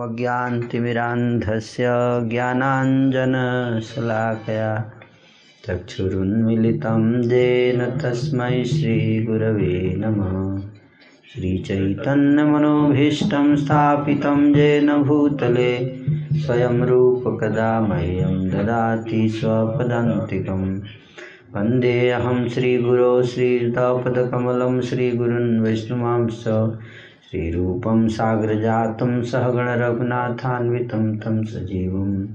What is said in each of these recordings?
अज्ञानतिमिरान्धस्य ज्ञानाञ्जनशलाकया चक्षुरुन्मिलितं येन तस्मै श्रीगुरवे नमः। श्रीचैतन्यमनोभीष्टं स्थापितं येन भूतले स्वयं रूपकदा मह्यं ददाति स्वपदान्तिकम् वन्देऽहं श्रीगुरो श्रीयुतापदकमलं श्रीगुरुन् वैष्णवांश्च श्रीरूपं साग्रजातं सहगणरघुनाथान्वितं तं सजीवं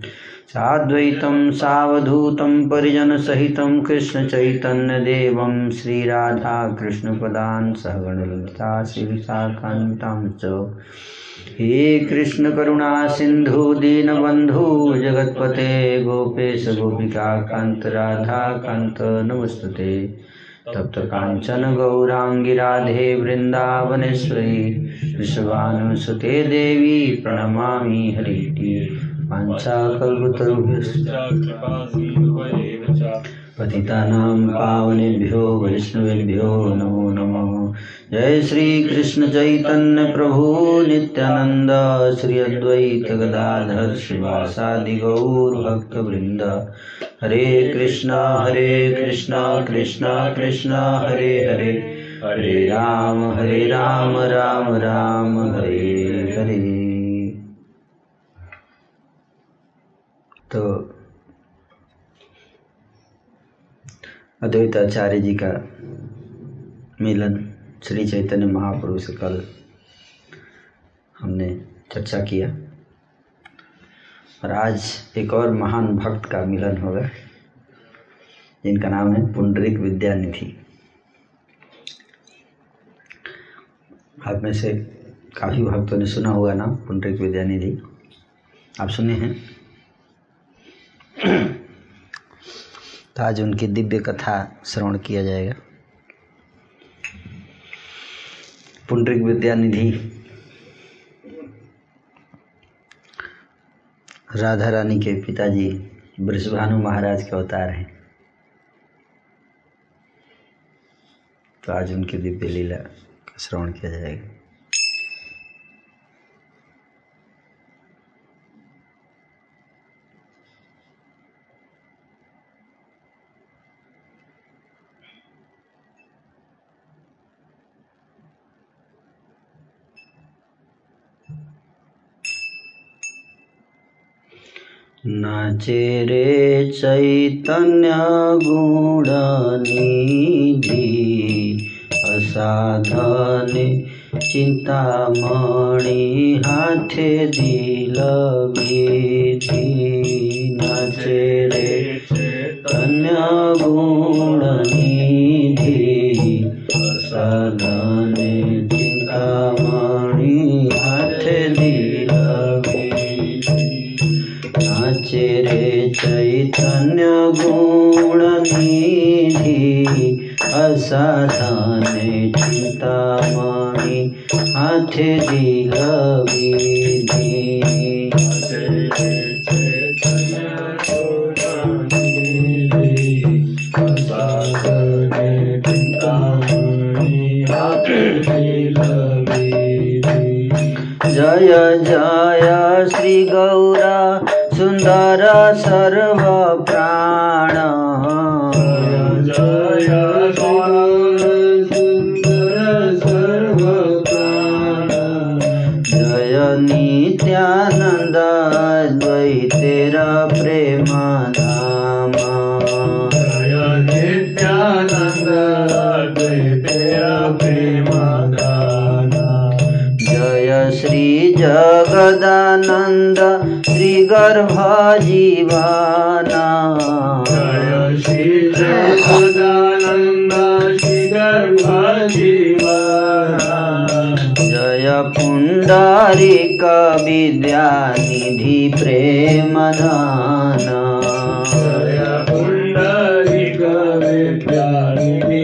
साद्वैतं सावधूतं परिजनसहितं कृष्णचैतन्यदेवं श्रीराधाकृष्णपदान् सहगणललिता श्रीविशाखान्वितां च। हे कृष्णकरुणा सिन्धु, दीनबन्धु, जगत्पते, गोपेश गोपिकान्त राधाकान्त नमस्तुते तप्त काञ्चन गौराङ्गी, राधे, वृन्दावनेश्वरी। विश्वानुसुते देवी प्रणमामि हरिति वाञ्छाकल्पतरुभ्यश्च पतितानां पावनेभ्यो, वैष्णवेभ्यो, नमो नमः। जय श्रीकृष्ण चैतन्य प्रभु नित्यानन्द, श्री अद्वैत गदाधर शिवासादि गौरभक्तवृन्द हरे कृष्ण हरे कृष्ण कृष्ण कृष्ण, हरे हरे। हरे राम हरे राम राम राम, हरे हरे। तो अद्वैत आचार्य जी का मिलन श्री चैतन्य महाप्रभु से कल हमने चर्चा किया। और आज एक और महान भक्त का मिलन होगा, जिनका नाम है पुंडरिक विद्यानिधि। आप में से काफ़ी भक्तों ने सुना हुआ नाम, पुंडरिक विद्यानिधि। आप सुने हैं? तो आज उनकी दिव्य कथा श्रवण किया जाएगा। पुंडरिक विद्यानिधि राधा रानी के पिताजी ब्रजभानु महाराज के अवतार हैं। तो आज उनकी दिव्य लीला श्रवण किया जाएगा। नाचे रे चैतन्य गुणनिधि असाधने चिंतामणि हाथे दिल नाचे रे। चैतन्य गुणनिधि असाधने चिंतामणि हाथे दिल नाचे रे चैतन्य गुणनिधि असाधाने चिंतामणि हाथे दिल विधि जय जय श्री गौरा सुंदर सर्व प्राण श्रीगर्भ जीवाना जय श्री पुण्डरीक विद्यानिधि प्रेमदान जय पुण्डरीक विद्यानिधि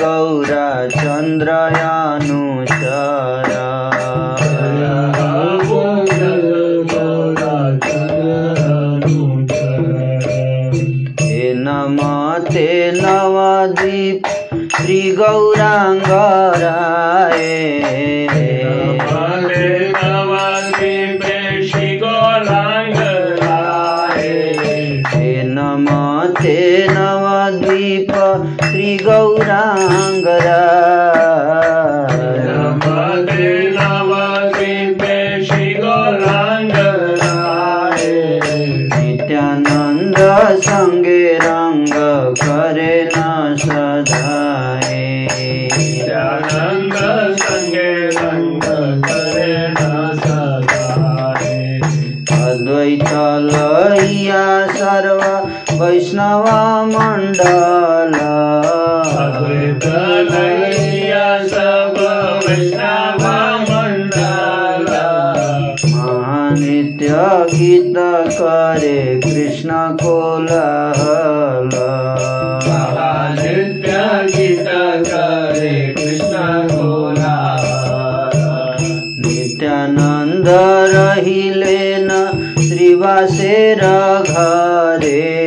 गौरचन्द्रयानु गौराचे नमते नवदीप श्रीगौराङ्गरा रहिले न श्रीवासे घरे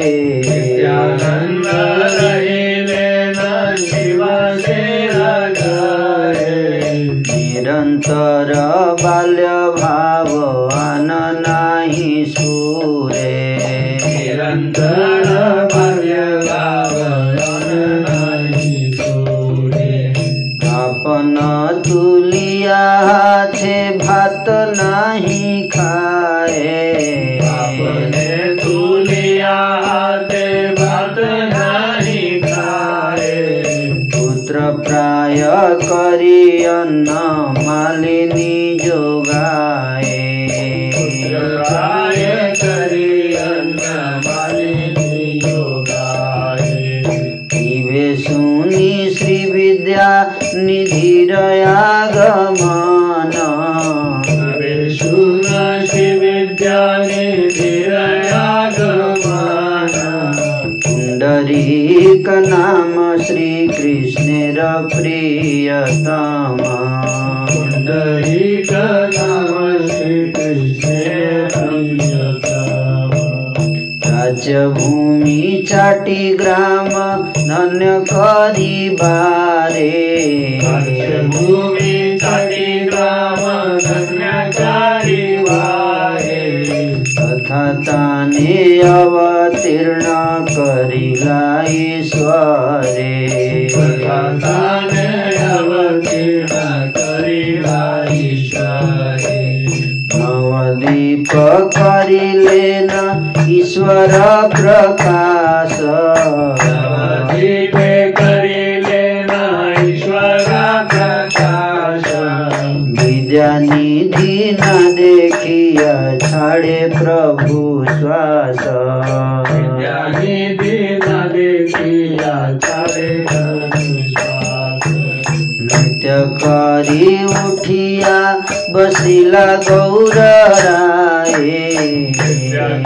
करी अन्न मालिनी जोगाए। करी अन्न मालिनी सुनी श्री विद्या शिव विद्यानि धीरयागमान पुण्डरीक नाम श्री कृष्णेर प्रियतमा पुण्डरीक नाम श्री कृष्णे प्रियतम राज्यभूमि चाटी ग्राम धन्य करी बारे। भूमि तटी ग्राम धन्यकारी वारे तथा ताने अवतीर्ण करिला ईश्वरे ताने अवतीर्ण करिला ईश्वरे प्रकाश नवदीपे करिले ईश्वर प्रकाश विद्यानिधि न देखिया छाड़े प्रभु श्वास करी उठिया बसिला गौर राए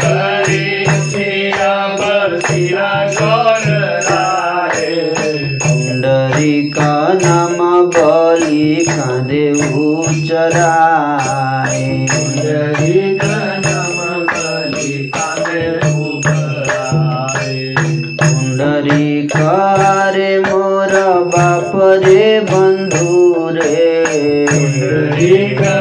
करी सिया बरसिया गौर राय पुण्डरीक नाम बलि काँदे उचराए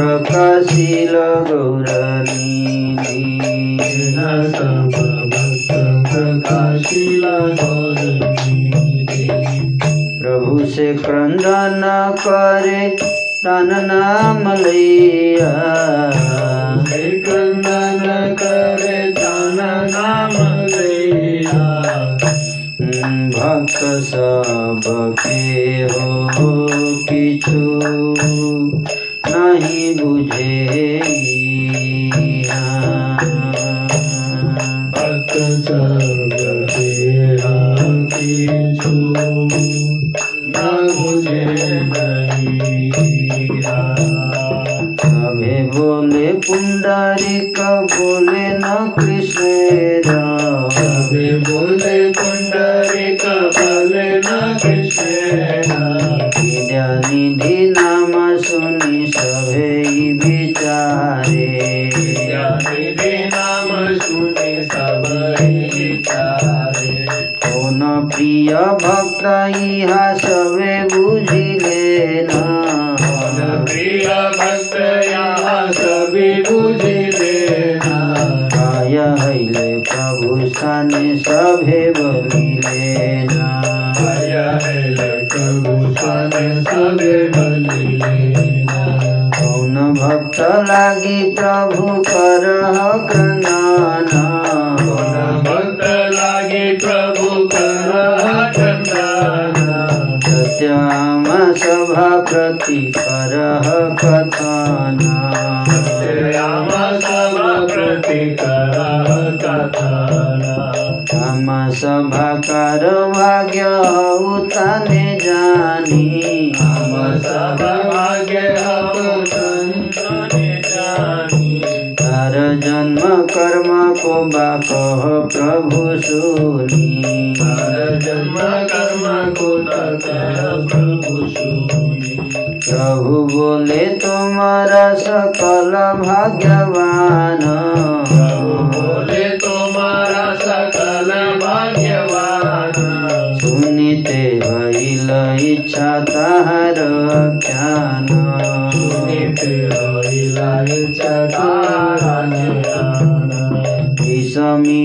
रखशील गौरनिधि सर्व भक्त प्रकाशील गौरनिधि प्रभु से क्रंदन करे तन नाम लिया। क्रंदन करे तन नाम भक्त सब के हो किचू नहीं बुझे। को बाकह प्रभु सुनी। जन्म कर्म को प्रभु सुनी। प्रभु बोले तुम्हारा सकल भाग्यवान। प्रभु बोले तुम्हारा सकल भाग्यवान। सुनिते भइल इच्छा ताहार ज्ञान सुनिते हरिला चकारण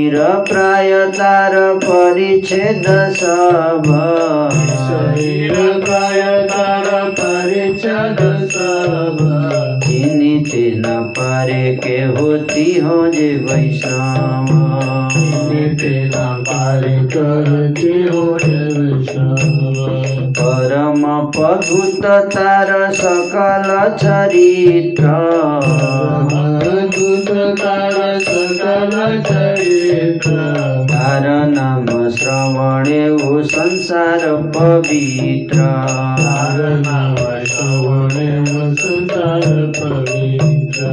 समीर प्राय तार परिच्छेद सब शरीर काय तार परिचद सब चिन्हित न पारे के होती हो जे वैष्णव। निते न पारे करती हो वैष्णव। परम पदुत तार सकल चरित्र। तार सकल चरित्र। तार नाम श्रवणे ओ संसार पवित्र। तार नाम श्रवणे संसार पवित्र।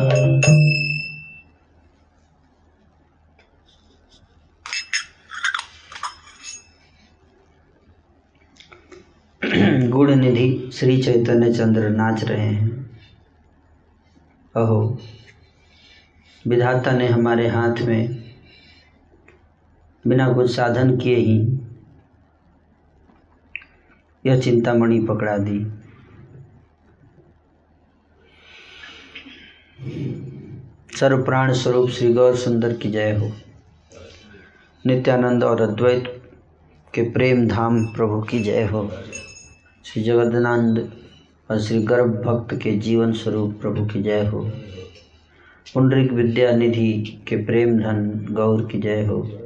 गुण निधि श्री चैतन्य चंद्र नाच रहे हैं। अहो विधाता ने हमारे हाथ में बिना कुछ साधन किए ही यह चिंतामणि पकड़ा दी। सर्व प्राण स्वरूप श्री गौर सुंदर की जय हो। नित्यानंद और अद्वैत के प्रेम धाम प्रभु की जय हो। श्री जगन्नाथ और श्री गर्भ भक्त के जीवन स्वरूप प्रभु की जय हो। पुंडरिक विद्या निधि के प्रेम धन गौर की जय हो।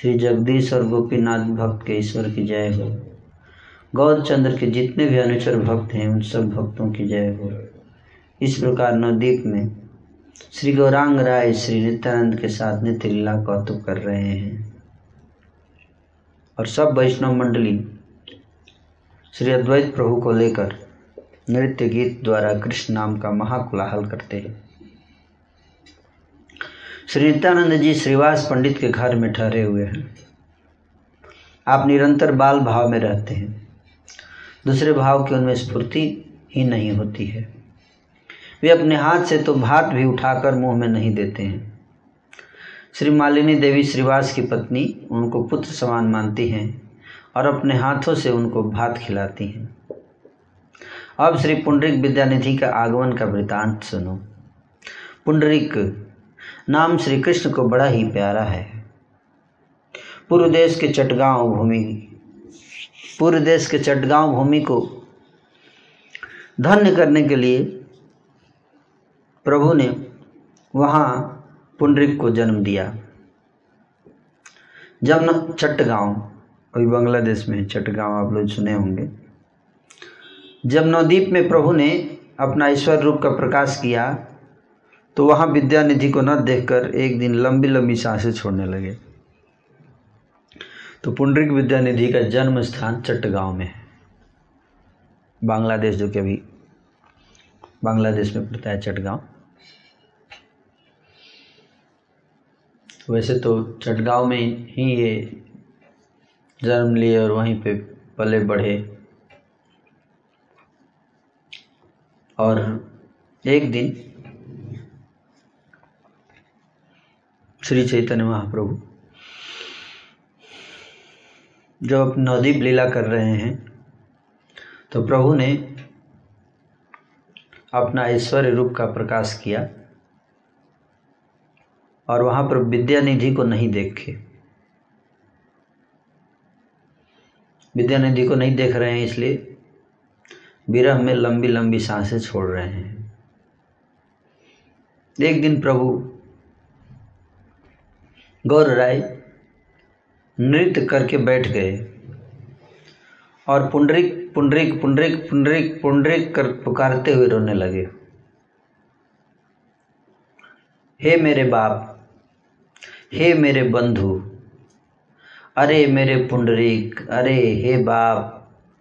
श्री जगदीश और गोपीनाथ भक्त के ईश्वर की जय हो। गौर चंद्र के जितने भी अनुचर भक्त हैं, उन सब भक्तों की जय हो। इस प्रकार नवदीप में श्री गौरांग राय, श्री नित्यानंद के साथ नित्य लीला कौतुक कर रहे हैं। और सब वैष्णव मंडली श्री अद्वैत प्रभु को लेकर नृत्य गीत द्वारा कृष्ण नाम का महाकुलाहल करते हैं। श्री नित्यानंद जी श्रीवास पंडित के घर में ठहरे हुए हैं। आप निरंतर बाल भाव में रहते हैं। दूसरे भाव की उनमें स्फूर्ति ही नहीं होती है। वे अपने हाथ से तो भात भी उठाकर मुँह में नहीं देते हैं। श्री मालिनी देवी श्रीवास की पत्नी उनको पुत्र समान मानती हैं और अपने हाथों से उनको भात खिलाती हैं। अब श्री पुंडरिक विद्यानिधि का आगमन का वृतांत सुनो। पुंडरिक नाम श्री कृष्ण को बड़ा ही प्यारा है। पूर्व देश के चटगांव भूमि, पूर्व देश के चटगांव भूमि को धन्य करने के लिए प्रभु ने वहाँ पुंडरिक को जन्म दिया। जब न चट्टगांव अभी बांग्लादेश में चट्टगांव आप लोग सुने होंगे। जब नवदीप में प्रभु ने अपना ईश्वर रूप का प्रकाश किया तो वहाँ विद्यानिधि को न देखकर एक दिन लंबी लंबी साँसें छोड़ने लगे। तो पुंडरिक विद्यानिधि का जन्म स्थान चट्टगांव में है। बांग्लादेश जो कि अभी बांग्लादेश में पड़ता है चटगांव। वैसे तो चटगांव में ही ये जन्म लिए और वहीं पे पले बढ़े। और एक दिन श्री चैतन्य महाप्रभु। जब नवदीप लीला कर रहे हैं तो प्रभु ने अपना ऐश्वर्य रूप का प्रकाश किया और वहाँ पर विद्यानिधि को नहीं देखे। विद्यानिधि को नहीं देख रहे हैं, इसलिए विरह में लंबी लंबी साँसें छोड़ रहे हैं। एक दिन प्रभु गौर राय नृत्य करके बैठ गए और पुंडरिक पुंडरिक पुंडरिक पुंडरिक पुंडरिक कर पुकारते हुए रोने लगे। हे मेरे बाप, हे मेरे बंधु, अरे मेरे पुंडरिक, अरे हे बाप,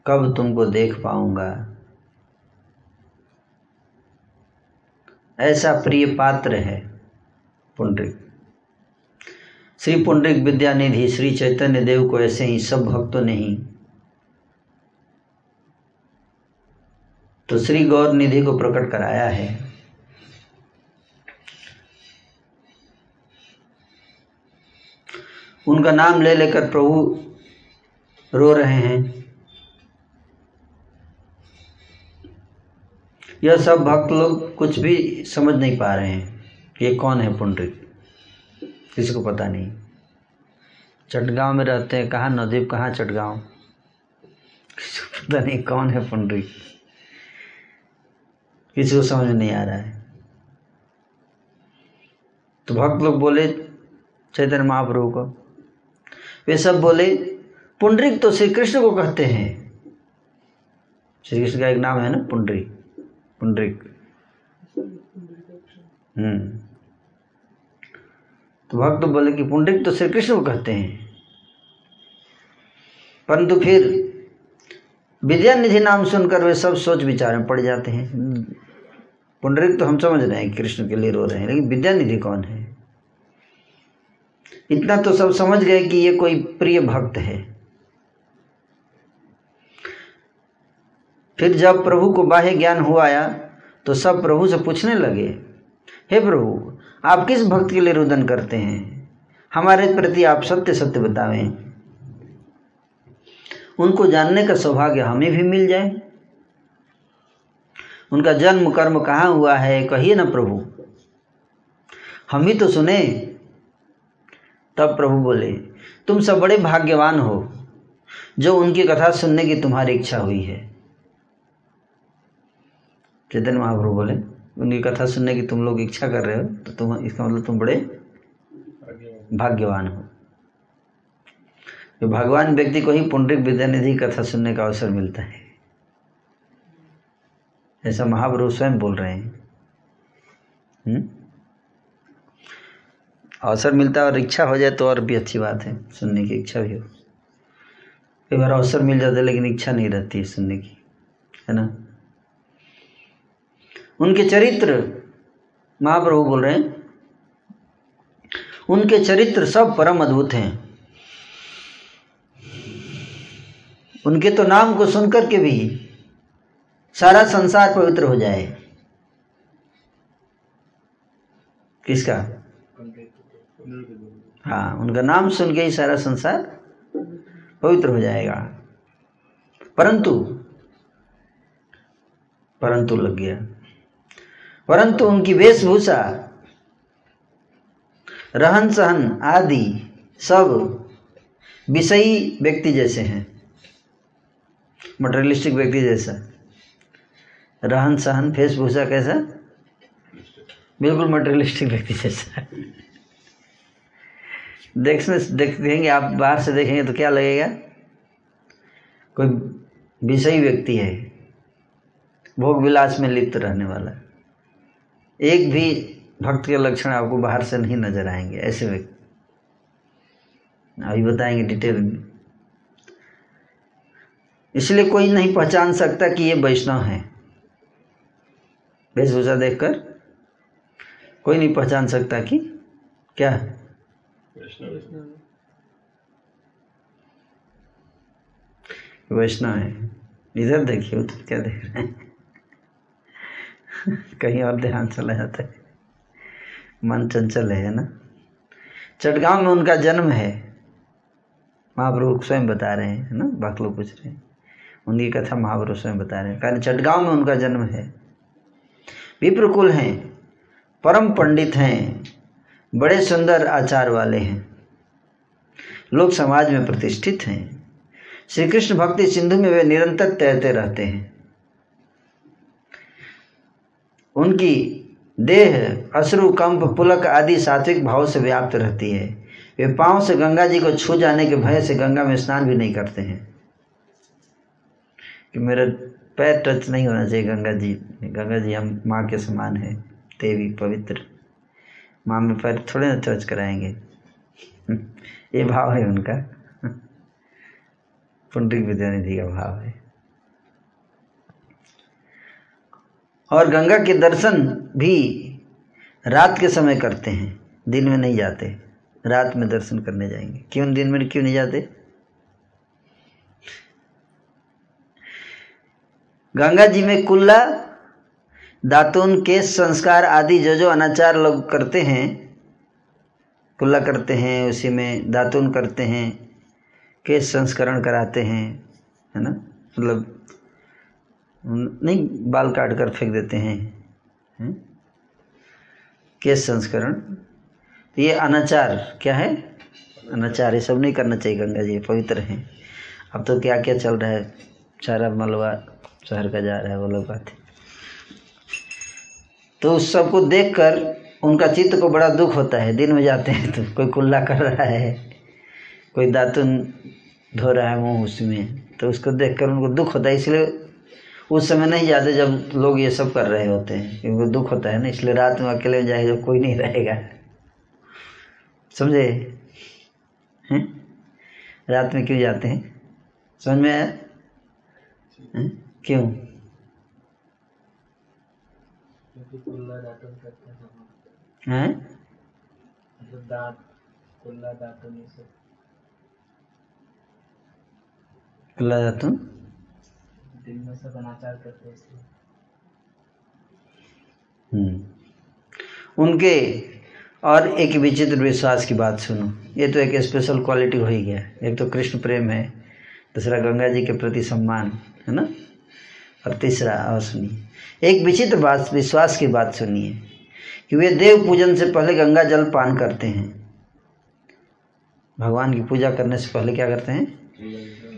कब तुमको देख पाऊँगा? ऐसा प्रिय पात्र है पुंडरिक। श्री पुंडरिक विद्यानिधि श्री चैतन्य देव को ऐसे ही सब भक्तों ने ही तो श्री गौर निधि को प्रकट कराया है। उनका नाम ले लेकर प्रभु रो रहे हैं। यह सब भक्त लोग कुछ भी समझ नहीं पा रहे हैं। ये कौन है पुंडरिक किसी को पता नहीं। चटगांव में रहते हैं। कहाँ? नदीप कहाँ? चटगांव। पता नहीं कौन है पुंडरिक किसी को समझ नहीं आ रहा है। तो भक्त लोग बोले, चैतन्य महाप्रभु को। वे सब बोले पुंडरिक तो श्री कृष्ण को कहते हैं। श्री कृष्ण का एक नाम है ना पुंडरिक पुंडरिक हम्म। तो भक्त बोले कि पुंडरिक तो श्री कृष्ण को कहते हैं। परंतु फिर विद्यानिधि नाम सुनकर वे सब सोच विचार में पड़ जाते हैं। पुंडरिक तो हम समझ रहे हैं कृष्ण के लिए रो रहे हैं, लेकिन विद्यानिधि कौन है? इतना तो सब समझ गए कि ये कोई प्रिय भक्त है। फिर जब प्रभु को बाह्य ज्ञान हुआ आया तो सब प्रभु से पूछने लगे, हे प्रभु आप किस भक्त के लिए रुदन करते हैं? हमारे प्रति आप सत्य सत्य बतावें। उनको जानने का सौभाग्य हमें भी मिल जाए। उनका जन्म कर्म कहाँ हुआ है, कहिए ना प्रभु। हम ही तो सुने। तब प्रभु बोले, तुम सब बड़े भाग्यवान हो, जो उनकी कथा सुनने की तुम्हारी इच्छा हुई है। चैतन्य महाप्रभु बोले उनकी कथा सुनने की तुम लोग इच्छा कर रहे हो तो तुम, इसका मतलब तुम बड़े भाग्यवान हो। जो भगवान व्यक्ति को ही पुंडरिक विद्यानिधि कथा सुनने का अवसर मिलता है। ऐसा महाप्रभु स्वयं बोल रहे हैं। हुँ? अवसर मिलता है और इच्छा हो जाए तो और भी अच्छी बात है, सुनने की इच्छा भी हो। कई बार अवसर मिल जाता है, लेकिन इच्छा नहीं रहती है सुनने की, है ना? उनके चरित्र महाप्रभु बोल रहे हैं, उनके चरित्र सब परम अद्भुत हैं। उनके तो नाम को सुनकर के भी सारा संसार पवित्र हो जाए। किसका? हाँ उनका नाम सुन के ही सारा संसार पवित्र हो जाएगा। परंतु परंतु लग गया। परंतु उनकी वेशभूषा, रहन सहन आदि सब विषयी व्यक्ति जैसे हैं मटेरियलिस्टिक व्यक्ति जैसा। रहन सहन, वेशभूषा कैसा? बिल्कुल मटेरियलिस्टिक व्यक्ति जैसा। देखने देख, देखेंगे, आप बाहर से देखेंगे तो क्या लगेगा? कोई विषयी व्यक्ति है, भोग विलास में लिप्त रहने वाला। एक भी भक्त के लक्षण आपको बाहर से नहीं नज़र आएँगे ऐसे व्यक्ति। अभी बताएँगे डिटेल में। इसलिए कोई नहीं पहचान सकता कि ये वैष्णव है। वेशभूषा देखकर कोई नहीं पहचान सकता कि क्या वैष्णव है। इधर देखिए उधर क्या देख रहे हैं। कहीं और ध्यान चला जाता है। मन चंचल है ना? चटगांव में उनका जन्म है। महाप्रभु स्वयं बता रहे हैं ना? बाकी लोग पूछ रहे हैं। उनकी कथा महाप्रभु स्वयं बता रहे हैं। कारण चटगांव में उनका जन्म है। विप्रकुल हैं, परम पंडित हैं, बड़े सुंदर आचार वाले हैं। लोग समाज में प्रतिष्ठित हैं। श्री कृष्ण भक्ति सिंधु में वे निरंतर तैरते रहते हैं। उनकी देह, अश्रु, कंप, पुलक आदि सात्विक भाव से व्याप्त रहती है। वे पाँव से गंगा जी को छू जाने के भय से गंगा में स्नान भी नहीं करते हैं। कि मेरा पैर टच नहीं होना चाहिए गंगा जी। गंगा जी हम माँ के समान है, देवी, पवित्र। माँ में पैर थोड़े ना टच कराएँगे। ये भाव है उनका। पुंडरिक विद्यानिधि का भाव है। और गंगा के दर्शन भी रात के समय करते हैं, दिन में नहीं जाते, रात में दर्शन करने जाएँगे। क्यों दिन में क्यों नहीं जाते? गंगा जी में कुल्ला, दातुन केस संस्कार आदि जो जो अनाचार लोग करते हैं, कुल्ला करते हैं, उसी में दातुन करते हैं केस संस्करण कराते हैं, है ना? मतलब नहीं, बाल काट कर फेंक देते हैं। है? केस संस्करण। तो ये अनाचार, क्या है? अनाचार, ये सब नहीं करना चाहिए गंगा जी पवित्र हैं। अब तो क्या क्या चल रहा है? सारा मलबा, शहर का जा रहा है वो लोग बात। तो उस सबको देख कर उनका चित्त को बड़ा दुख होता है। दिन में जाते हैं तो कोई कुल्ला कर रहा है, कोई दातुन धो रहा है मुँह उसमें। तो उसको देखकर उनको दुख होता है, इसलिए उस समय नहीं जाते जब लोग ये सब कर रहे होते हैं क्योंकि दुख होता है ना इसलिए रात में अकेले जाए जब कोई नहीं रहेगा। समझे? हैं? रात में क्यों जाते हैं? समझ में आया? हैं? क्यों? हैं? कुल्ला दातुन? दिन में सब अनाचार करते हैं हम्म। उनके और एक विचित्र विश्वास की बात सुनो। ये तो एक स्पेशल क्वालिटी हो ही गया। एक तो कृष्ण प्रेम है दूसरा गंगा जी के प्रति सम्मान है ना? और तीसरा और सुनिए। एक विचित्र बात विश्वास की बात सुनिए कि वे देव पूजन से पहले गंगा जल पान करते हैं। भगवान की पूजा करने से पहले क्या करते हैं?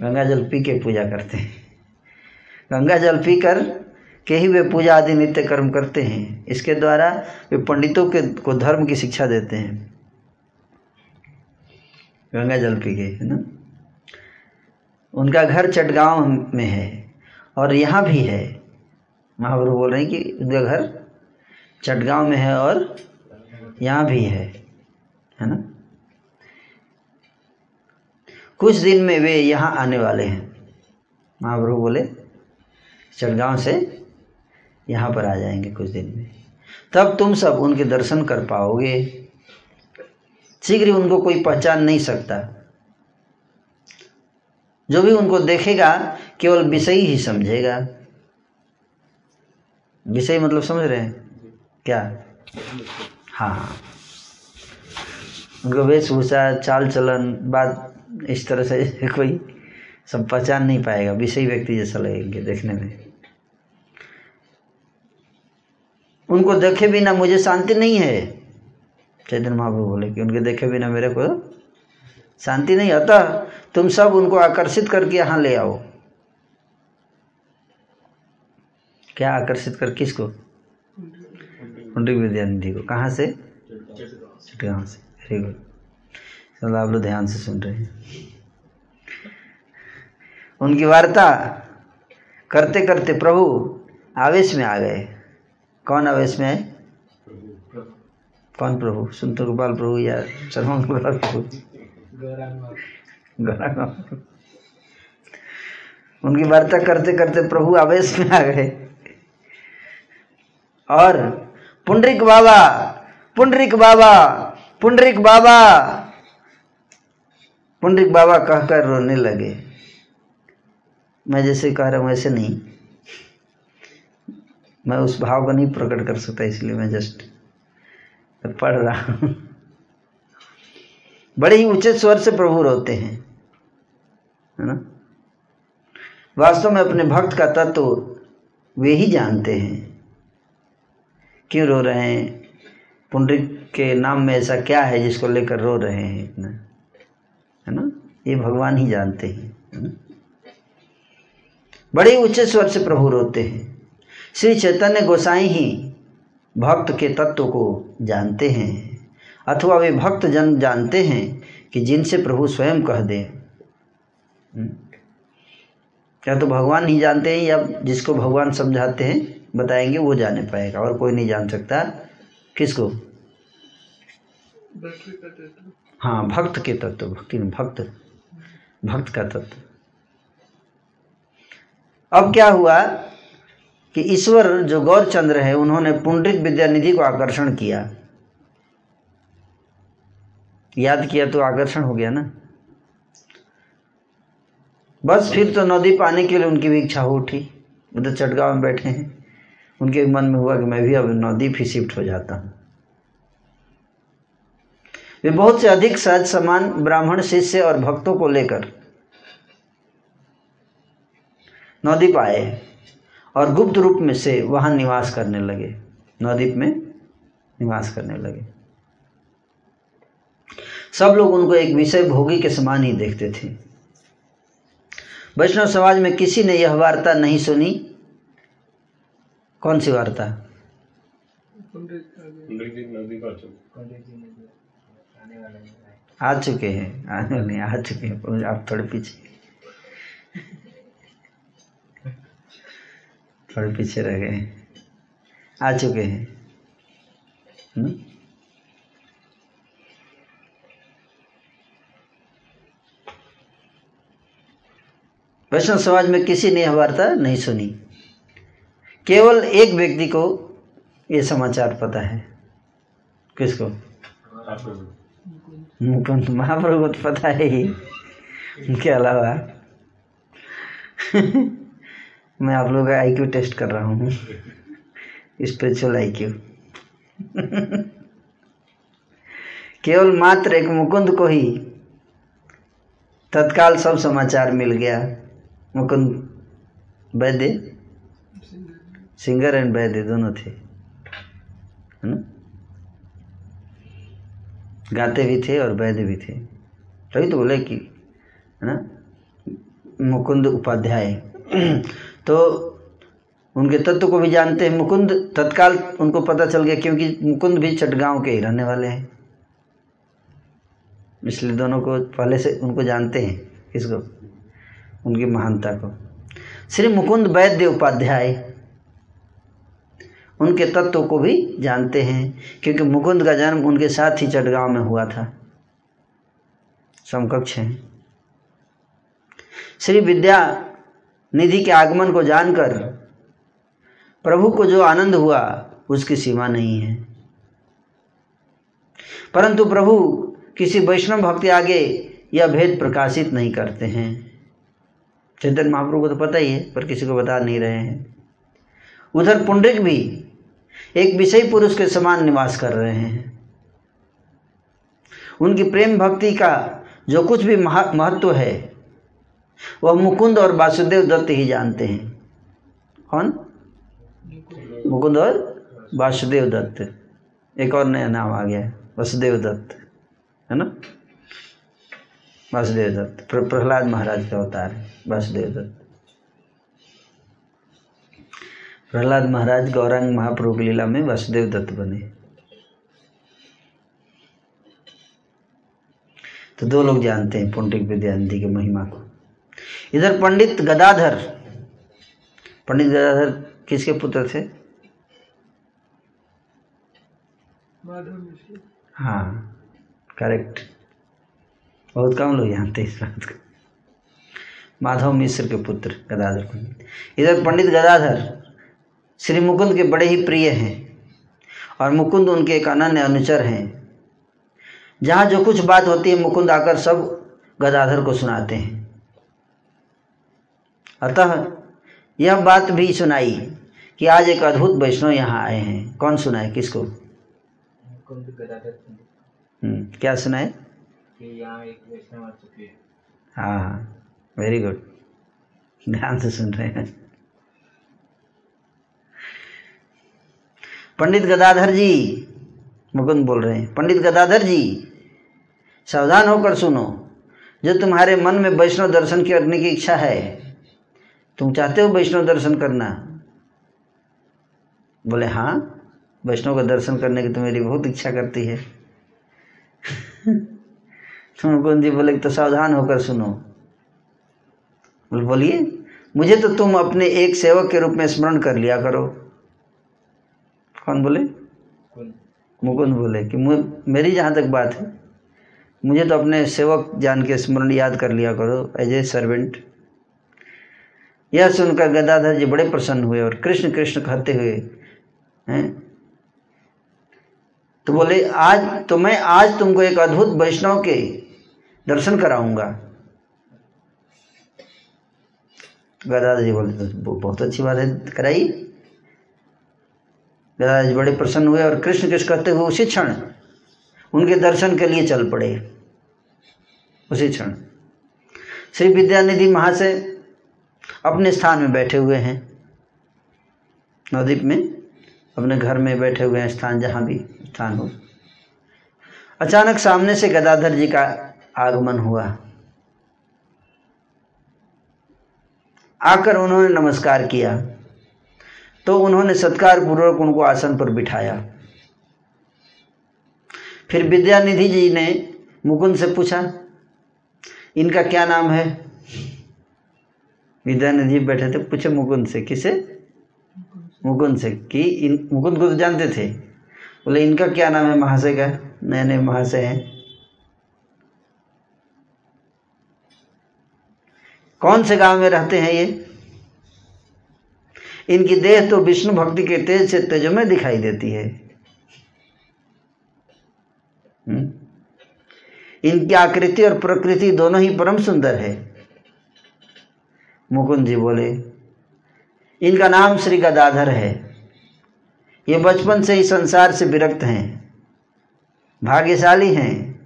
गंगा जल पी के पूजा करते हैं। गंगा जल पीकर के ही वे पूजा आदि नित्य कर्म करते हैं। इसके द्वारा वे पंडितों के, को धर्म की शिक्षा देते हैं। गंगा जल पी के, है ना? उनका घर चटगांव में है और यहाँ भी है। महाप्रभु बोल रहे हैं कि उनका घर चटगांव में है और यहाँ भी है है ना? कुछ दिन में वे यहाँ आने वाले हैं। महाप्रभु बोले चटगांव से यहाँ पर आ जाएँगे कुछ दिन में। तब तुम सब उनके दर्शन कर पाओगे। शीघ्र ही उनको कोई पहचान नहीं सकता। जो भी उनको देखेगा, केवल विषय ही समझेगा। विषय मतलब समझ रहे हैं? क्या? हाँ। हाँ उनको वेशभूषा चाल चलन बात इस तरह से कोई सब पहचान नहीं पाएगा विषय व्यक्ति जैसा लगेंगे देखने में। उनको देखे बिना मुझे शांति नहीं है। चैतन्य महाप्रभु बोले कि उनके देखे बिना मेरे को शांति नहीं अतः तुम सब उनको आकर्षित करके यहाँ ले आओ। क्या आकर्षित कर किसको? विद्यानिधि को। कहाँ से? चटगांव से। वेरी गुड चलो आप लोग ध्यान से सुन रहे हैं। उनकी वार्ता करते करते प्रभु आवेश में आ गए। कौन आवेश में? आए कौन प्रभु? सुनतो गोपाल प्रभु या शर्मा गोपाल प्रभु। उनकी वार्ता करते करते प्रभु आवेश में आ गए। और पुंडरिक बाबा पुंडरिक बाबा पुंडरिक बाबा पुंडरिक बाबा कहकर रोने लगे। मैं जैसे कह रहा हूँ, वैसे नहीं। मैं उस भाव को नहीं प्रकट कर सकता, इसलिए मैं जस्ट पढ़ रहा हूँ। बड़े ही ऊँचे स्वर से प्रभु रोते हैं, है ना? वास्तव में अपने भक्त का तत्व तो वे ही जानते हैं। क्यों रो रहे हैं? पुंडरिक के नाम में ऐसा क्या है जिसको लेकर रो रहे हैं इतना? है ना? ये भगवान ही जानते हैं, है ना? बड़े ऊँचे स्वर से प्रभु रोते हैं। श्री चैतन्य गोसाई ही भक्त के तत्व को जानते हैं अथवा वे भक्त जन जानते हैं कि जिनसे प्रभु स्वयं कह दे। क्या तो भगवान ही जानते हैं या जिसको भगवान समझाते हैं बताएँगे वो जाने पाएगा और कोई नहीं जान सकता। किसको? हाँ भक्त के तत्व भक्ति भक्त भक्त का तत्व। अब क्या हुआ कि ईश्वर जो गौरचंद्र है, उन्होंने पुंडरिक विद्यानिधि को आकर्षण किया। याद किया तो आकर्षण हो गया ना? बस फिर तो नदी पाने के लिए उनकी भी इच्छा हो उठी। वो तो चटगांव में बैठे हैं। उनके मन में हुआ कि मैं भी अब नदी भी शिफ्ट हो जाता हूँ। वे बहुत से अधिक सहज समान ब्राह्मण, शिष्य और भक्तों को लेकर नवद्वीप आए और गुप्त रूप में से वहाँ निवास करने लगे। नवद्वीप में निवास करने लगे। सब लोग उनको एक विषय भोगी के समान ही देखते थे। वैष्णव समाज में किसी ने यह वार्ता नहीं सुनी? कौन सी वार्ता? आ चुके हैं। आ चुके हैं। आप थोड़े पीछे। थोड़े पीछे रह गए। आ चुके हैं। वैष्णव समाज में किसी ने यह वार्ता नहीं सुनी। केवल एक व्यक्ति को ये समाचार पता है। किसको? मुकुंद। महाप्रभु को पता है ही। उनके अलावा। मैं आप लोगों का आईक्यू टेस्ट कर रहा हूँ। स्पिरिचुअल आईक्यू केवल मात्र एक मुकुंद को ही तत्काल सब समाचार मिल गया। मुकुंद, वैद्य? सिंगर एंड वैद्य दोनों थे। है ना? गाते भी थे और वैद्य भी थे। तभी तो बोले कि, है ना, मुकुंद उपाध्याय। तो उनके तत्व को भी जानते हैं, मुकुंद तत्काल उनको पता चल गया क्योंकि मुकुंद भी चटगांव के ही रहने वाले हैं। इसलिए दोनों को पहले से उनको जानते हैं किसको उनकी महानता को। श्री मुकुंद वैद्य उपाध्याय, उनके तत्व को भी जानते हैं, क्योंकि मुकुंद का जन्म उनके साथ ही चटगांव में हुआ था। समकक्ष हैं। श्री विद्या निधि के आगमन को जानकर प्रभु को जो आनंद हुआ, उसकी सीमा नहीं है। परंतु प्रभु किसी वैष्णव भक्ति आगे यह भेद प्रकाशित नहीं करते हैं। चैतन्य महाप्रभु को तो पता ही है, पर किसी को बता नहीं रहे हैं। उधर पुंडरिक भी एक विषय पुरुष के समान निवास कर रहे हैं। उनकी प्रेम भक्ति का जो कुछ भी महत्व है वह मुकुंद और वासुदेव दत्त ही जानते हैं। कौन? मुकुंद और वासुदेव दत्त। एक और नया नाम आ गया है, वसुदेव दत्त। है ना? वासुदेव दत्त, प्र- प्रहलाद महाराज का अवतार है, वासुदेव दत्त। प्रहलाद महाराज गौरांग महाप्रभु लीला में वासुदेव दत्त बने। तो दो लोग जानते हैं पुंडिक विद्यानिधि की महिमा को। इधर पंडित गदाधर पंडित गदाधर किसके पुत्र थे? हाँ करेक्ट बहुत कम लोग जानते इस बात को। माधव मिश्र के पुत्र गदाधर पंडित इधर पंडित गदाधर श्री मुकुंद के बड़े ही प्रिय हैं और मुकुंद उनके एक अनन्य अनुचर हैं। जहाँ जो कुछ बात होती है मुकुंद आकर सब गदाधर को सुनाते हैं। अतः यह बात भी सुनाई कि आज एक अद्भुत वैष्णव यहाँ आए हैं। कौन सुनाए? किसको? मुकुंद गदाधर पंडित हम्म, क्या सुनाए? कि यहाँ एक वैष्णव आ चुके हैं। हाँ हाँ वेरी गुड ध्यान से सुन रहे हैं। पंडित गदाधर जी मुकुंद बोल रहे हैं पंडित गदाधर जी सावधान होकर सुनो। जो तुम्हारे मन में वैष्णव दर्शन करने की इच्छा है तुम चाहते हो वैष्णव दर्शन करना? बोले हाँ वैष्णव का दर्शन करने की तो मेरी बहुत इच्छा करती है। तो मुकुंद जी बोले तो सावधान होकर सुनो। बोले, बोलिए, मुझे तो तुम अपने एक सेवक के रूप में स्मरण कर लिया करो। कौन बोले? मुकुंद बोले कि मेरी जहाँ तक बात है, मुझे तो अपने सेवक जान के स्मरण याद कर लिया करो, एज ए सर्वेंट। यह सुनकर गदाधर जी बड़े प्रसन्न हुए और कृष्ण कृष्ण कहते हुए, हैं? तो बोले, आज तो मैं आज तुमको एक अद्भुत वैष्णव के दर्शन कराऊँगा। गदाधर जी बोले तो बहुत अच्छी बात है कराई गदाधर जी बड़े प्रसन्न हुए और कृष्ण कृष्ण कहते हुए उसी क्षण उनके दर्शन के लिए चल पड़े। उसी क्षण। श्री विद्यानिधि महाशय अपने स्थान में बैठे हुए हैं। नवद्वीप में अपने घर में बैठे हुए हैं, स्थान जहाँ भी स्थान हो। अचानक सामने से गदाधर जी का आगमन हुआ। आकर उन्होंने नमस्कार किया। तो उन्होंने सत्कार पूर्वक उनको आसन पर बिठाया। फिर विद्यानिधि जी ने मुकुंद से पूछा, इनका क्या नाम है? विद्यानिधि बैठे थे पूछे मुकुंद से, किसे? मुकुंद से, कि इन, मुकुंद को तो जानते थे। बोले, इनका क्या नाम है, महाशय का? नए नए महाशय हैं। कौन से गाँव में रहते हैं ये? इनकी देह तो विष्णु भक्ति के तेज से तेजो में दिखाई देती है। हम्म? इनकी आकृति और प्रकृति दोनों ही परम सुंदर है। मुकुंद जी बोले इनका नाम श्री गदाधर है। ये बचपन से ही संसार से विरक्त हैं भाग्यशाली हैं।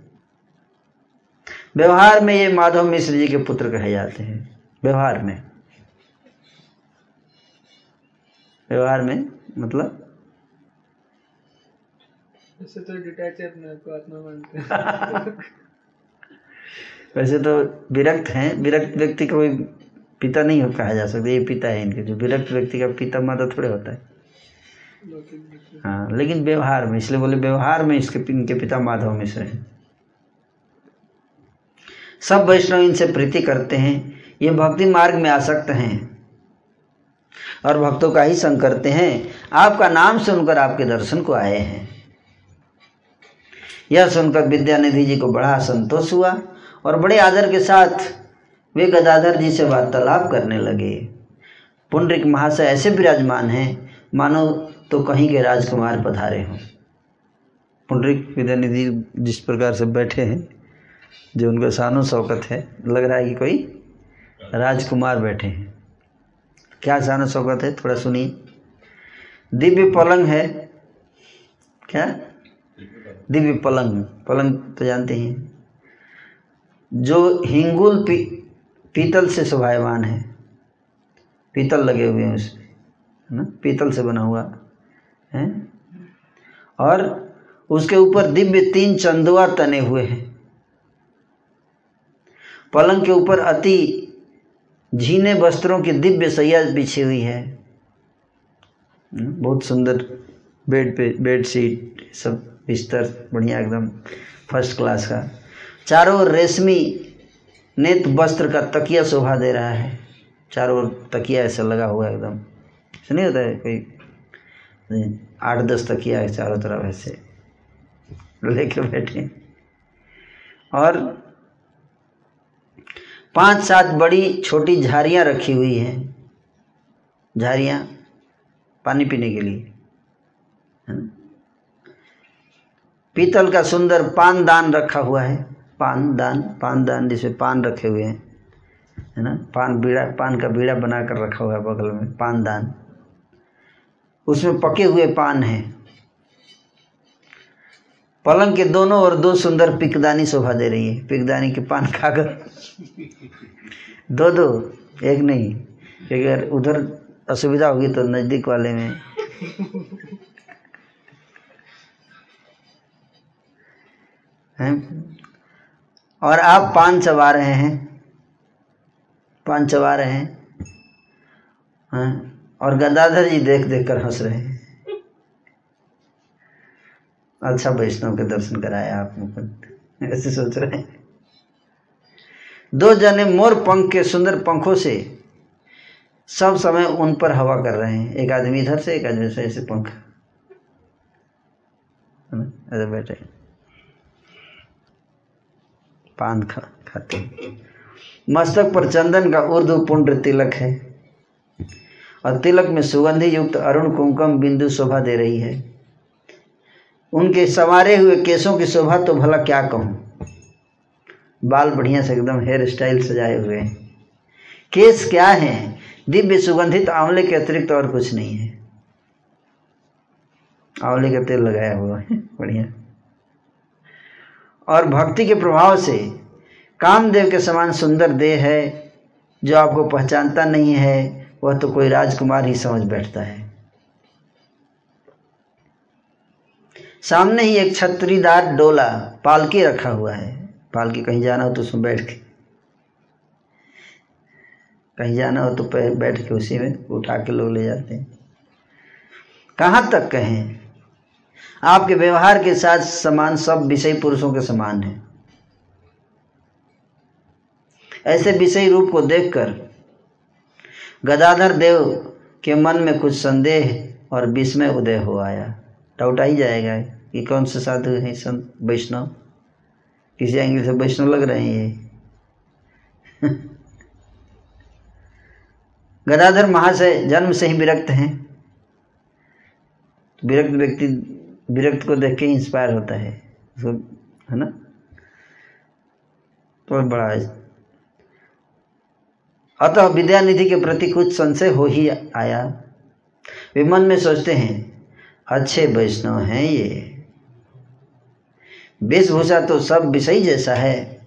व्यवहार में ये माधव मिश्र जी के पुत्र कहे जाते हैं व्यवहार में। व्यवहार में मतलब? तो डिटैच है अपने आप को आत्मा मानते हैं। वैसे तो विरक्त हैं विरक्त व्यक्ति को कोई पिता नहीं कहा जा सकता, ये पिता है इनके, जो विरक्त व्यक्ति का पिता माता थोड़े होता है। हाँ लेकिन व्यवहार में, इसलिए बोले व्यवहार में इसके इनके पिता माधव मिश्र हैं। सब वैष्णव इनसे प्रीति करते हैं, ये भक्ति मार्ग में आसक्त हैं और भक्तों का ही संग करते हैं। आपका नाम सुनकर आपके दर्शन को आए हैं। यह सुनकर विद्यानिधि जी को बड़ा संतोष हुआ और बड़े आदर के साथ वे गदाधर जी से वार्तालाप करने लगे। पुंडरिक महाशय ऐसे विराजमान हैं, मानो तो कहीं के राजकुमार पधारे हों। पुंडरिक विद्यानिधि जिस प्रकार से बैठे हैं, जो उनका शानो शौकत है, लग रहा है कि कोई राजकुमार बैठे हैं। क्या शानो शौकत है? थोड़ा सुनिए। दिव्य पलंग है। क्या? दिव्य पलंग। पलंग तो जानते हैं जो हिंगुल पीतल से शोभायमान है। पीतल लगे हुए हैं उसमें, है ना? पीतल से बना हुआ, है? और उसके ऊपर दिव्य तीन चंदुआ तने हुए हैं। पलंग के ऊपर अति झीने वस्त्रों की दिव्य सैया बिछी हुई है। बहुत सुंदर बेड पे, बेड शीट, सब बिस्तर, बढ़िया एकदम, फ़र्स्ट क्लास का। चारों रेशमी नेत वस्त्र का तकिया शोभा दे रहा है। चारों ओर तकिया ऐसा लगा हुआ है एकदम। ऐसा नहीं होता है कोई आठ दस तकिया है चारों तरफ़ ऐसे। लेके बैठे। और पाँच सात बड़ी छोटी झारियाँ रखी हुई हैं। झारियाँ पानी पीने के लिए। पीतल का सुंदर पान दान रखा हुआ है। पान दान पान दान जिसमें पान रखे हुए हैं, है ना? पान बीड़ा, पान का बीड़ा बना कर रखा हुआ है बगल में पान दान उसमें पके हुए पान हैं। पलंग के दोनों ओर दो सुंदर पिकदानी शोभा दे रही है। पिकदानी के पान खाकर दो दो, एक नहीं। क्योंकि अगर उधर असुविधा होगी तो नज़दीक वाले में। हैं? और आप पान चबा रहे हैं। पान चबा रहे हैं। हैं? और गदाधर जी देख देख कर हंस रहे हैं। अच्छा वैष्णव के दर्शन कराया आप ऐसे सोच रहे हैं। दो जने मोर पंख के सुंदर पंखों से सब समय उन पर हवा कर रहे हैं। एक आदमी इधर से, एक आदमी से, ऐसे पंख। ऐसे बैठे पान खा, खाते हैं। मस्तक पर चंदन का उर्दू पुंड्र तिलक है। और तिलक में सुगंधि युक्त अरुण कुमकुम बिंदु शोभा दे रही है। उनके संवारे हुए केसों की शोभा तो भला क्या कहूँ? बाल बढ़िया से एकदम हेयर स्टाइल सजाए हुए हैं। केस क्या हैं? दिव्य सुगंधित आंवले के अतिरिक्त और कुछ नहीं है। आंवले का तेल लगाया हुआ है, बढ़िया। और भक्ति के प्रभाव से कामदेव के समान सुंदर देह है, जो आपको पहचानता नहीं है, वह तो कोई राजकुमार ही समझ बैठता है। सामने ही एक छतरीदार डोला पालकी रखा हुआ है। पालकी कहीं जाना हो तो उसमें बैठ के। कहीं जाना हो तो बैठ के उसी में उठा के लोग ले जाते हैं। कहाँ तक कहें? आपके व्यवहार के साथ समान, सब विषय पुरुषों के समान है। ऐसे विषय रूप को देखकर गदाधर देव के मन में कुछ संदेह और विस्मय उदय हो आया। डाउट आ ही जाएगा कि कौन से साधु हैं संत वैष्णव। किसी एंगल से वैष्णव लग रहे हैं ये। गदाधर महाशय जन्म से ही विरक्त हैं। विरक्त व्यक्ति विरक्त को देख के इंस्पायर होता है। उसको, है ना? तो बड़ा अतः विद्यानिधि के प्रति कुछ संशय हो ही आया। वे मन में सोचते हैं, अच्छे वैष्णव हैं ये। वेशभूषा तो सब विषय जैसा है।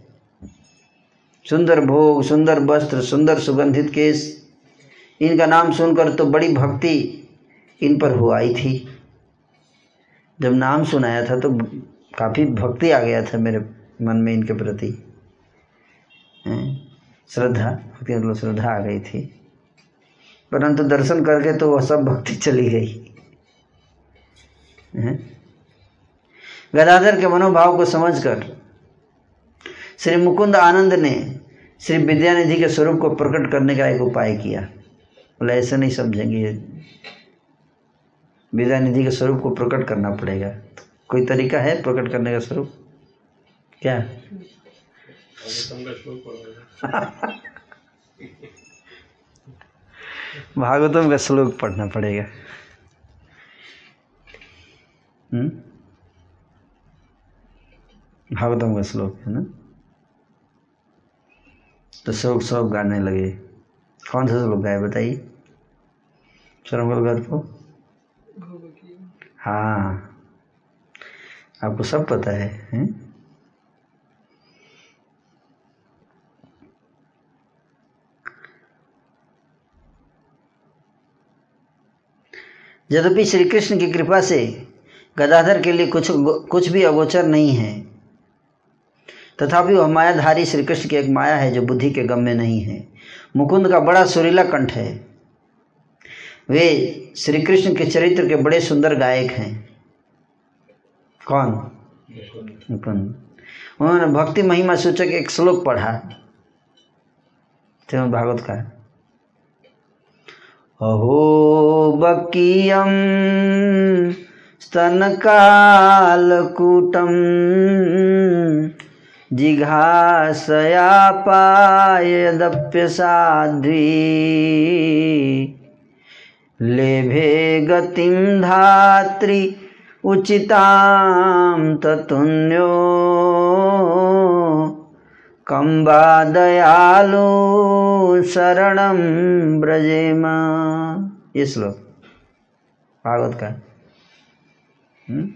सुंदर भोग, सुंदर वस्त्र, सुंदर सुगंधित केस इनका नाम सुनकर तो बड़ी भक्ति इन पर हो आई थी। जब नाम सुनाया था तो काफ़ी भक्ति आ गया था मेरे मन में इनके प्रति। श्रद्धा, भक्ति मतलब श्रद्धा आ गई थी। परंतु दर्शन करके तो वह सब भक्ति चली गई। गदाधर के मनोभाव को समझकर श्री मुकुंद आनंद ने श्री विद्यानिधि के स्वरूप को प्रकट करने का एक उपाय किया। बोले, ऐसे नहीं समझेंगे ये विद्यानिधि के स्वरूप को प्रकट करना पड़ेगा। कोई तरीका है प्रकट करने का स्वरूप? क्या? भागवतम का श्लोक पढ़ना पड़ेगा। हम्म? भागवतम का श्लोक है ना? तो श्लोक सब गाने लगे। कौन सा श्लोक गाए बताइए। श्रमगल घर को? हाँ। आपको सब पता है, हैं? यद्यपि श्री कृष्ण की कृपा से गदाधर के लिए कुछ कुछ भी अगोचर नहीं है, तथापि वह मायाधारी श्री कृष्ण की एक माया है जो बुद्धि के गम में नहीं है। मुकुंद का बड़ा सुरीला कंठ है। वे श्री कृष्ण के चरित्र के बड़े सुंदर गायक हैं। कौन? मुकुंद। उन्होंने भक्ति महिमा सूचक एक श्लोक पढ़ा। श्रीमद् भागवत का। अहो बकीयम स्तनकालकूटम जिघासया पायदप्य साध्वी लेभे गतिं धात्री उचितां ततुन्यो। कम्बा दयालु शरणं ब्रजेम ये श्लोक। भागवत का। हम्म?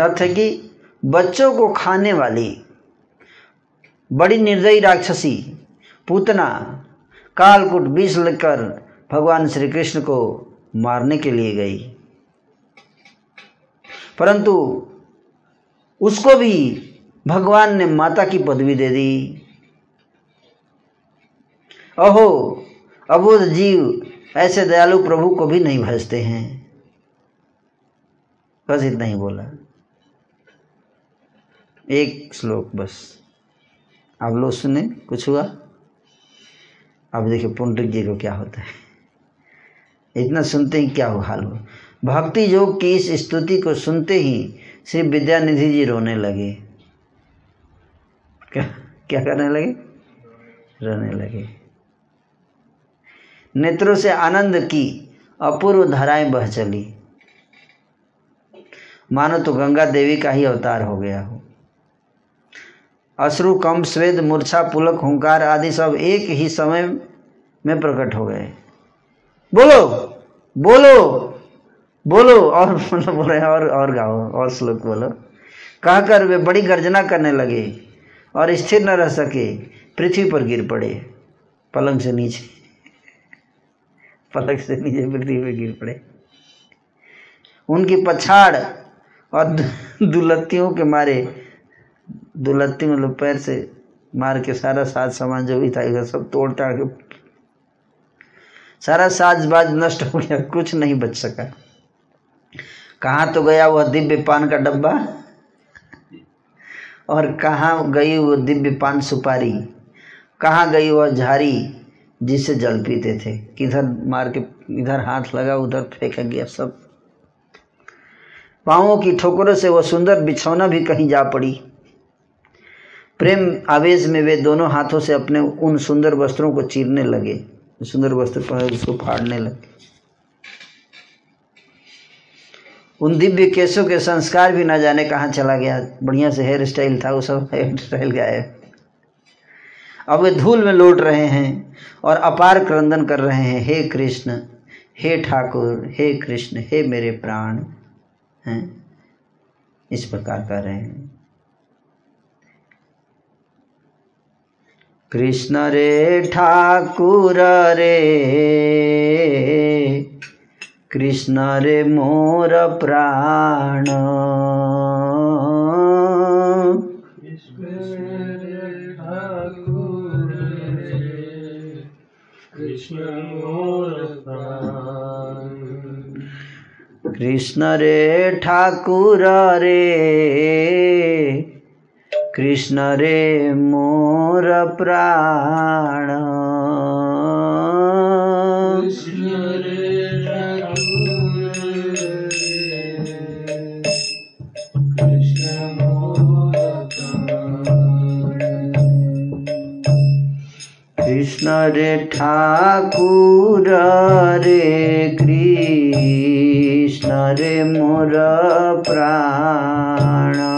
अर्थ है कि बच्चों को खाने वाली बड़ी निर्दयी राक्षसी, पूतना कालकुट विष लेकर भगवान श्री कृष्ण को मारने के लिए गई। परंतु उसको भी भगवान ने माता की पदवी दे दी। अहो, अबोध जीव ऐसे दयालु प्रभु को भी नहीं भजते हैं। बस इतना ही बोला। एक श्लोक बस। आप लोग सुने, कुछ हुआ? अब देखिए पुंडरिक जी को क्या होता है? इतना सुनते ही क्या हो हाल हो भक्ति योग की इस स्तुति को सुनते ही श्री विद्यानिधि जी रोने लगे। क्या क्या करने लगे? रोने लगे। नेत्रों से आनंद की अपूर्व धाराएँ बह चली। मानो तो गंगा देवी का ही अवतार हो गया हो। अश्रु कम स्वेद मूर्छा, पुलक, हुंकार आदि सब एक ही समय में प्रकट हो गए। बोलो बोलो बोलो, और मतलब बोल रहे हैं, और और गाओ, और श्लोक बोलो। कहकर वे बड़ी गर्जना करने लगे और स्थिर न रह सके, पृथ्वी पर गिर पड़े, पलंग से नीचे। पलंग से नीचे पृथ्वी पर गिर पड़े। उनकी पछाड़ और दुलत्तियों के मारे दुलत्ती मतलब पैर से मार के सारा साज सामान जो भी था, इधर सब तोड़ टाड़ के सारा साजबाज नष्ट हो गया, कुछ नहीं बच सका। कहाँ तो गया वह दिव्य पान का डब्बा? और कहाँ गई वो दिव्य पान सुपारी? कहाँ गई वह झारी जिससे जल पीते थे? किधर मार के, इधर हाथ लगा, उधर फेंका गया सब। पाँवों की ठोकरों से वह सुंदर बिछौना भी कहीं जा पड़ी। प्रेम आवेश में वे दोनों हाथों से अपने उन सुंदर वस्त्रों को चीरने लगे। सुंदर वस्त्र पहन उसको फाड़ने लगे। उन दिव्य केसों के संस्कार भी ना जाने कहाँ चला गया। बढ़िया से हेयर स्टाइल था वो सब हेयर स्टाइल गायब। अब वे धूल में लौट रहे हैं और अपार क्रंदन कर रहे हैं। हे कृष्ण, हे ठाकुर, हे कृष्ण, हे मेरे प्राण। हैं? इस प्रकार कर रहे हैं। कृष्ण रे ठाकुर रे। कृष्ण रे मोर प्राण। कृष्ण प्राण कृष्ण रे ठाकुर रे। कृष्ण रे मोर प्राण। कृष्ण रे ठाकुर रे कृष्ण रे मोर प्राण।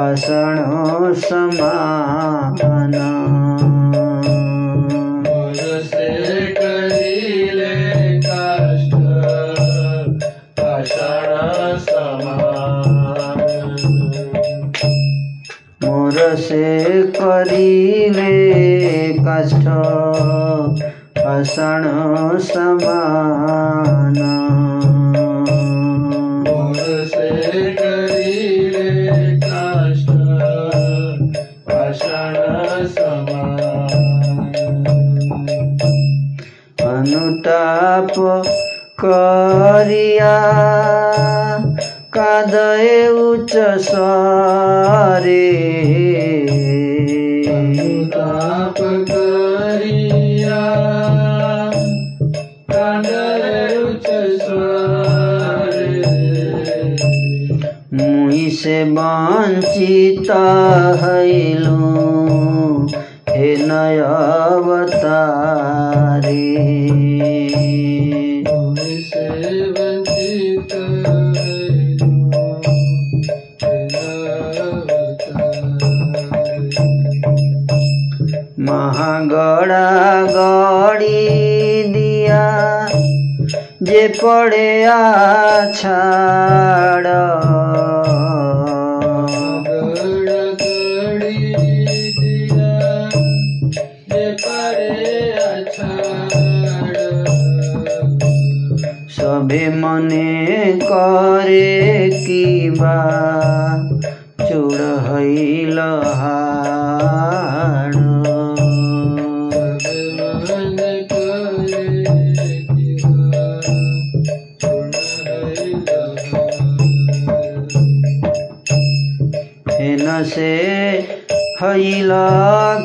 से पाषाण समान मोरसे करीले काष्ठ पाषाण समान मोर से करीले कष्ट समान अनुताप करिया। कादय उच्च सरे। ताप करिया। मुई से वंचित हैलू। हे नय अवतारी से वंचित महागड़ा गड़ी दिया जे पड़े आछाड़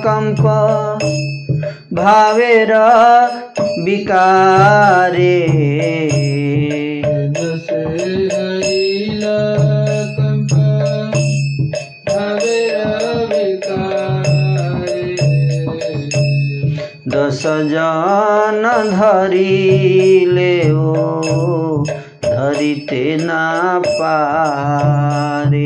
कंप भावेर विकारे। दस जन धरी ले ओ धरिते ना पारे।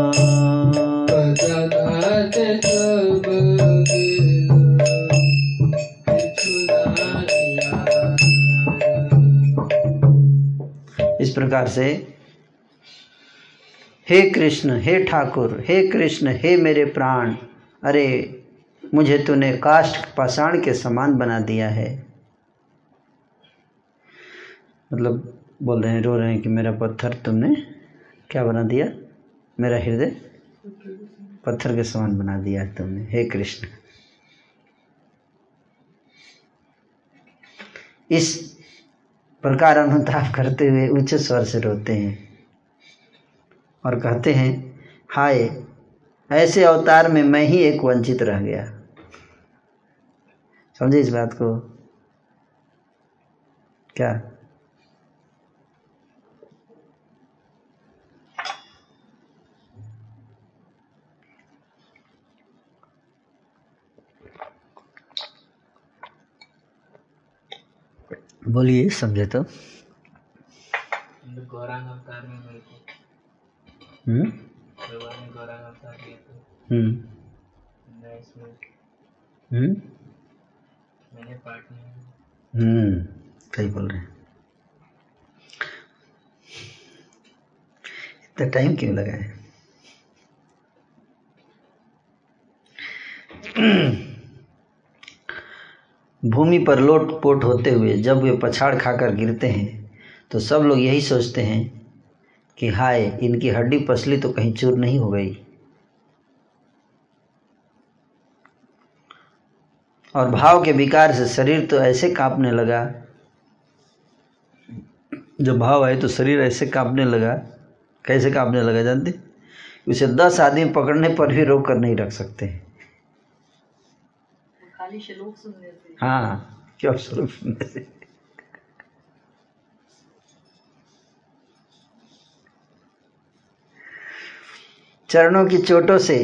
प्रकार से, हे कृष्ण, हे ठाकुर, हे कृष्ण, हे मेरे प्राण, अरे, मुझे तूने काष्ठ पाषाण के समान बना दिया है। मतलब बोल रहे हैं, रो रहे हैं कि मेरा पत्थर तुमने क्या बना दिया? मेरा हृदय पत्थर के समान बना दिया तुमने। हे कृष्ण। इस प्रकार अनुताप करते हुए उच्च स्वर से रोते हैं और कहते हैं, हाय, ऐसे अवतार में मैं ही एक वंचित रह गया। समझे इस बात को? क्या? बोलिए, समझे तो। गौरांग अवतार में मेरे को गौरांग अवतार हम्म। मैं इसमें हम्म? मैंने पार्ट नहीं हम्म सही बोल रहे हैं। इतना टाइम क्यों लगा है भूमि पर लोट पोट होते हुए जब वे पछाड़ खाकर गिरते हैं तो सब लोग यही सोचते हैं कि हाय, इनकी हड्डी पसली तो कहीं चूर नहीं हो गई। और भाव के विकार से शरीर तो ऐसे कांपने लगा। जब भाव आए तो शरीर ऐसे कांपने लगा। कैसे कांपने लगा जानते? उसे दस आदमी पकड़ने पर भी रोक कर नहीं रख सकते। हैं खाली श्लोक सुनने से हाँ क्यों स्वरूप सुनने से चरणों की चोटों से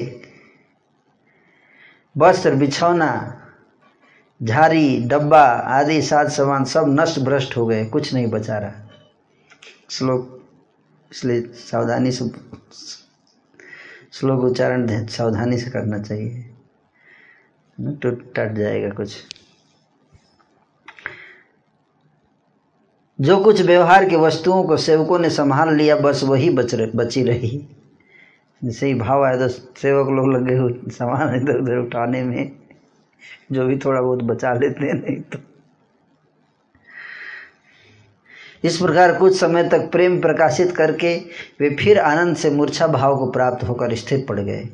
वस्त्र बिछौना झारी डब्बा आदि साज सामान सब नष्ट भ्रष्ट हो गए कुछ नहीं बचा रहा। श्लोक इसलिए सावधानी से श्लोक उच्चारण सावधानी से करना चाहिए। न तो टट जाएगा कुछ। जो कुछ व्यवहार की वस्तुओं को सेवकों ने संभाल लिया बस वही बच रह, बची रही। जैसे ही भाव आया तो सेवक लोग लगे हुए सामान इधर उधर उठाने में। जो भी थोड़ा बहुत बचा लेते हैं नहीं तो। इस प्रकार कुछ समय तक प्रेम प्रकाशित करके वे फिर आनंद से मूर्छा भाव को प्राप्त होकर स्थिर पड़ गए।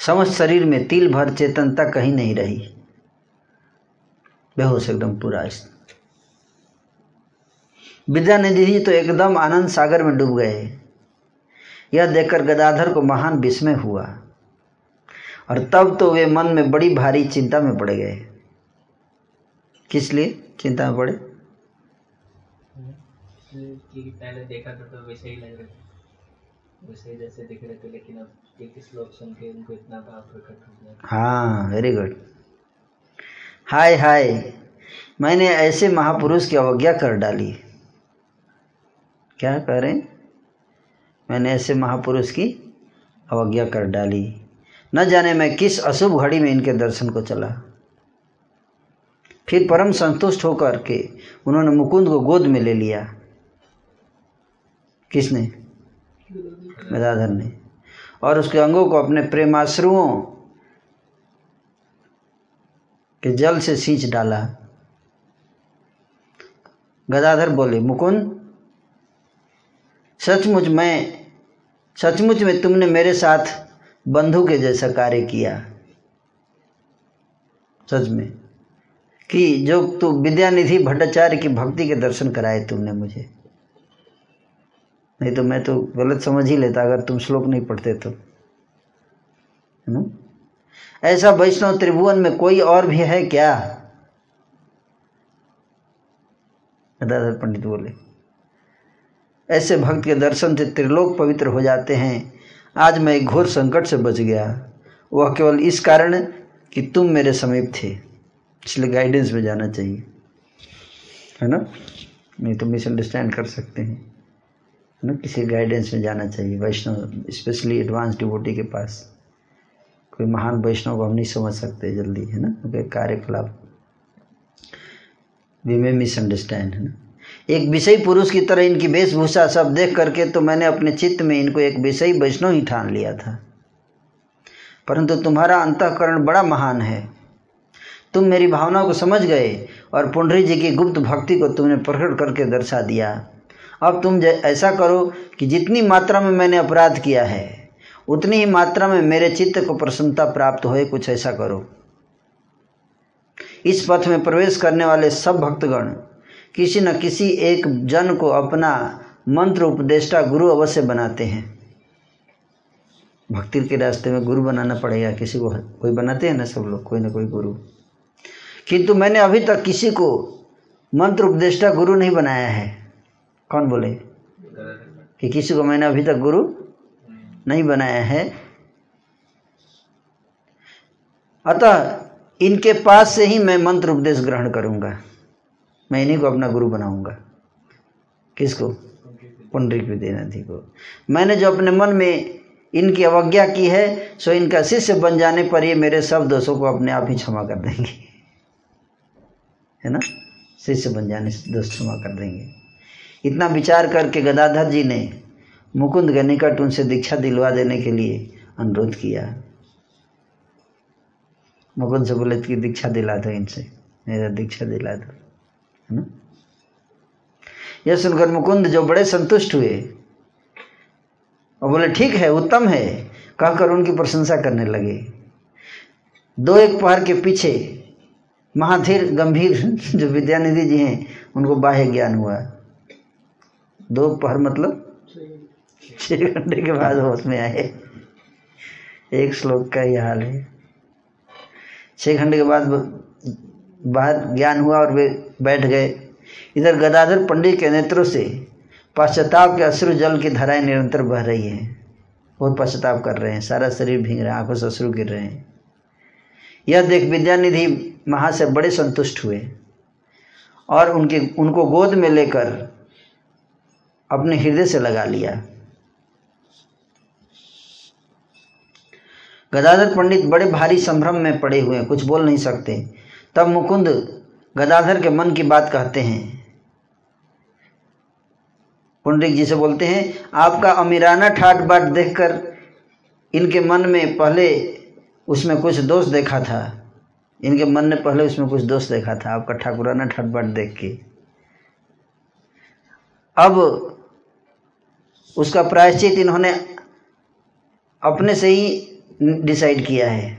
समस्त शरीर में तिल भर चेतनता कहीं नहीं रही। बेहोश एकदम पूरा विद्यानिधि जी तो एकदम आनंद सागर में डूब गए। यह देखकर गदाधर को महान विस्मय हुआ। और तब तो वे मन में बड़ी भारी चिंता में पड़ गए। किस लिए चिंता में पड़े? पहले देखा तो वैसे ही लग रहे वैसे जैसे दिख रहे थे, लेकिन अब एक श्लोक सुन के उनको इतना भाव प्रकट हो गया। हाँ वेरी गुड हाय हाय मैंने ऐसे महापुरुष की अवज्ञा कर डाली। क्या कह रहे? मैंने ऐसे महापुरुष की अवज्ञा कर डाली। न जाने मैं किस अशुभ घड़ी में इनके दर्शन को चला। फिर परम संतुष्ट होकर के उन्होंने मुकुंद को गोद में ले लिया। किसने? गदाधर ने और उसके अंगों को अपने प्रेमाश्रुओं के जल से सींच डाला। गदाधर बोले, मुकुंद, सचमुच मैं, सचमुच में तुमने मेरे साथ बंधु के जैसा कार्य किया। सच में, कि जो तू विद्यानिधि भट्टाचार्य की भक्ति के दर्शन कराए तुमने मुझे। नहीं तो मैं तो गलत समझ ही लेता, अगर तुम श्लोक नहीं पढ़ते तो। है ना? ऐसा वैष्णव त्रिभुवन में कोई और भी है क्या? गदाधर पंडित बोले, ऐसे भक्त के दर्शन से त्रिलोक पवित्र हो जाते हैं। आज मैं एक घोर संकट से बच गया। वह केवल इस कारण कि तुम मेरे समीप थे, इसलिए गाइडेंस में जाना चाहिए। है ना? नहीं तो मिसअंडरस्टैंड कर सकते हैं। है ना? किसी गाइडेंस में जाना चाहिए। वैष्णव स्पेशली एडवांस डिवोटी के पास। कोई महान वैष्णव को हम नहीं समझ सकते जल्दी, है ना? उनके कार्यकलाप। वी मे मिसअंडरस्टैंड है ना? एक विषयी पुरुष की तरह इनकी वेशभूषा सब देख करके तो मैंने अपने चित्त में इनको एक विषय वैष्णव ही ठान लिया था। परंतु तुम्हारा अंतकरण बड़ा महान है। तुम मेरी भावनाओं को समझ गए और पुंडरी जी की गुप्त भक्ति को तुमने प्रकट करके दर्शा दिया। अब तुम ऐसा करो कि जितनी मात्रा में मैंने अपराध किया है, उतनी ही मात्रा में मेरे चित्त को प्रसन्नता प्राप्त होए कुछ ऐसा करो। इस पथ में प्रवेश करने वाले सब भक्तगण, किसी न किसी एक जन को अपना मंत्र उपदेष्टा गुरु अवश्य बनाते हैं। भक्ति के रास्ते में गुरु बनाना पड़ेगा, किसी को कोई बनाते हैं ना सब लोग, कोई ना कोई गुरु। किंतु मैंने अभी तक किसी को मंत्र उपदेष्टा गुरु नहीं बनाया है। कौन बोले? कि किसी को मैंने अभी तक गुरु नहीं बनाया है। अतः इनके पास से ही मैं मंत्र उपदेश ग्रहण करूँगा। मैं इन्हीं को अपना गुरु बनाऊँगा। किसको? पुंडरिक विद्यानिधि को। मैंने जो अपने मन में इनकी अवज्ञा की है, सो इनका शिष्य बन जाने पर ये मेरे सब दोषों को अपने आप ही क्षमा कर देंगे। है ना? शिष्य बन जाने से दोष क्षमा कर देंगे। इतना विचार करके गदाधर जी ने मुकुंद के निकट उनसे दीक्षा दिलवा देने के लिए अनुरोध किया। मुकुंद से बोले कि दीक्षा दिला दो इनसे, मेरा दीक्षा दिला दो। है ना? यह सुनकर मुकुंद जो बड़े संतुष्ट हुए और बोले, ठीक है, उत्तम है। कहकर उनकी प्रशंसा करने लगे। दो एक पहर के पीछे महाधीर गंभीर जो विद्यानिधि जी हैं, उनको बाह्य ज्ञान हुआ। दो पहर मतलब छह घंटे के बाद होश में आए। एक श्लोक का ही हाल है। छह घंटे के बाद बाहर ज्ञान हुआ और वे बैठ गए। इधर गदाधर पंडित के नेत्रों से पश्चाताप के अश्रु जल की धाराएँ निरंतर बह रही हैं। बहुत पश्चाताप कर रहे हैं। सारा शरीर भींग रहा है, आँखों से अश्रु गिर रहे हैं। यह देख विद्यानिधि महा से बड़े संतुष्ट हुए और उनके उनको गोद में लेकर अपने हृदय से लगा लिया। गदाधर पंडित बड़े भारी संभ्रम में पड़े हुए कुछ बोल नहीं सकते। तब मुकुंद गदाधर के मन की बात कहते हैं। पुंडरिक जी से बोलते हैं, आपका अमीराना ठाट बाट देखकर इनके मन में पहले उसमें कुछ दोष देखा था। इनके मन ने पहले उसमें कुछ दोष देखा था, आपका ठाकुराना ठाट बाट देख के। अब उसका प्रायश्चित इन्होंने अपने से ही डिसाइड किया है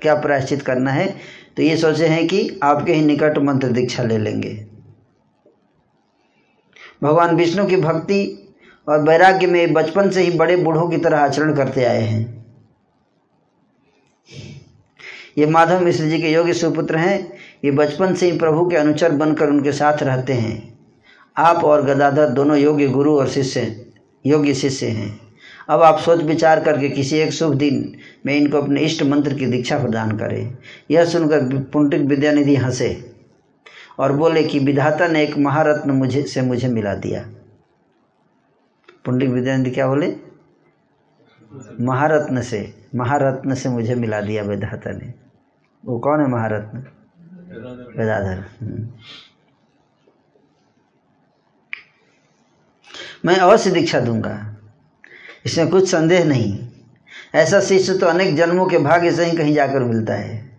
क्या प्रायश्चित करना है। तो ये सोचे हैं कि आपके ही निकट मंत्र दीक्षा ले लेंगे। भगवान विष्णु की भक्ति और वैराग्य में बचपन से ही बड़े बूढ़ों की तरह आचरण करते आए हैं। ये माधव मिश्र जी के योग्य सुपुत्र हैं। ये बचपन से ही प्रभु के अनुचर बनकर उनके साथ रहते हैं। आप और गदाधर दोनों योग्य गुरु और शिष्य योग्य शिष्य हैं। अब आप सोच विचार करके किसी एक शुभ दिन में इनको अपने इष्ट मंत्र की दीक्षा प्रदान करें। यह सुनकर पुंडित विद्यानिधि हंसे और बोले कि विधाता ने एक महारत्न मुझे, से मुझे मिला दिया। पुंडित विद्यानिधि क्या बोले? महारत्न से महारत्न से मुझे मिला दिया विधाता ने। वो कौन है महारत्न? वेदाधर। मैं अवश्य दीक्षा दूँगा। इसमें कुछ संदेह नहीं। ऐसा शिष्य तो अनेक जन्मों के भाग्य से ही कहीं जाकर मिलता है।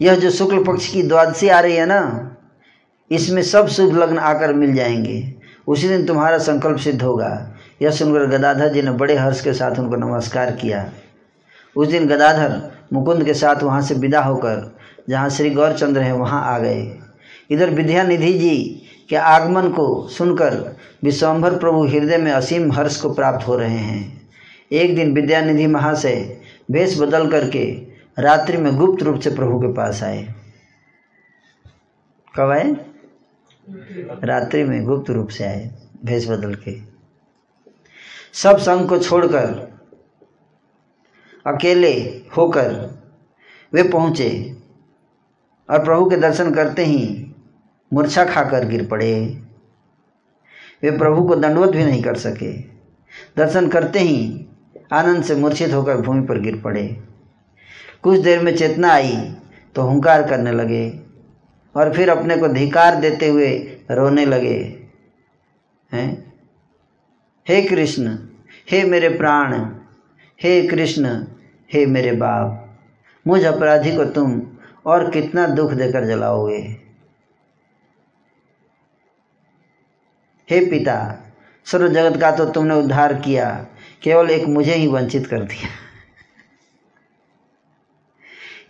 यह जो शुक्ल पक्ष की द्वादशी आ रही है ना, इसमें सब शुभ लग्न आकर मिल जाएँगे। उसी दिन तुम्हारा संकल्प सिद्ध होगा। यह सुनकर गदाधर जी ने बड़े हर्ष के साथ उनको नमस्कार किया। उस दिन गदाधर मुकुंद के साथ वहाँ से विदा होकर, जहाँ श्री गौरचंद्र हैं, वहाँ आ गए। इधर विद्यानिधि जी के आगमन को सुनकर विश्वम्भर प्रभु हृदय में असीम हर्ष को प्राप्त हो रहे हैं। एक दिन विद्यानिधि महाशय वेश बदल करके रात्रि में गुप्त रूप से प्रभु के पास आए। कब आए? रात्रि में गुप्त रूप से आए भेष बदल के। सब संग को छोड़कर अकेले होकर वे पहुँचे और प्रभु के दर्शन करते ही मूर्छा खाकर गिर पड़े। वे प्रभु को दंडवत भी नहीं कर सके। दर्शन करते ही आनंद से मूर्छित होकर भूमि पर गिर पड़े। कुछ देर में चेतना आई तो हुंकार करने लगे और फिर अपने को धिकार देते हुए रोने लगे। हैं? हे कृष्ण, हे मेरे प्राण, हे कृष्ण, हे मेरे बाप, मुझ अपराधी को तुम और कितना दुख देकर जलाओगे? हे पिता, सर्व जगत का तो तुमने उद्धार किया, केवल एक मुझे ही वंचित कर दिया।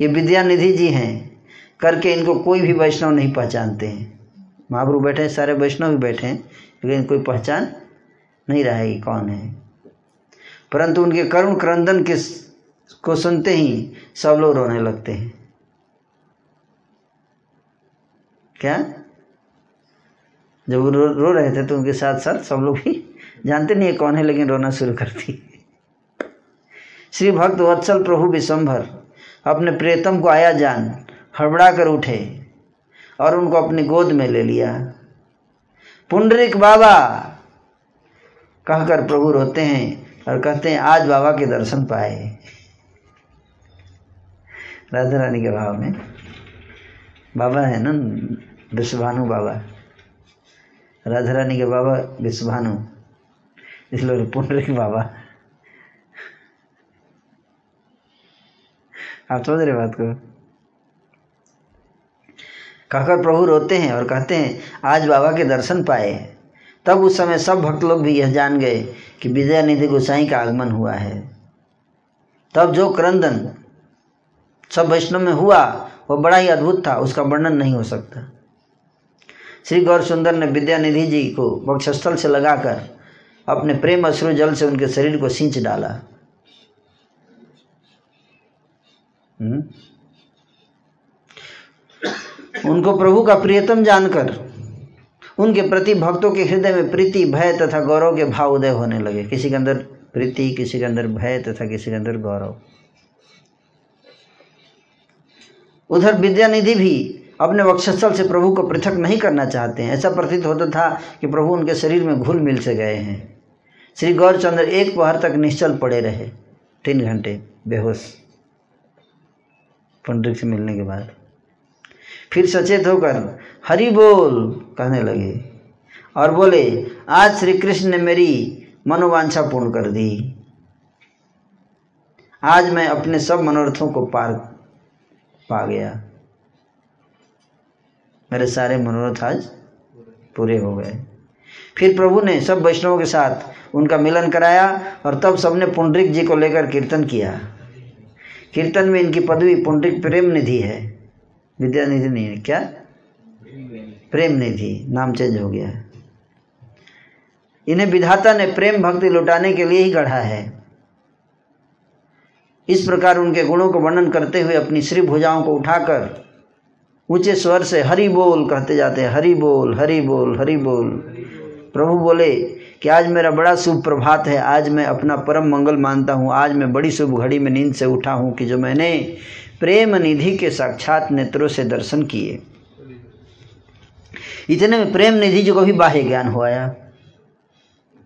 ये विद्यानिधि जी हैं, करके इनको कोई भी वैष्णव नहीं पहचानते हैं। महाप्रभु बैठे हैं, सारे वैष्णव भी बैठे हैं, लेकिन कोई पहचान नहीं रहा है कौन है। परंतु उनके करुण क्रंदन के को सुनते ही सब लोग रोने लगते हैं। क्या? जब वो रो, रो रहे थे तो उनके साथ साथ सब लोग भी जानते नहीं है कौन है लेकिन रोना शुरू कर दी श्री भक्त वत्सल प्रभु विशंभर अपने प्रियतम को आया जान हड़बड़ा कर उठे और उनको अपनी गोद में ले लिया। पुंडरिक बाबा कहकर प्रभु रोते हैं और कहते हैं आज बाबा के दर्शन पाए। राधा रानी के भाव में बाबा है ना विश्वभानु बाबा। राधा रानी के बाबा विश्वभानु इसलिए पुंडरिक बाबा। आप समझ रहे बात को? कहकर प्रभु रोते हैं और कहते हैं, आज बाबा के दर्शन पाए तब उस समय सब भक्त लोग भी यह जान गए कि विद्यानिधि गोसाई का आगमन हुआ है। तब जो क्रंदन सब वैष्णव में हुआ, वो बड़ा ही अद्भुत था, उसका वर्णन नहीं हो सकता। श्री गौर सुंदर ने विद्यानिधि जी को वक्षस्थल से लगाकर अपने प्रेम अश्रु जल से उनके शरीर को सींच डाला। हम्म? उनको प्रभु का प्रियतम जानकर, उनके प्रति भक्तों के हृदय में प्रीति, भय तथा गौरव के भाव उदय होने लगे। किसी के अंदर प्रीति, किसी के अंदर भय तथा किसी के अंदर गौरव। उधर विद्यानिधि भी अपने वक्षस्थल से प्रभु को पृथक नहीं करना चाहते हैं। ऐसा प्रतीत होता था कि प्रभु उनके शरीर में घुल मिल से गए हैं। श्री गौरचंद्र एक पहर तक निश्चल पड़े रहे। तीन घंटे, बेहोश। पंडित से मिलने के बाद। फिर सचेत होकर, हरि बोल! कहने लगे। और बोले, आज श्री कृष्ण ने मेरी मनोवांछा पूर्ण कर दी। आज मैं अपने सब मनोरथों को पार, पा गया। मेरे सारे मनोरथ आज पूरे हो गए। फिर प्रभु ने सब वैष्णवों के साथ उनका मिलन कराया और तब सबने पुंडरिक जी को लेकर कीर्तन किया। कीर्तन में इनकी पदवी पुंडरिक प्रेम निधि है। विद्या निधि नहीं है क्या? प्रेम निधि, नाम चेंज हो गया। इन्हें विधाता ने प्रेम भक्ति लुटाने के लिए ही गढ़ा है। इस प्रकार उनके गुणों को वर्णन करते हुए अपनी श्री भुजाओं को उठाकर ऊँचे स्वर से हरि बोल कहते जाते हरि बोल हरि बोल हरि बोल। प्रभु बोले कि आज मेरा बड़ा शुभ प्रभात है, आज मैं अपना परम मंगल मानता हूँ, आज मैं बड़ी शुभ घड़ी में नींद से उठा हूँ कि जो मैंने प्रेम निधि के साक्षात नेत्रों से दर्शन किए। इतने में प्रेम निधि जी को भी बाह्य ज्ञान हो आया।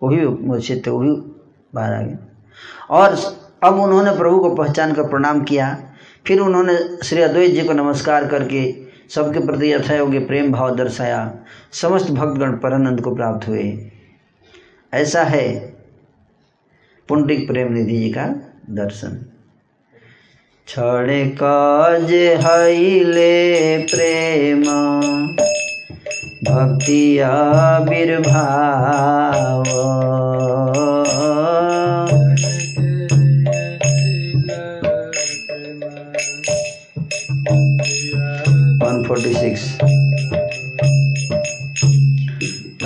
वही भी मुझसे तो वो भी बाहर आ गया और अब उन्होंने प्रभु को पहचान कर प्रणाम किया। फिर उन्होंने श्री अद्वैत जी को नमस्कार करके सबके प्रति यथायोग्य प्रेम भाव दर्शाया। समस्त भक्तगण परनंद को प्राप्त हुए। ऐसा है पुंडिक प्रेम निधि जी का दर्शन। छड़े काज हईले प्रेम, भक्ति आविर्भाव।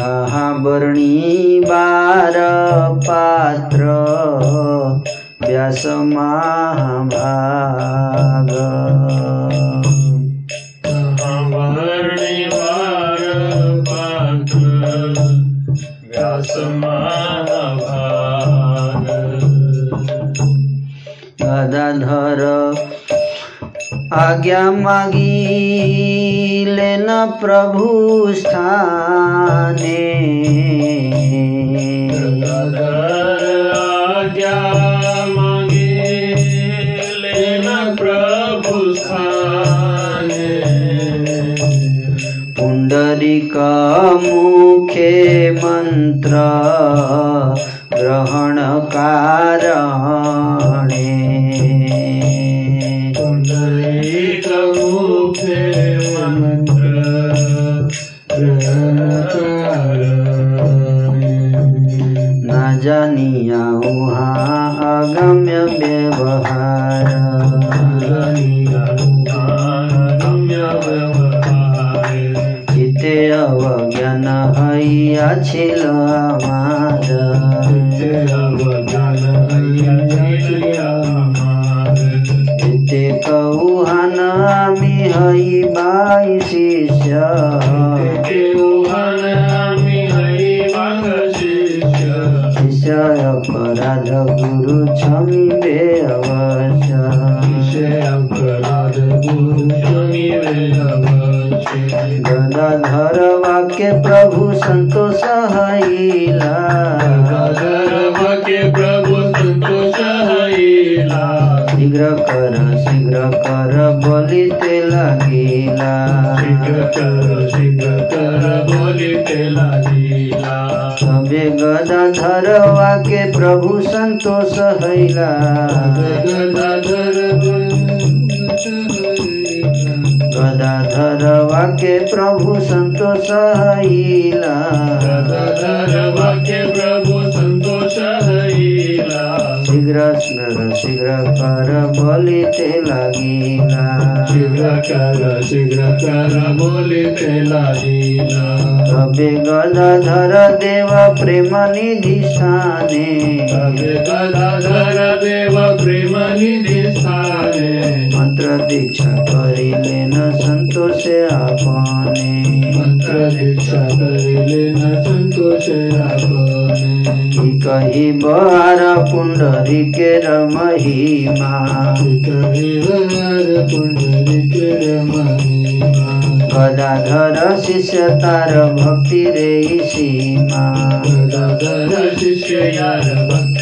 वर्णी बार पात्र व्यास महाभाग वर्णिवार पात्र व्यास महाभाग गदाधर आज्ञा मागी लेना प्रभु स्थाने। आज्ञा मागे लेना प्रभु स्थाने। पुंडरीक मुखे मंत्र ग्रहण कारणे। ग्रहण न जानिया वहाँ अगम्य व्यवहार चिते अवज्ञान हईयाछिल আমার এতে কৌহান আমি হই বাই শিষ্য শিষ্য বন্ধু ছন্দে আবাসা সে অপরাধ গদাধর বাক্যে প্রভু সন্তোষ হইলা গদাধর বাক্যে প্রভু সন্তোষ হইলা শীঘ্র কর শীঘ্র কর বলিতে লাগিলা শীঘ্র কর শীঘ্র কর বলিতে লাগিলা गदाधर के प्रभु संतोष हैला गदाधर वाके प्रभु संतोष हैला गदाधर वाके प्रभु हईला शीघ्र कर बोलते लगीना शीघ्र कर शीघ्र कर बोलते लगीना तबे गदाधर देव प्रेम निधि साने तबे गदाधर देव प्रेम निधि स्थाने मंत्र दीक्षा करिले न संतोष आपने। मंत्र दीक्षा करिले न संतोष आपने। कही बार पुंडरी के महिमा कहिवार पुंडरीक महिमा गदाधर शिष्य तार भक्ति रे सीमा गदाधर शिष्य यार भक्ति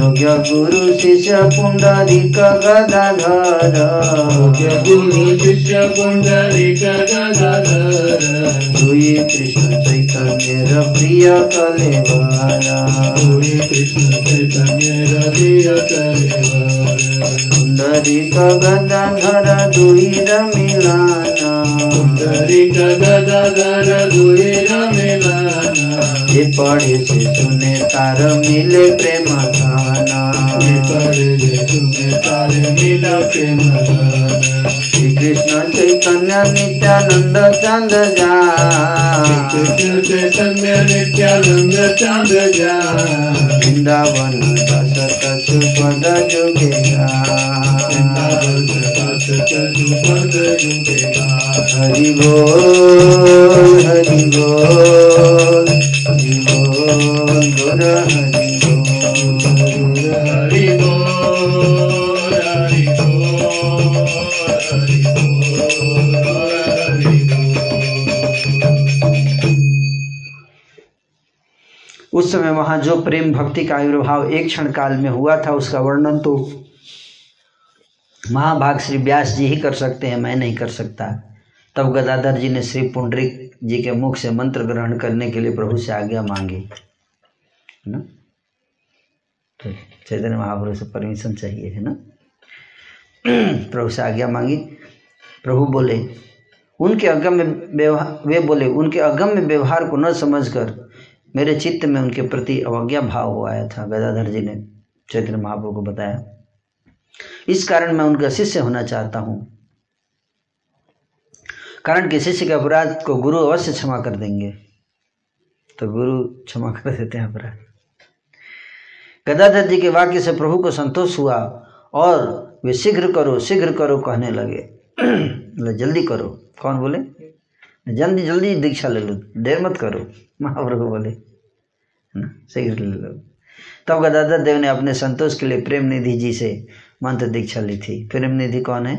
योग्य गुरु शिष्य पुंडरीक गदाधर योग्य गुरु शिष्य पुंडरीक गदाधर दुई कृष्ण चैतन्य प्रिय कलेवारा पूरी कृष्ण चैतन्य हृदय करेवर पुंडरीक गदाधर दुई मिलाना पुंडरीक गदाधर दुईर मिलाना जे पढ़े से सुने तार मिले प्रेम थाना करे सुने तार मिला प्रेम श्री कृष्ण चैतन्य नित्यानंद चंद जा। कृष्ण चैतन्य नित्यानंद चंद जा। वृंदावन दस तत्व पद जोगेगा वृंदावन दास चतुपद युगेगा हरि बोल हरि बोल। उस समय वहाँ जो प्रेम भक्ति का आविर्भाव एक क्षण काल में हुआ था, उसका वर्णन तो महाभाग श्री व्यास जी ही कर सकते हैं, मैं नहीं कर सकता। तब गदाधर जी ने श्री पुंडरिक जी के मुख से मंत्र ग्रहण करने के लिए प्रभु से आज्ञा मांगी। है ना? तो चैतन्य महाप्रभु से परमिशन चाहिए, है ना? प्रभु से आज्ञा मांगी। प्रभु बोले, उनके अगम्य व्यवहार, वे बोले, उनके अगम्य व्यवहार को न समझकर मेरे चित्त में उनके प्रति अवज्ञा भाव हो आया था, गदाधर जी ने चैतन्य महाप्रभु को बताया। इस कारण मैं उनका शिष्य होना चाहता हूँ। कारण कि शिष्य के अपराध को गुरु अवश्य क्षमा कर देंगे। तो गुरु क्षमा कर देते हैं अपराध। गदाधर जी के वाक्य से प्रभु को संतोष हुआ और वे शीघ्र करो शीघ्र करो कहने लगे। बोले जल्दी करो। कौन बोले? जल्दी जल्दी दीक्षा ले लो देर मत करो। महाप्रभु बोले ना शीघ्र ले लो। तब गदाधर देव ने अपने संतोष के लिए प्रेम निधि जी से मंत्र दीक्षा ली थी। प्रेम निधि कौन है?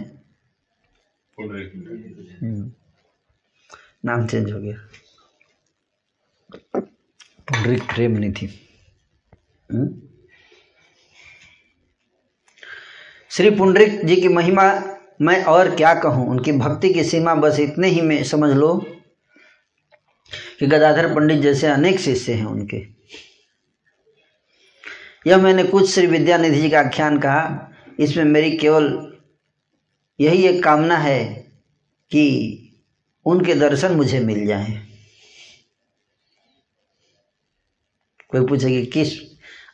हम्म, नाम चेंज हो गया। प्रेम निधि हम्म? श्री पुंडरिक जी की महिमा, मैं और क्या कहूँ? उनकी भक्ति की सीमा बस इतने ही में समझ लो कि गदाधर पंडित जैसे अनेक शिष्य हैं उनके। यह मैंने कुछ श्री विद्यानिधि जी का आख्यान कहा। इसमें मेरी केवल यही एक कामना है कि उनके दर्शन मुझे मिल जाएँ। कोई पूछे कि किस,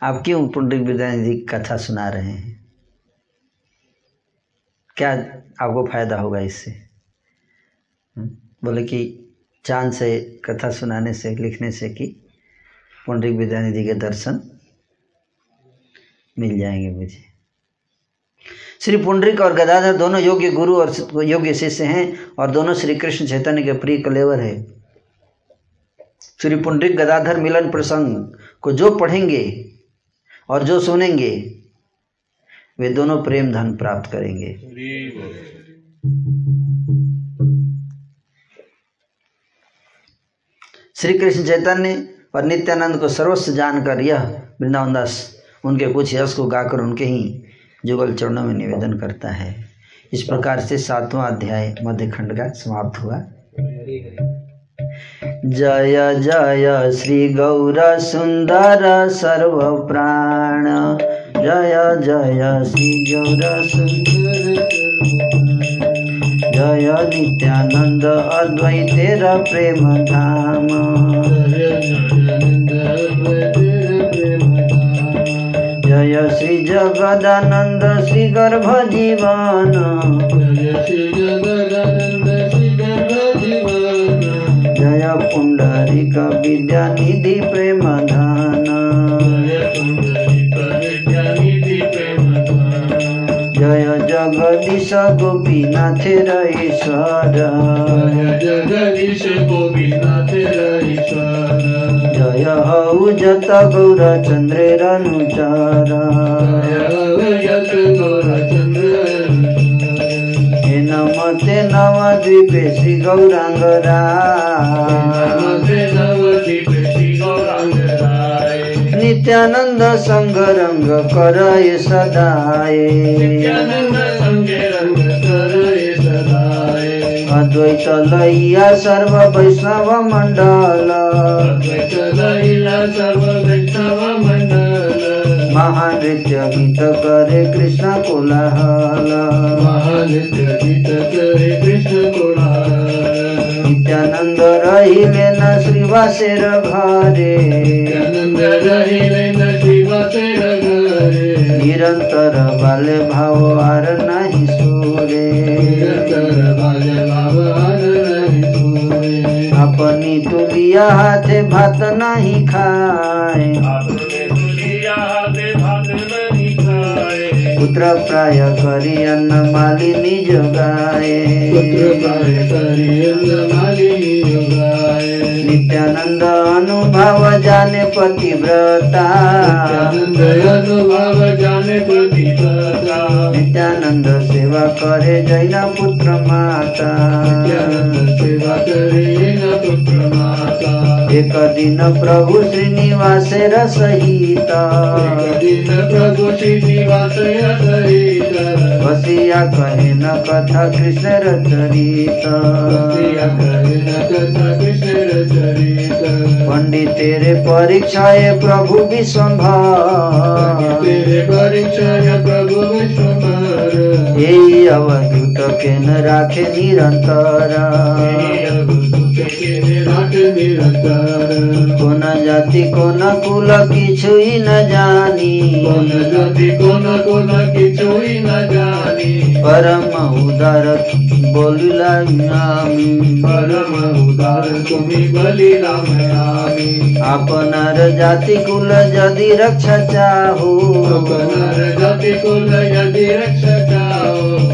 आप क्यों पुंडरिक विद्यानिधि कथा सुना रहे हैं? क्या आपको फ़ायदा होगा इससे? हम्म? बोले कि चाँद से कथा सुनाने से, लिखने से कि पुंडरिक विद्यानिधि के दर्शन मिल जाएँगे मुझे। श्री पुंडरिक और गदाधर दोनों योग्य गुरु और योग्य शिष्य हैं और दोनों श्री कृष्ण चैतन्य के प्रिय कलेवर है। श्री पुंडरिक गदाधर मिलन प्रसंग को जो पढ़ेंगे और जो सुनेंगे वे दोनों प्रेम धन प्राप्त करेंगे। श्री कृष्ण चैतन्य और नित्यानंद को सर्वस्व जानकर यह वृंदावन दास उनके कुछ यश को गाकर उनके ही जुगल चरणों में निवेदन करता है। इस प्रकार से सातवां अध्याय मध्य खंड का समाप्त हुआ। जय जय श्री गौर सुंदर सर्व प्राण जय जय श्री गौर सुन्दर जय नित्यानन्द अद्वैतेर प्रेम धाम जय श्री जगदानन्द श्री गर्भ जीवन जय पुण्डरीक विद्यानिधि प्रेम धान जगदीश गोपीनाथेर ईश्वर जगदीश गोपीनाथ ईश्वर जय हौ जत गौरचन्द्रेर अनुचर यत गौरचन्द्र हे नमते नवद्वीपे श्री गौराङ्गरा नमस्ते नवदीप श्री गौरांग राय नित्यानन्द सङ्गरङ्ग करय सदाय अद्वैत लैया सर्व वैष्णव मण्डल अद्वैत लैला सर्व वैष्णव मंडल। महानृत्य गीत करे कृष्ण कोलाहल। महानित्य गीत करे कृष्ण कोलाहल। नित्यानन्द रहिले न श्रीवासेर घरे। नित्यानंद रहिले न शिवाचे घरे। निरन्तर बाल्य भाव आर नाही सुरे। निरंतर तुलिया हाथे भात नाही खाए। पुत्र प्राय करी अन्न मालिनी जोगाए नित्यानन्द अनुभव जाने पतिव्रता नित्यानंद अनुभव जाने प्रतिपदा नित्यानन्द सेवा करे जैन पुत्र माता। नित्यानंद सेवा करे न पुत्र माता। एक दिन प्रभु दिन श्रीनिवास सहित बसिया कहे न कथा कृष्ण चरित भक्तिया करे न कथा कृष्ण चरित पंडित तेरे परीक्षाए प्रभु विश्वभा तेरे परीक्षाए प्रभु विश्वभर हे अवधूत के न राखे निरंतर। कोन जाति कोन कुल किछु न जानी। जाति कुल किछु न जानी। परम उदार बोलिला नामी। परम उदार तुम्ही जाति कुल यदि रक्षा चाहू। जाति कुल यदि रक्षा चाहू।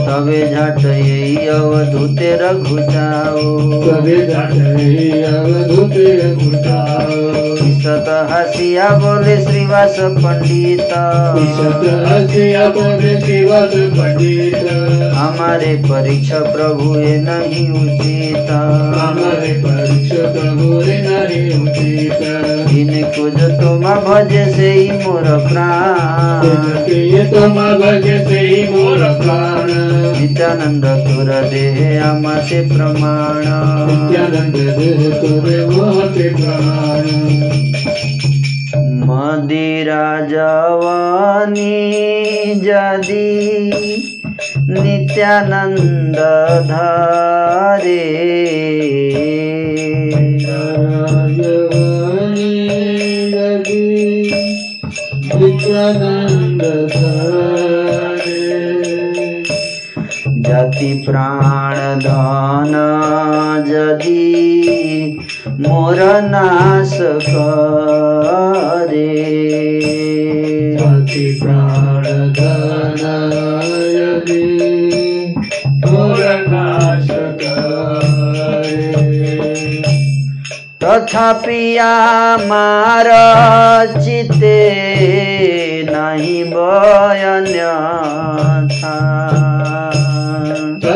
तबे झट यही अवधूते रघुचाओ तबे झट यही अवधूते रघुचाओ ईशत हसिया बोले श्रीवास पंडित। ईशत हसिया बोले श्रीवास पंडित। हमारे परीक्षा प्रभु ये नहीं उचित। हमारे परीक्षा प्रभु ये नहीं उचित। इनको जो तुम भज से ही मोर प्राण। ये तुम भज से ही मोर प्राण। प्रमाण। नित्यानंद तुर देह आमाते प्रमाण। नित्यानंद देह तुर आमाते प्रमाण। मदिरा जवानी जदी नित्यानंद धारे। नित्यानंद अति प्राण धन जदि मोर नाश करे। अति प्राण धन यदि मोर नाश करे। तथापि मार चिते नहीं बयन्यथा।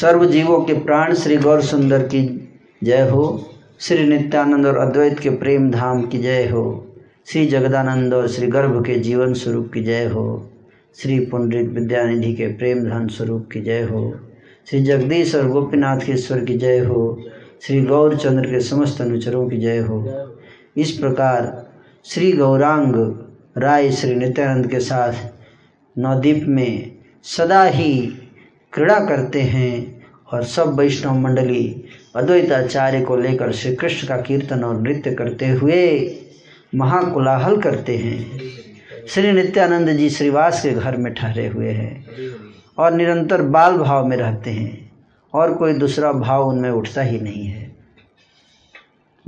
सर्व जीवों के प्राण श्री गौर सुंदर की जय हो। श्री नित्यानंद और अद्वैत के प्रेम धाम की जय हो। श्री जगदानंद और श्री गर्भ के जीवन स्वरूप की जय हो। श्री पुंडरिक विद्यानिधि के प्रेम धन स्वरूप की जय हो। श्री जगदीश और गोपीनाथ के ईश्वर की जय हो। श्री गौरचंद्र के समस्त अनुचरों की जय हो। इस प्रकार श्री गौरांग राय श्री नित्यानंद के साथ नवद्वीप में सदा ही क्रीड़ा करते हैं और सब वैष्णव मंडली अद्वैताचार्य को लेकर श्री कृष्ण का कीर्तन और नृत्य करते हुए महाकोलाहल करते हैं। श्री नित्यानंद जी श्रीवास के घर में ठहरे हुए हैं और निरंतर बाल भाव में रहते हैं और कोई दूसरा भाव उनमें उठता ही नहीं है।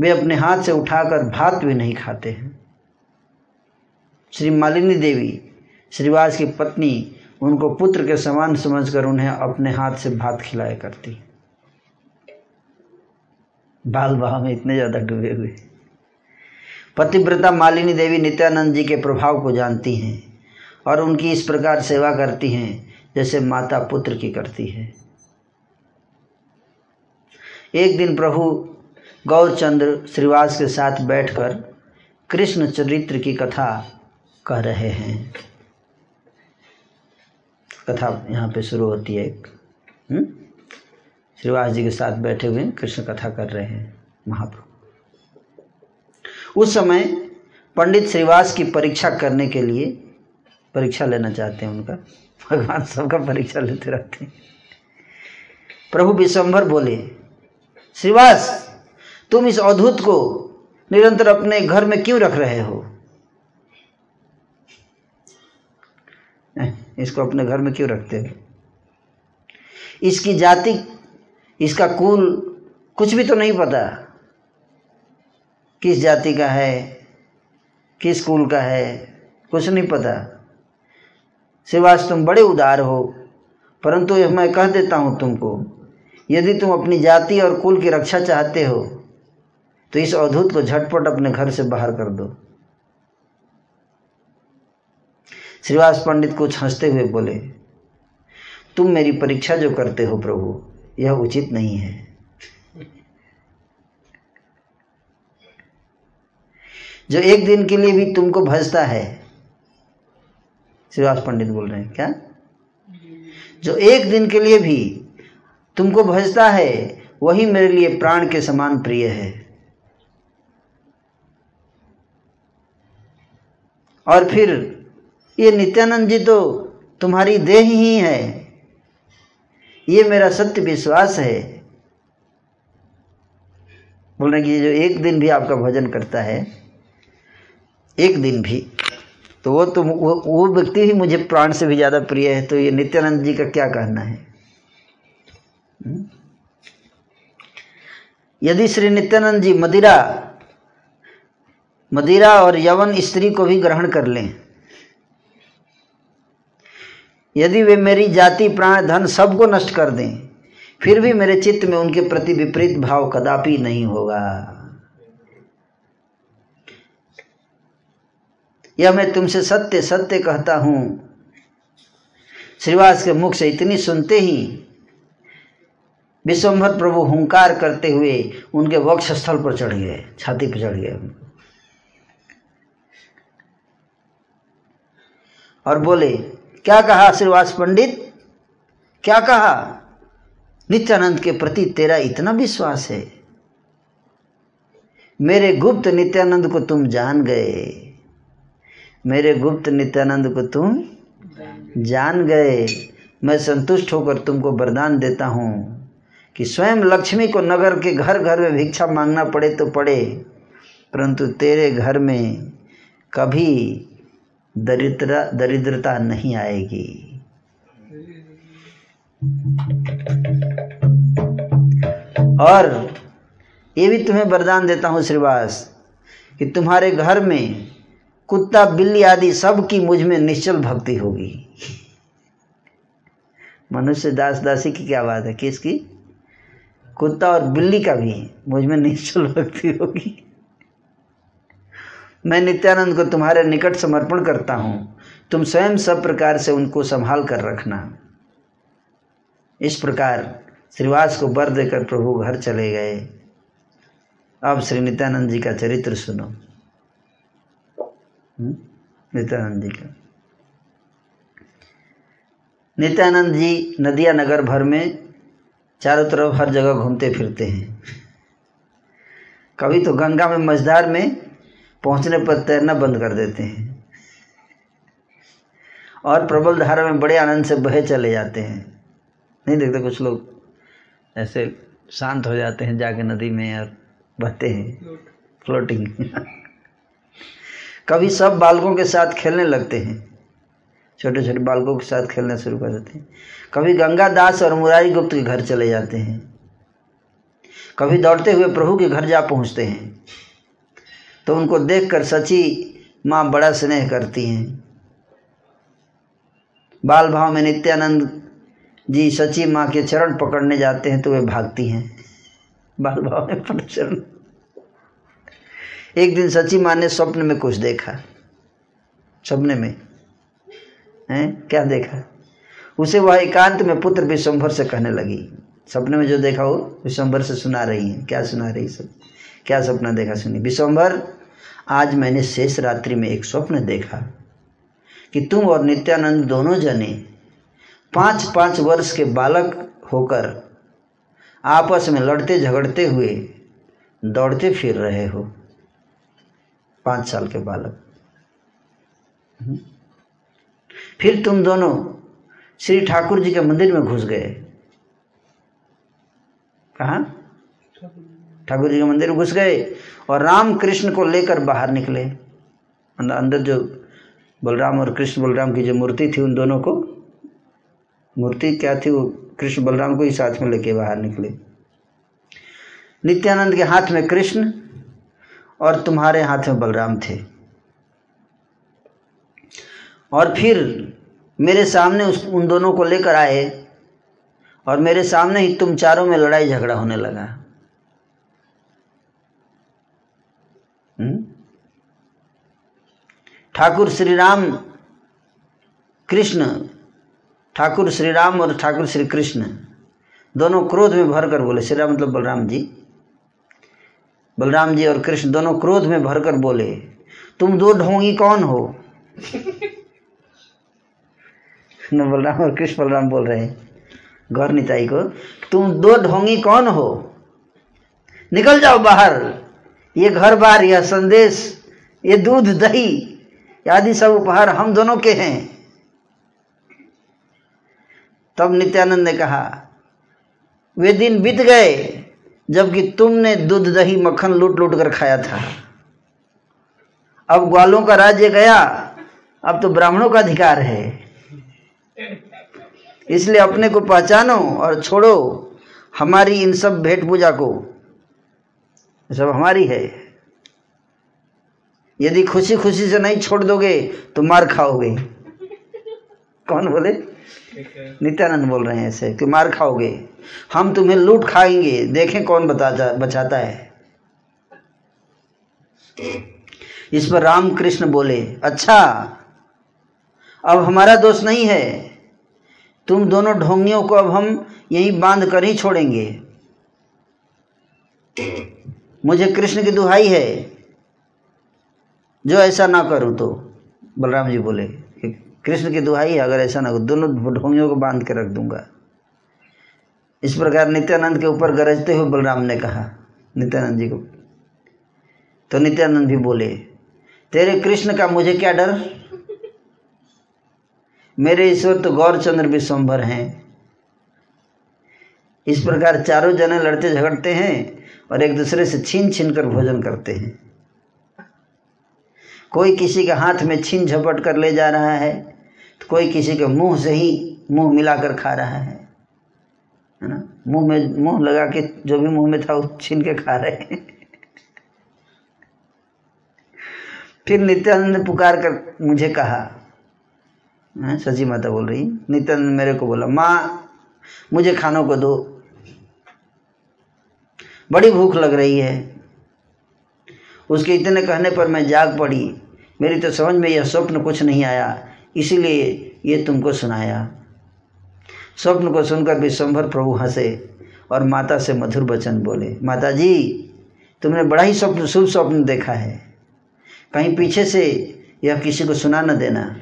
वे अपने हाथ से उठाकर भात भी नहीं खाते हैं। श्री मालिनी देवी श्रीवास की पत्नी उनको पुत्र के समान समझकर उन्हें अपने हाथ से भात खिलाया करती। बाल भाव में इतने ज़्यादा डूबे हुए। पतिव्रता मालिनी देवी नित्यानंद जी के प्रभाव को जानती हैं और उनकी इस प्रकार सेवा करती हैं, जैसे माता पुत्र की करती है। एक दिन प्रभु गौरचंद्र श्रीवास के साथ बैठकर कृष्ण चरित्र की कथा कह रहे हैं। कथा यहाँ पे शुरू होती है एक हम्म? श्रीवास जी के साथ बैठे हुए कृष्ण कथा कर रहे हैं, महाप्रभु। उस समय पंडित श्रीवास की परीक्षा करने के लिए परीक्षा लेना चाहते हैं उनका। भगवान सबका परीक्षा लेते रहते हैं। प्रभु विश्वम्भर बोले, श्रीवास, तुम इस अवधूत को निरंतर अपने घर में क्यों रख रहे हो? इसको अपने घर में क्यों रखते हो? इसकी जाति, इसका कुल, कुछ भी तो नहीं पता। किस जाति का है, किस कुल का है, कुछ नहीं पता। श्रीवास तुम बड़े उदार हो, परंतु यह मैं कह देता हूँ तुमको, यदि तुम अपनी जाति और कुल की रक्षा चाहते हो तो इस अवधूत को झटपट अपने घर से बाहर कर दो। श्रीवास पंडित कुछ हँसते हुए बोले, तुम मेरी परीक्षा जो करते हो प्रभु, यह उचित नहीं है। जो एक दिन के लिए भी तुमको भजता है, श्रीवास पंडित बोल रहे हैं, क्या? जो एक दिन के लिए भी तुमको भजता है, वही मेरे लिए प्राण के समान प्रिय है। और फिर ये नित्यानंद जी तो तुम्हारी देह ही है ये मेरा सत्य विश्वास है। बोल रहे कि जो एक दिन भी आपका भजन करता है एक दिन भी तो वो तो वो, वो व्यक्ति ही मुझे प्राण से भी ज़्यादा प्रिय है तो ये नित्यानंद जी का क्या कहना है? हम्म? यदि श्री नित्यानंद जी मदिरा मदिरा और यवन स्त्री को भी ग्रहण कर लें यदि वे मेरी जाति, प्राण, धन सबको नष्ट कर दें, फिर भी मेरे चित्त में उनके प्रति विपरीत भाव कदापि नहीं होगा। यह मैं तुमसे सत्य सत्य कहता हूँ। श्रीवास के मुख से इतनी सुनते ही विश्वम्भर प्रभु हुंकार करते हुए उनके वक्ष स्थल पर चढ़ गए, छाती पर चढ़ गए। और बोले क्या कहा श्रीवास पंडित? क्या कहा? नित्यानंद के प्रति तेरा इतना विश्वास है। मेरे गुप्त नित्यानंद को तुम जान गए। मेरे गुप्त नित्यानंद को तुम जान गए। मैं संतुष्ट होकर तुमको वरदान देता हूँ कि स्वयं लक्ष्मी को नगर के घर घर में भिक्षा मांगना पड़े तो पड़े, परंतु तेरे घर में कभी दरिद्रता दरिद्रता नहीं आएगी। और ये भी तुम्हें वरदान देता हूँ श्रीवास, कि तुम्हारे घर में कुत्ता, बिल्ली आदि सब की मुझमें निश्चल भक्ति होगी। मनुष्य दास दासी की क्या बात है? किसकी? कुत्ता और बिल्ली का भी मुझमें निश्चल भक्ति होगी। मैं नित्यानंद को तुम्हारे निकट समर्पण करता हूँ। तुम स्वयं सब प्रकार से उनको संभाल कर रखना। इस प्रकार श्रीवास को बर देकर प्रभु घर चले गए। अब श्री नित्यानंद जी का चरित्र सुनो। हम्म? नित्यानंद जी का। नित्यानंद जी नदिया नगर भर में चारों तरफ़ हर जगह घूमते फिरते हैं। कभी तो गंगा में मझदार में पहुँचने पर तैरना बंद कर देते हैं। और प्रबल धारा में बड़े आनंद से बहे चले जाते हैं। नहीं देखते कुछ लोग ऐसे शांत हो जाते हैं जाके नदी में और बहते हैं। फ्लोटिंग कभी सब बालकों के साथ खेलने लगते हैं। छोटे छोटे बालकों के साथ खेलना शुरू कर देते हैं। कभी गंगा दास और मुरारी गुप्त के घर चले जाते हैं। कभी दौड़ते हुए प्रभु के घर जा पहुँचते हैं। तो उनको देखकर सची माँ बड़ा स्नेह करती हैं। बाल भाव में नित्यानंद जी सची माँ के चरण पकड़ने जाते हैं तो वे भागती हैं। बाल भाव में चरण। एक दिन सची माँ ने स्वप्न में कुछ देखा। सपने में। हैं? क्या देखा? उसे वह एकांत में पुत्र विश्वभर से कहने लगी। सपने में जो देखा हो, विश्वभर से सुना रही है। क्या सुना रही सब? क्या सपना देखा सुनी? विश्वम्भर आज मैंने शेष रात्रि में एक स्वप्न देखा कि तुम और नित्यानंद दोनों जने पाँच पाँच वर्ष के बालक होकर आपस में लड़ते झगड़ते हुए दौड़ते फिर रहे हो। पाँच साल के बालक। हम्म। फिर तुम दोनों श्री ठाकुर जी के मंदिर में घुस गए। कहा? ठाकुर जी के मंदिर में घुस गए। और राम कृष्ण को लेकर बाहर निकले। अंदर अंदर जो बलराम और कृष्ण बलराम की जो मूर्ति थी, उन दोनों को मूर्ति क्या थी, वो कृष्ण बलराम को ही साथ में लेके बाहर निकले। नित्यानंद के हाथ में कृष्ण और तुम्हारे हाथ में बलराम थे। और फिर मेरे सामने उस, उन दोनों को लेकर आए और मेरे सामने ही तुम चारों में लड़ाई झगड़ा होने लगा। ठाकुर श्री राम कृष्ण, ठाकुर श्री राम और ठाकुर श्री कृष्ण दोनों क्रोध में भर कर बोले, श्री राम मतलब बलराम जी। बलराम जी और कृष्ण दोनों क्रोध में भर कर बोले, तुम दो ढोंगी कौन हो? न, बलराम और कृष्ण बलराम बोल रहे हैं। गौर निताई को, तुम दो ढोंगी कौन हो? निकल जाओ बाहर। ये घर बार, यह संदेश, ये दूध दही आदि सब उपहार हम दोनों के हैं। तब नित्यानंद ने कहा, वे दिन बीत गए, जबकि तुमने दूध, दही, मक्खन लूट लूट कर खाया था। अब ग्वालों का राज्य गया, अब तो ब्राह्मणों का अधिकार है। इसलिए अपने को पहचानो और छोड़ो, हमारी इन सब भेंट पूजा को। सब हमारी है। यदि खुशी खुशी से नहीं छोड़ दोगे तो मार खाओगे। कौन बोले? नित्यानंद बोल रहे हैं ऐसे, कि मार खाओगे। हम तुम्हें लूट खाएँगे। देखें कौन बता बचाता है। इस पर राम कृष्ण बोले अच्छा अब हमारा दोष नहीं है। तुम दोनों ढोंगियों को अब हम यहीं बाँध कर ही छोड़ेंगे। मुझे कृष्ण की दुहाई है। जो ऐसा ना करूँ तो बलराम जी बोले कि कृष्ण की दुहाई है अगर ऐसा ना हो दोनों ढोंगियों को बाँध के रख दूँगा। इस प्रकार नित्यानंद के ऊपर गरजते हुए बलराम ने कहा, नित्यानंद जी को। तो नित्यानंद भी बोले, तेरे कृष्ण का मुझे क्या डर? मेरे ईश्वर तो गौरचंद्र विश्वम्भर हैं। इस प्रकार चारों जने लड़ते झगड़ते हैं और एक दूसरे से छीन छीन कर भोजन करते हैं। कोई किसी के हाथ में छीन झपट कर ले जा रहा है तो कोई किसी के मुँह से ही मुँह मिलाकर खा रहा है। है ना? मुँह में, मुँह लगा के जो भी मुँह में था, वो छीन के खा रहे हैं। फिर नित्यानंद ने पुकार कर मुझे कहा सची माता बोल रही, नित्यानंद मेरे को बोला, माँ, मुझे खानों को दो। बड़ी भूख लग रही है उसके इतने कहने पर मैं जाग पड़ी। मेरी तो समझ में यह स्वप्न कुछ नहीं आया। इसीलिए ये तुमको सुनाया। स्वप्न को सुनकर विश्वम्भर प्रभु हंसे और माता से मधुर वचन बोले माता जी तुमने बड़ा ही स्वप्न, शुभ स्वप्न देखा है। कहीं पीछे से यह किसी को सुना न देना।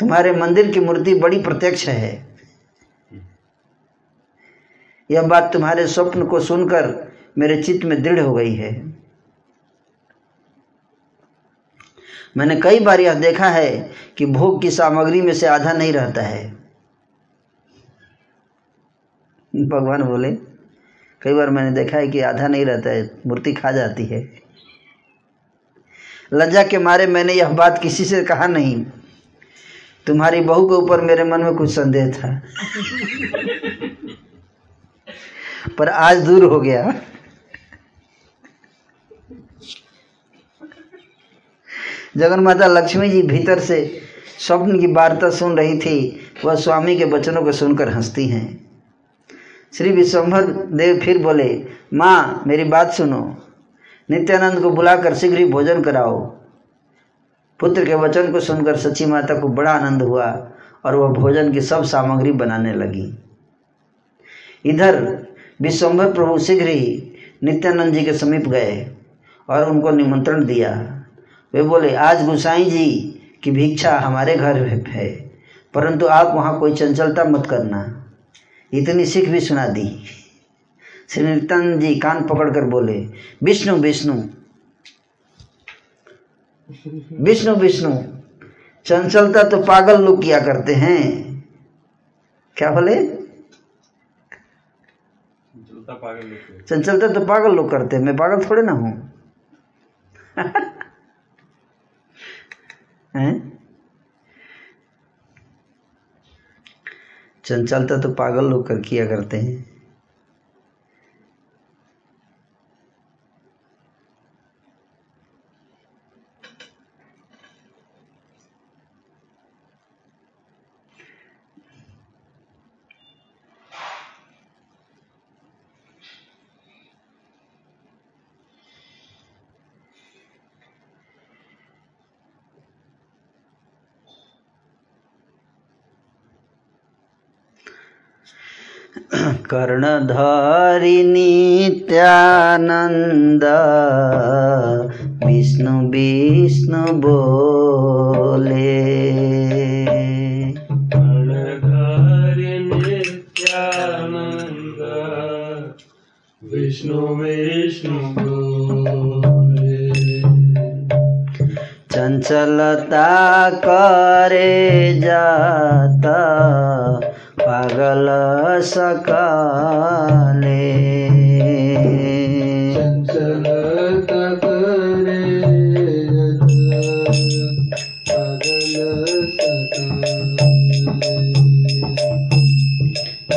तुम्हारे मंदिर की मूर्ति बड़ी प्रत्यक्ष है। यह बात तुम्हारे स्वप्न को सुनकर मेरे चित्त में दृढ़ हो गई है। मैंने कई बार यह देखा है कि भोग की सामग्री में से आधा नहीं रहता है। भगवान बोले, कई बार मैंने देखा है कि आधा नहीं रहता है, मूर्ति खा जाती है। लज्जा के मारे मैंने यह बात किसी से कहा नहीं। तुम्हारी बहू के ऊपर मेरे मन में कुछ संदेह था। पर आज दूर हो गया। जगन माता लक्ष्मी जी भीतर से स्वप्न की वार्ता सुन रही थी। वह स्वामी के वचनों को सुनकर हंसती हैं। श्री विश्वम्भर देव फिर बोले, माँ, मेरी बात सुनो। नित्यानंद को बुलाकर शीघ्र ही भोजन कराओ। पुत्र के वचन को सुनकर सची माता को बड़ा आनंद हुआ और वह भोजन की सब सामग्री बनाने लगी। इधर विश्वम्भर प्रभु शीघ्र ही नित्यानंद जी के समीप गए और उनको निमंत्रण दिया। वे बोले, आज गुसाई जी की भिक्षा हमारे घर है, परंतु आप वहाँ कोई चंचलता मत करना। इतनी सीख भी सुना दी। श्री नित्यानंद जी कान पकड़कर बोले, विष्णु विष्णु विष्णु विष्णु, चंचलता तो पागल लोग किया करते हैं। क्या बोले? चंचलता तो पागल लोग करते हैं। मैं पागल थोड़े ना हूँ। चंचलता तो पागल लोग कर किया करते हैं। कर्णधारी नित्यानंद विष्णु विष्णु बोले। विष्णु विष्णु बोले। चंचलता करे जाता। पगल सकाले।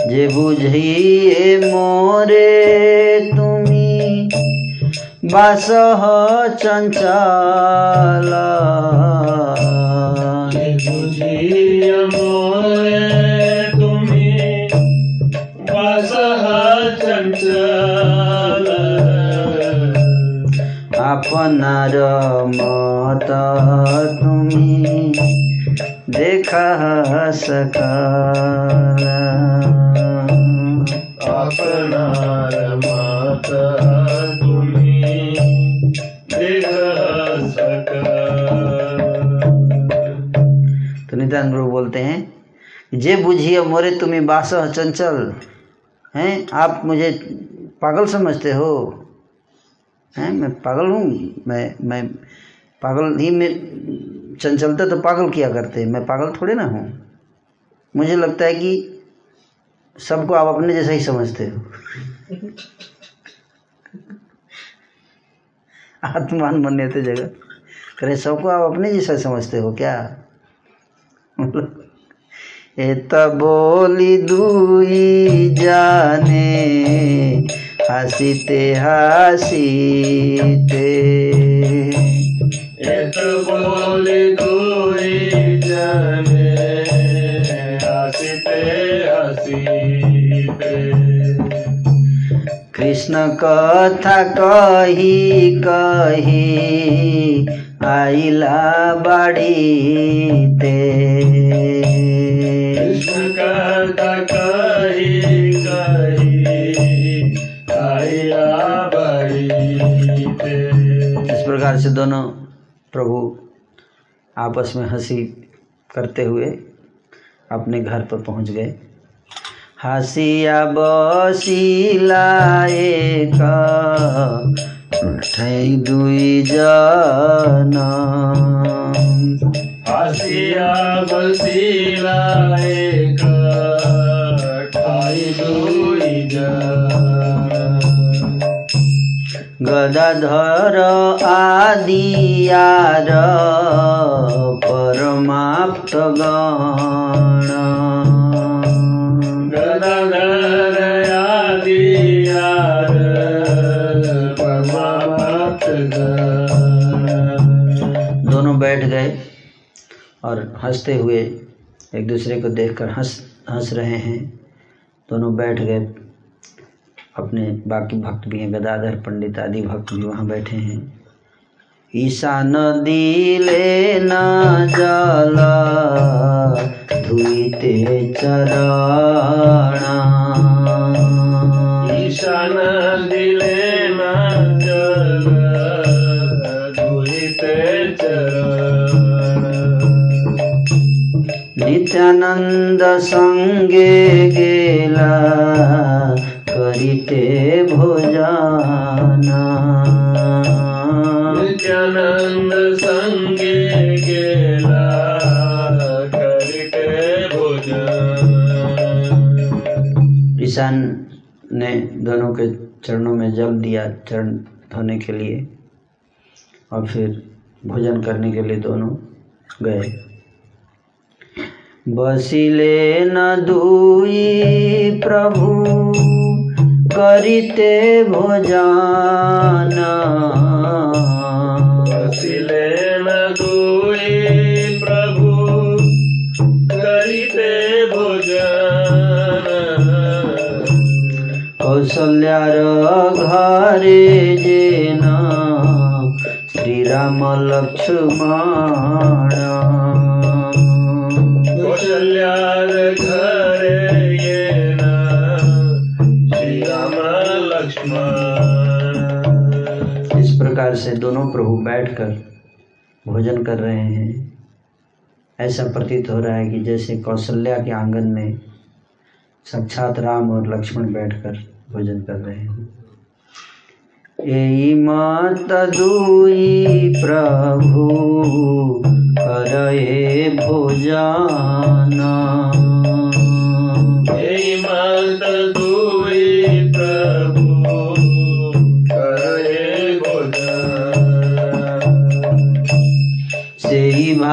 जे बुझिए मोरे तुमी बासह चंचल। बुझिए मोरे আপনার মত তুমি দেখা সকাল आपणार मात तुम्ही देह सकल तो नित्यानंद प्रभु बोलते हैं जे बुझिए मोरे तुम्हें बास चंचल हैं आप मुझे पागल समझते हो हैं? मैं पागल हूँ? मैं मैं पागल ही में चंचलता तो पागल किया करते। मैं पागल थोड़े ना हूँ। मुझे लगता है कि सबको आप अपने जैसा ही समझते हो। आत्मान मन्यते जगह। करे सबको आप अपने जैसा समझते हो क्या? मतलब एत बोली दुई जाने। হাসিতে হাসিতে এত বলে কই জানে হাসিতে হাসিতে। কৃষ্ণ কথা কহি কহি আইলা বাড়িতে। কৃষ্ণ কথা কহি प्रकार से दोनों प्रभु आपस में हँसी करते हुए अपने घर पर पहुँच गए। हसिया बसिला एक ठै दुई जना। हसिया बसिला एक गदाधर आदियार परमाप्त गण। गदाधर आदियार परमात्म गण। दोनों बैठ गए और हँसते हुए एक दूसरे को देखकर हंस हंस रहे हैं। दोनों बैठ गए। अपने बाकी भक्त भी हैं गदाधर पंडित आदि भक्त भी वहाँ बैठे हैं। ईशा नदी ले न जल धुईते चरणा ईशान दिले मंगल दुहिते चरण नित्यानंद संगे गेला करिते भोजना। नित्यानंद संगे गेला करते भोजन। ईशान ने दोनों के चरणों में जल दिया चरण धोने के लिए और फिर भोजन करने के लिए दोनों गए। बसिले न दुई प्रभु। करिते भोजन बसिले न दुई प्रभु करिते भोजन कौशल्यार घरे जेन श्रीराम लक्ष्मण। कौशल्यार घरे प्रकार से दोनों प्रभु बैठकर भोजन कर रहे हैं। ऐसा प्रतीत हो रहा है कि जैसे कौशल्या के आँगन में साक्षात राम और लक्ष्मण बैठकर भोजन कर रहे हैं। यही मत दुई प्रभु करे भोजन। हे मत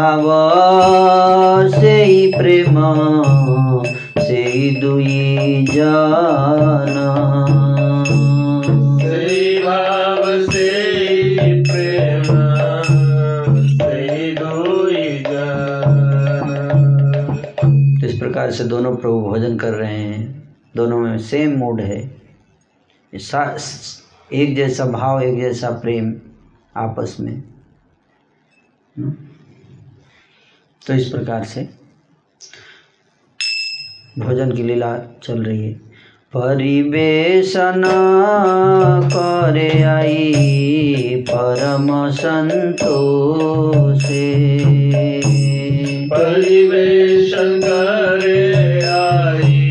ଭାବ ସେଇ ପ୍ରେମ ସେଇ ଦୁଇ ଜନ इस प्रकार से दोनों प्रभु भोजन कर रहे हैं। दोनों में सेम मूड है। एक जैसा भाव एक जैसा प्रेम आपस में। तो इस प्रकार से भोजन की लीला चल रही है। परिवेशन करे आई परम संतोषे। परिवेशन करे आई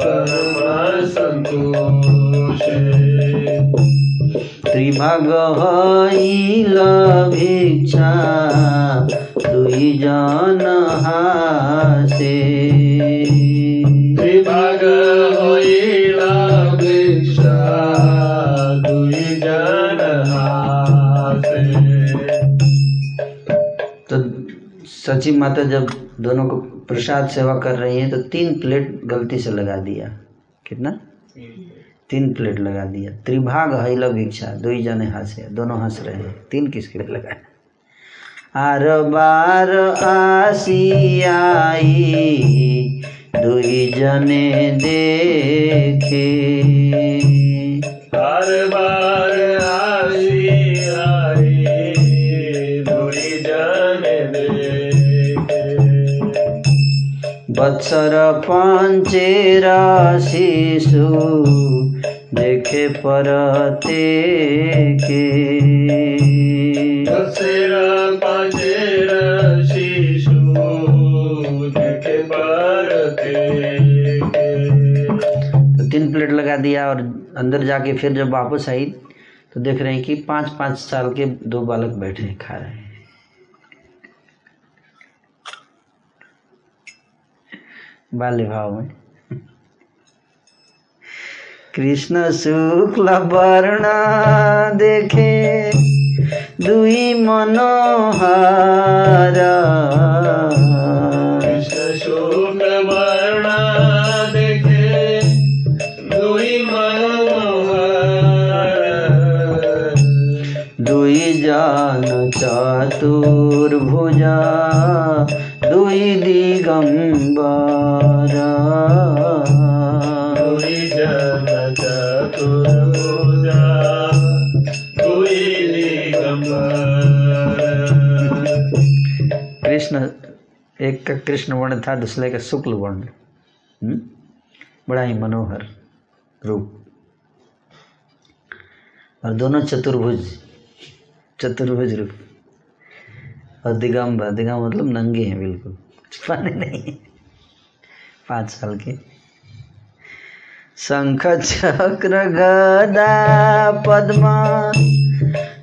परम संतोष। त्रिभाग भिक्षा जन हासे। विभाग होइला भिक्षा दुई जन हासे। तो सची माता जब दोनों को प्रसाद सेवा कर रही है तो तीन प्लेट गलती से लगा दिया। कितना? तीन प्लेट लगा दिया। त्रिभाग हईल भिक्षा दो दुई जने हंसे। दोनों हंस रहे हैं। तीन किसके लिए लगाया? আর বার আসিয়াই দুইজনে দেখে আর বার আসিয়াই দুইজনে দেখে বৎসর পঞ্চের শিশু देखे परते के दिया और अंदर जाके फिर जब वापस आई तो देख रहे हैं कि पाँच पाँच साल के दो बालक बैठे हैं, खा रहे हैं। बाल्य भाव में। कृष्ण शुक्ल वर्ण देखे, दुई मनोहारा। दुई जन चतुर्भुजा कृष्ण एक का कृष्ण वर्ण था दूसरे का शुक्ल वर्ण। हम्म? बड़ा ही मनोहर रूप। और दोनों चतुर्भुज चतुर्भुज रूप। और दिगंबर दिगंबर मतलब नंगे हैं, बिल्कुल। छुपाने नहीं है। पाँच साल के। शंख चक्र गदा पद्मा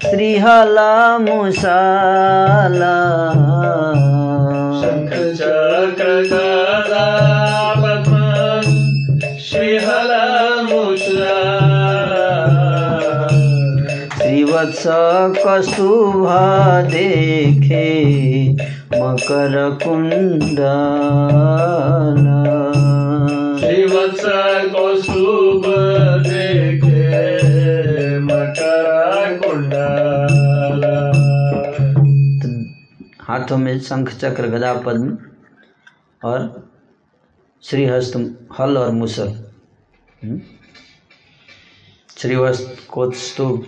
श्रीहला मुसाला शंख चक्र गदा श्रीवत्स कस्तुभा देखे मकर कुंडला। श्रीवत्स कौस्तुभ देखे मकर कुंडला। हाथों में शंख चक्र गदा पद्म और श्रीहस्त हल और मुसल। हम्म? श्रीवस्त कौस्तुभ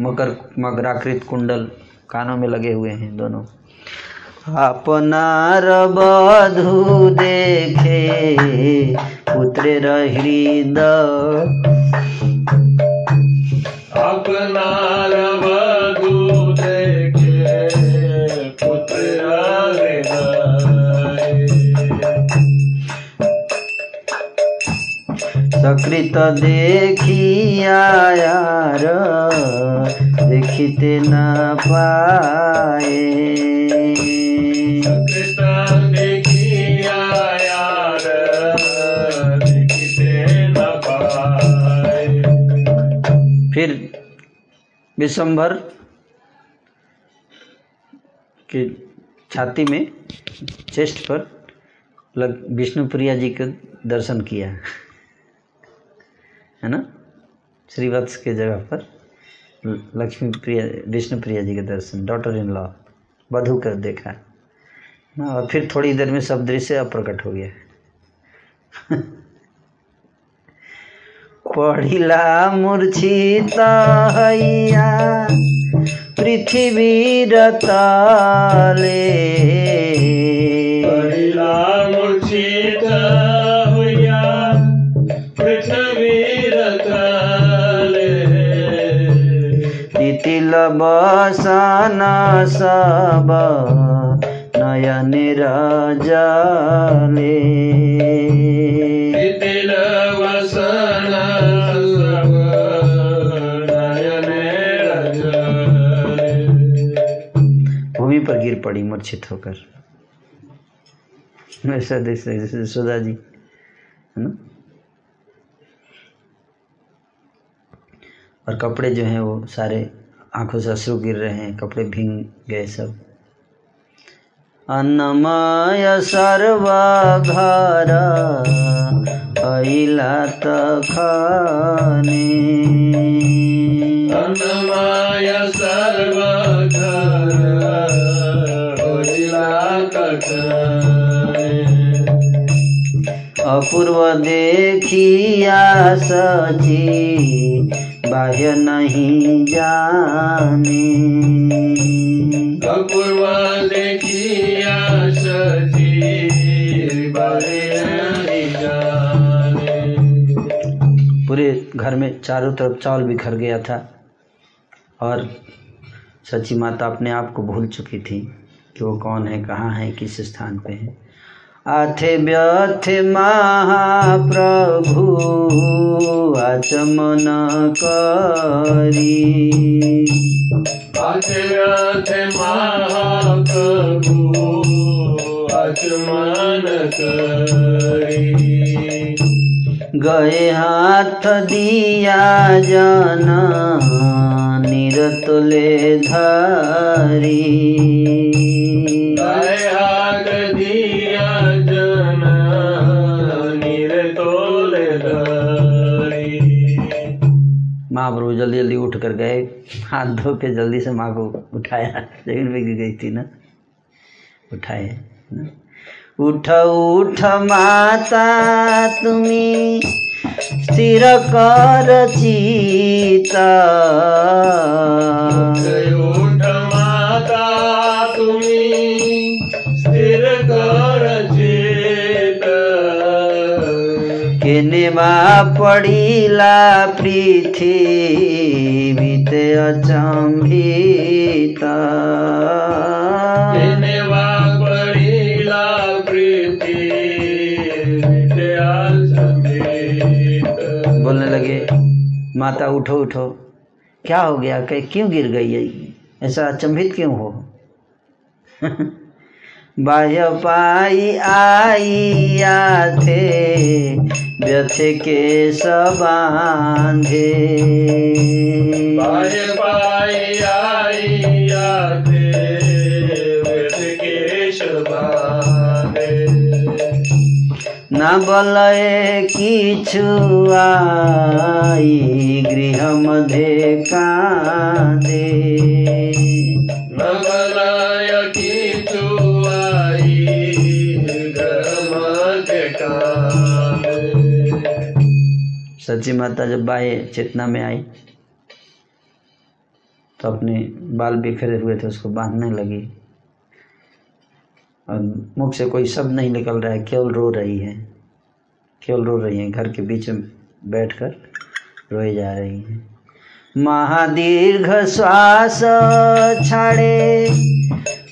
मकर मकराकृत कुंडल कानों में लगे हुए हैं दोनों। अपना रबधु देखे उतरे हृदय सकृत देखिया यार देखिते न पाए। कृष्ण देखिया यार देखते न पाए। फिर विश्वम्भर के छाती में चेस्ट पर लग विष्णु प्रिया जी का दर्शन किया। है ना? श्रीवत्स के जगह पर लक्ष्मी प्रिया, विष्णु प्रिया जी के दर्शन डॉटर इन लॉ वधु कर देखा। ना और फिर थोड़ी देर में सब दृश्य अप्रकट हो गया। पढ़िला मूर्छित पृथ्वी रताले पहिला तितिल बसन सब नयन राजाले तितिल वसन सब नयने रजले भूमि पर गिर पड़ी मूर्छित होकर। ऐसा देख सकते जैसे सुधा जी है ना? और कपड़े जो हैं वो सारे आँखों से अश्रु गिर रहे हैं कपड़े भींग गए सब। अन्नमय सर्वघर अइला त खाने अन्नमाय सर्वघर अपूर्व देखिया सची बाह्य नहीं जाने। नहीं जाने। पूरे घर में चारों तरफ़ चावल बिखर गया था और सची माता अपने आप को भूल चुकी थी कि वो कौन है कहाँ है किस स्थान पे है। आथे व्यथे महाप्रभु आचमन करी। आचरथ महाप्रभु आचमन करी। गए हाथ दिया जन निरतले धारी। गाय हाथ महाप्रभु जल्दी जल्दी उठ कर गए। हाथ धो के जल्दी से माँ को उठाया। में गिर गई थी ना। उठाए उठ उठ माता, तुम्ही स्थिर कर चिता। उठ माता, तुम्ही स्थिर कर केने मा पडिला पृथ्वीते पडिला विद्या समेत बोलने लगे माता उठो उठो। क्या हो गया? कह क्यों गिर गई है? ऐसा अचंभित क्यों हो? बाह्य पाई आइया थे व्यथे के सबांधे पाय पाय आई आते वेद केश बांधे। न बलय किछु आई गृह मध्ये कांदे नवलाय किचु सच्ची माता जब बाह्य चेतना में आई तो अपने बाल बिखरे हुए थे, उसको बांधने लगी। और मुख से कोई शब्द नहीं निकल रहा है, केवल रो रही है। केवल रो रही है, घर के बीच में बैठ कर रोए जा रही है। महादीर्घ श्वास छाड़े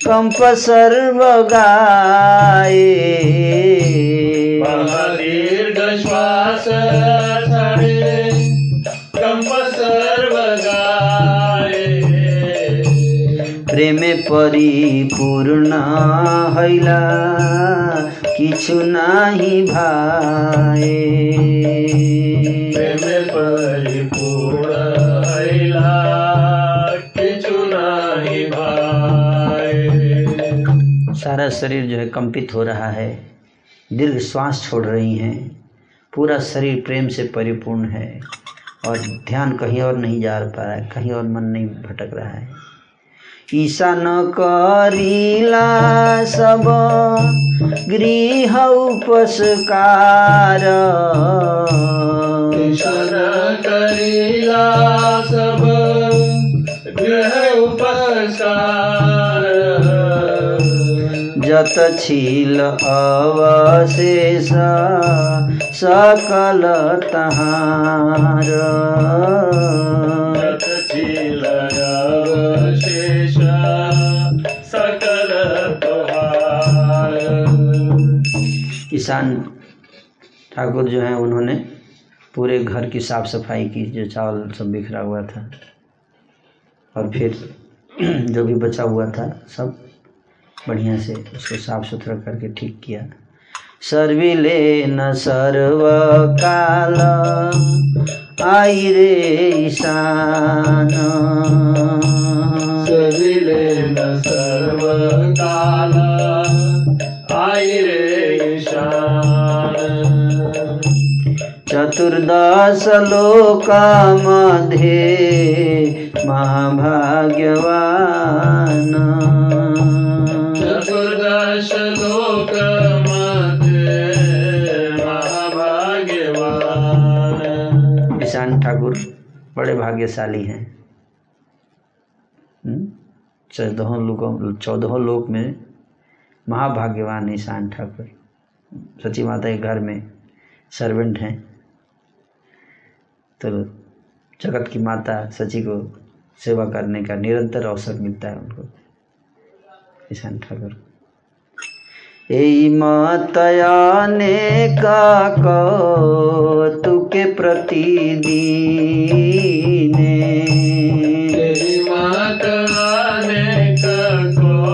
कंप सर्व गाए महादीर्घ श्वास प्रेमे परिपूर्ण हैला किछु नाही भाए। प्रेम परिपूर्ण हैला किछु नाही भाए। सारा शरीर जो है कंपित हो रहा है दीर्घ श्वास छोड़ रही हैं पूरा शरीर प्रेम से परिपूर्ण है और ध्यान कहीं और नहीं जा पा रहा है कहीं और मन नहीं भटक रहा है। ईशा न करीला सब गृह उपस्कार। ईश्वर करीला सब गृह उपस्कार। जत छील अवशेष सकल तहार। किसान ठाकुर जो हैं, उन्होंने पूरे घर की साफ़ सफ़ाई की, जो चावल सब बिखरा हुआ था। और फिर जो भी बचा हुआ था, सब बढ़िया से उसको साफ़ सुथरा करके ठीक किया। सर्विले न सर्व काल, आई रे ईशान। सजिले न सर्व काल, आई रे चतुर्दश लोक मध्ये महाभाग्यवान। चतुर्दश लोक महाभाग्यवान। ईशान ठाकुर बड़े भाग्यशाली हैं। हम्म? चौदहों लोकों चौदहों लोक में महाभाग्यवान ईशान ठाकुर। सची माता के घर में सर्वेंट हैं। तो जगत की माता सची को सेवा करने का निरंतर अवसर मिलता है उनको। किसान ठाकुर। मतयाने का को तुके प्रतिदीने का को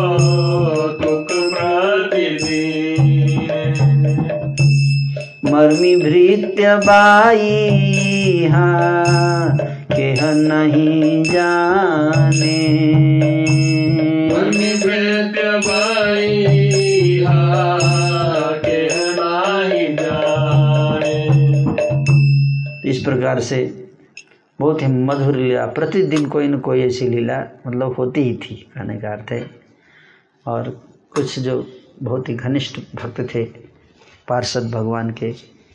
मर्मी भृत्य बाई हाँ केह नाही जाने। इस प्रकार से बहुत ही मधुर लीला प्रतिदिन कोई न कोई ऐसी लीला मतलब होती ही थी कहने का अर्थ है। और कुछ जो बहुत ही घनिष्ठ भक्त थे पार्षद भगवान के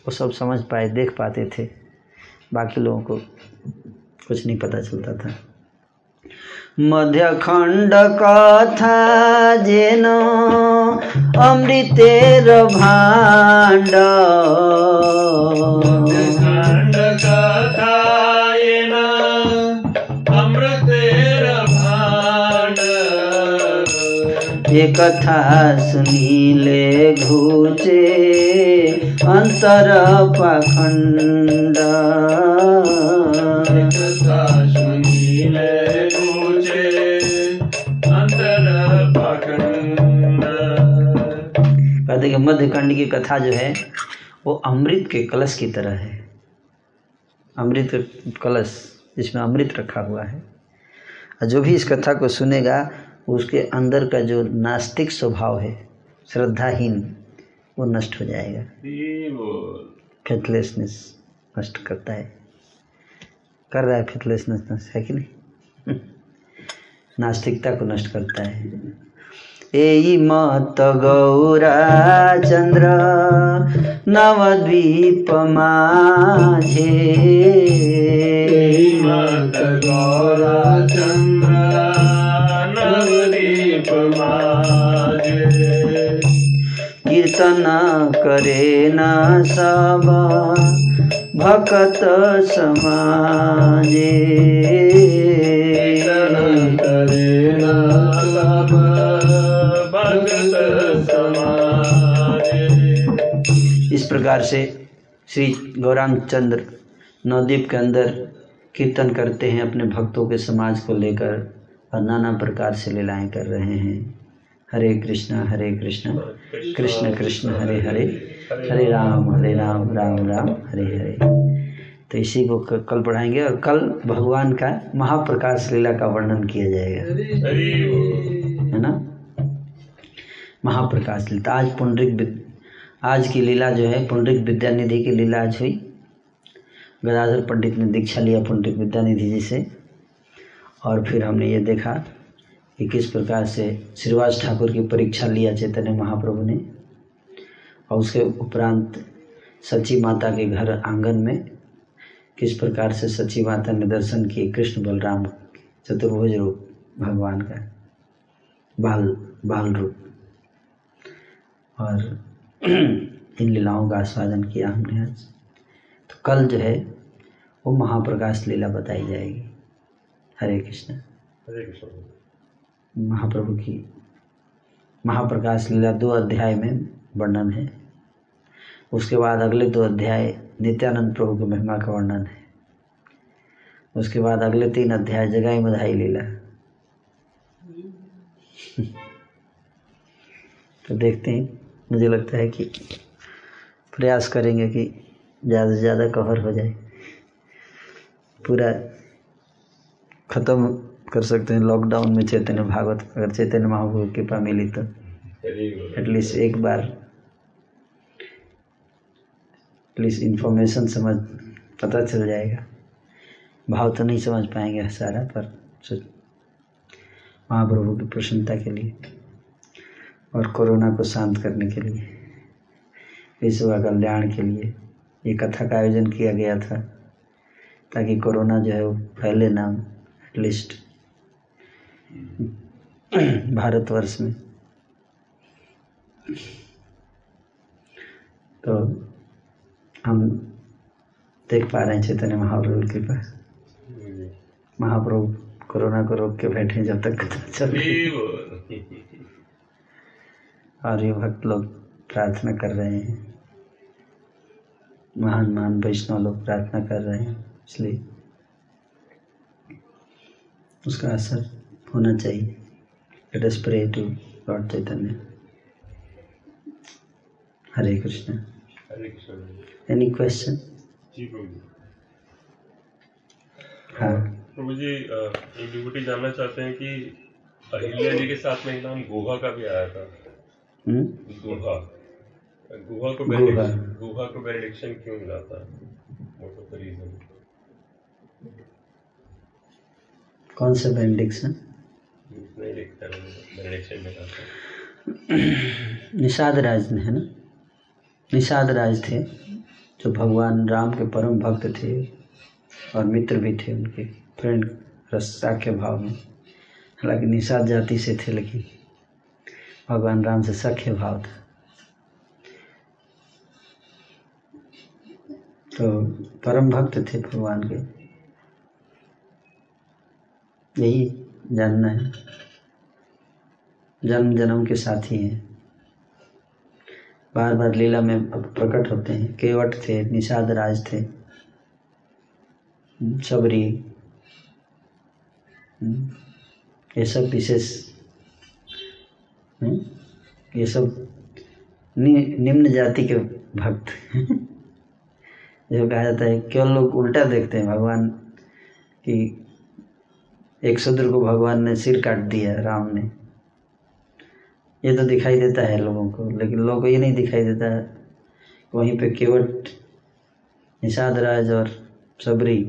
वो सब समझ पाए देख पाते थे। बाकी लोगों को कुछ नहीं पता चलता था। मध्य खंड कथा जेन अमृतेर भाण्ड ये कथा सुनीले घुचे अंतर पाखंड। कहते कि मध्यखंड की कथा जो है वो अमृत के कलश की तरह है। अमृत कलश जिसमें अमृत रखा हुआ है। और जो भी इस कथा को सुनेगा उसके अंदर का जो नास्तिक स्वभाव है, श्रद्धाहीन, वो नष्ट हो जाएगा। फेथलेसनेस नष्ट करता है। कर रहा है फेथलेसनेस नष्ट है कि नहीं? नास्तिकता को नष्ट करता है। एई मत गौरा चंद्र, नवद्वीप माझे। मत गौरा चंद्र। कीर्तन करे न सब भक्त समाजे। करे न सब भगत समाजे। इस प्रकार से श्री गौरांग चंद्र नवद्वीप के अंदर कीर्तन करते हैं अपने भक्तों के समाज को लेकर और नाना प्रकार से लीलाएँ कर रहे हैं। हरे कृष्णा हरे कृष्णा। कृष्ण कृष्ण, हरे हरे। हरे राम हरे राम राम राम, हरे हरे। तो इसी को कल पढ़ाएँगे और कल भगवान का महाप्रकाश लीला का वर्णन किया जाएगा। है ना? महाप्रकाश लीला। आज पुंडरिक आज की लीला जो है, पुंडरिक विद्यानिधि की लीला आज हुई। गदाधर पंडित ने दीक्षा लिया पुंडरिक विद्यानिधि जी से। और फिर हमने ये देखा कि किस प्रकार से श्रीवास ठाकुर की परीक्षा लिया चैतन्य महाप्रभु ने और उसके उपरांत सची माता के घर आँगन में किस प्रकार से सची माता ने दर्शन किए कृष्ण बलराम चतुर्भुज रूप भगवान का बाल बाल रूप। और इन लीलाओं का आस्वादन किया हमने आज। तो कल जो है वो महाप्रकाश लीला बताई जाएगी। हरे कृष्ण। हरे कृष्ण। महाप्रभु की महाप्रकाश लीला दो अध्याय में वर्णन है। उसके बाद अगले दो अध्याय नित्यानंद प्रभु की महिमा का वर्णन है। उसके बाद अगले तीन अध्याय जगाई मधाई लीला। तो देखते हैं, मुझे लगता है कि प्रयास करेंगे कि ज़्यादा से ज़्यादा कवर हो जाए। पूरा ख़त्म कर सकते हैं। लॉकडाउन में चैतन्य भागवत, अगर चैतन्य महाप्रभु की कृपा मिली तो। एटलीस्ट एक बार। एटलीस्ट इन्फॉर्मेशन समझ, पता चल जाएगा। भाव तो नहीं समझ पाएँगे सारा, पर महाप्रभु की प्रसन्नता के लिए और कोरोना को शांत करने के लिए, विश्व कल्याण के लिए ये कथा का आयोजन किया गया था, ताकि कोरोना जो है वो फैले ना एटलीस्ट भारतवर्ष में। तो हम देख पा रहे हैं चैतन्य महाप्रभु के पास। महाप्रभु कोरोना को रोक के बैठे जब तक चल और ये भक्त लोग प्रार्थना कर रहे हैं। महान महान वैष्णव लोग प्रार्थना कर रहे हैं इसलिए उसका असर होना चाहिए। Let us pray to Lord Chaitanya Hare Krishna any question हाँ। प्रभु जी एक डिवोटी जानना चाहते हैं कि अहिल्या जी के साथ में एक नाम गुहा का भी आया था। हम्म? गुहा। गुहा को गुहा। को बेनेडिक्शन क्यों मिला था? व्हाट वाज द रीजन कौन सा बेंडिक्शन निषाद राज है ना? निषाद राज थे, जो भगवान राम के परम भक्त थे और मित्र भी थे उनके फ्रेंड रस्सा के भाव में। हालाँकि निषाद जाति से थे, लेकिन भगवान राम से सख्य भाव था। तो परम भक्त थे भगवान के। यही जानना है। जन्म जन्म के साथी हैं। बार बार लीला में प्रकट होते हैं। केवट थे निषाद राज थे सबरी हम्म, ये सब विशेष हम्म, ये सब नि, निम्न जाति के भक्त जो कहा जाता है केवल लोग उल्टा देखते हैं भगवान कि एक शूद्र को भगवान ने सिर काट दिया राम ने। ये तो दिखाई देता है लोगों को, लेकिन लोगों को ये नहीं दिखाई देता है। वहीं पे केवट, निषाद राज और सबरी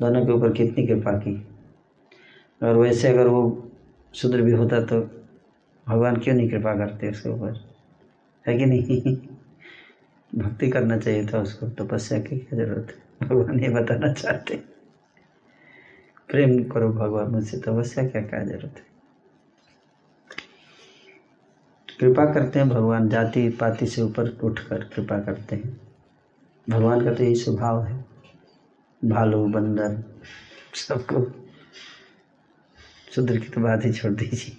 दोनों के ऊपर कितनी कृपा की। और वैसे अगर वो शुद्र भी होता तो भगवान क्यों नहीं कृपा करते उसके ऊपर? है कि नहीं? भक्ति करना चाहिए था उसको, तपस्या की क्या ज़रूरत है? भगवान ये बताना चाहते प्रेम करो भगवान मुझसे, तपस्या क्या क्या ज़रूरत है? कृपा करते हैं, भगवान जाति पाति से ऊपर उठकर कृपा करते हैं। भगवान का तो यही स्वभाव है। भालू, बंदर, सबको शूद्र की तो बात ही छोड़ दीजिए।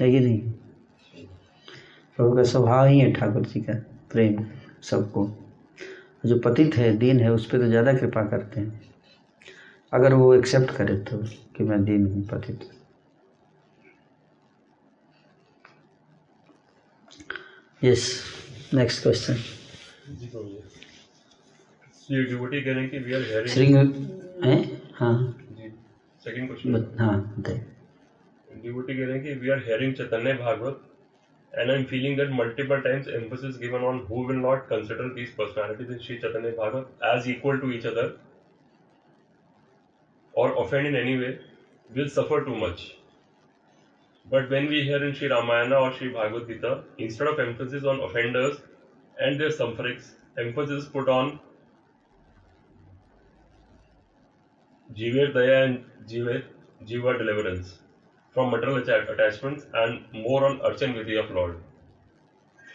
है कि नहीं? प्रभु का स्वभाव ही है ठाकुर जी का, प्रेम सबको। जो पतित है, दीन है, उस पर तो ज़्यादा कृपा करते हैं। अगर वो एक्सेप्ट करे तो कि मैं दीन हूँ, पतित यस नेक्स्ट क्वेश्चन कह रहे हैं कि वी आर हेयरिंग श्री हैं हाँ जी सेकंड क्वेश्चन बत, हाँ बताइए Devotee कह रहे हैं कि we are hearing Chaitanya Bhagavat and I'm feeling that multiple times emphasis given on who will not consider these personalities in Sri Chaitanya Bhagavat as equal to each other or offend in any way will suffer too much. But when we hear in Sri Ramayana or Sri Bhagavad Gita, instead of emphasis on offenders and their sufferings, emphasis is put on Jiva Daya and Jiva, Jiva deliverance from material atta- attachments and more on Archan Vidhi of Lord.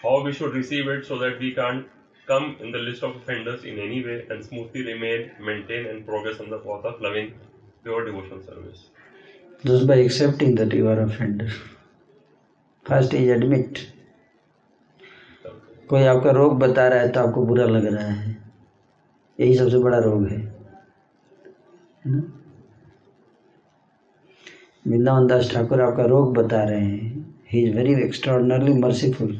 How we should receive it so that we can't come in the list of offenders in any way and smoothly remain, maintain, and progress on the path of loving, pure devotional service. Just by accepting that you are offender first is admit. कोई आपका रोग बता रहा है तो आपको बुरा लग रहा है। यही सबसे बड़ा रोग है? वृंदावन दास ठाकुर आपका रोग बता रहे हैं। He is very extraordinarily merciful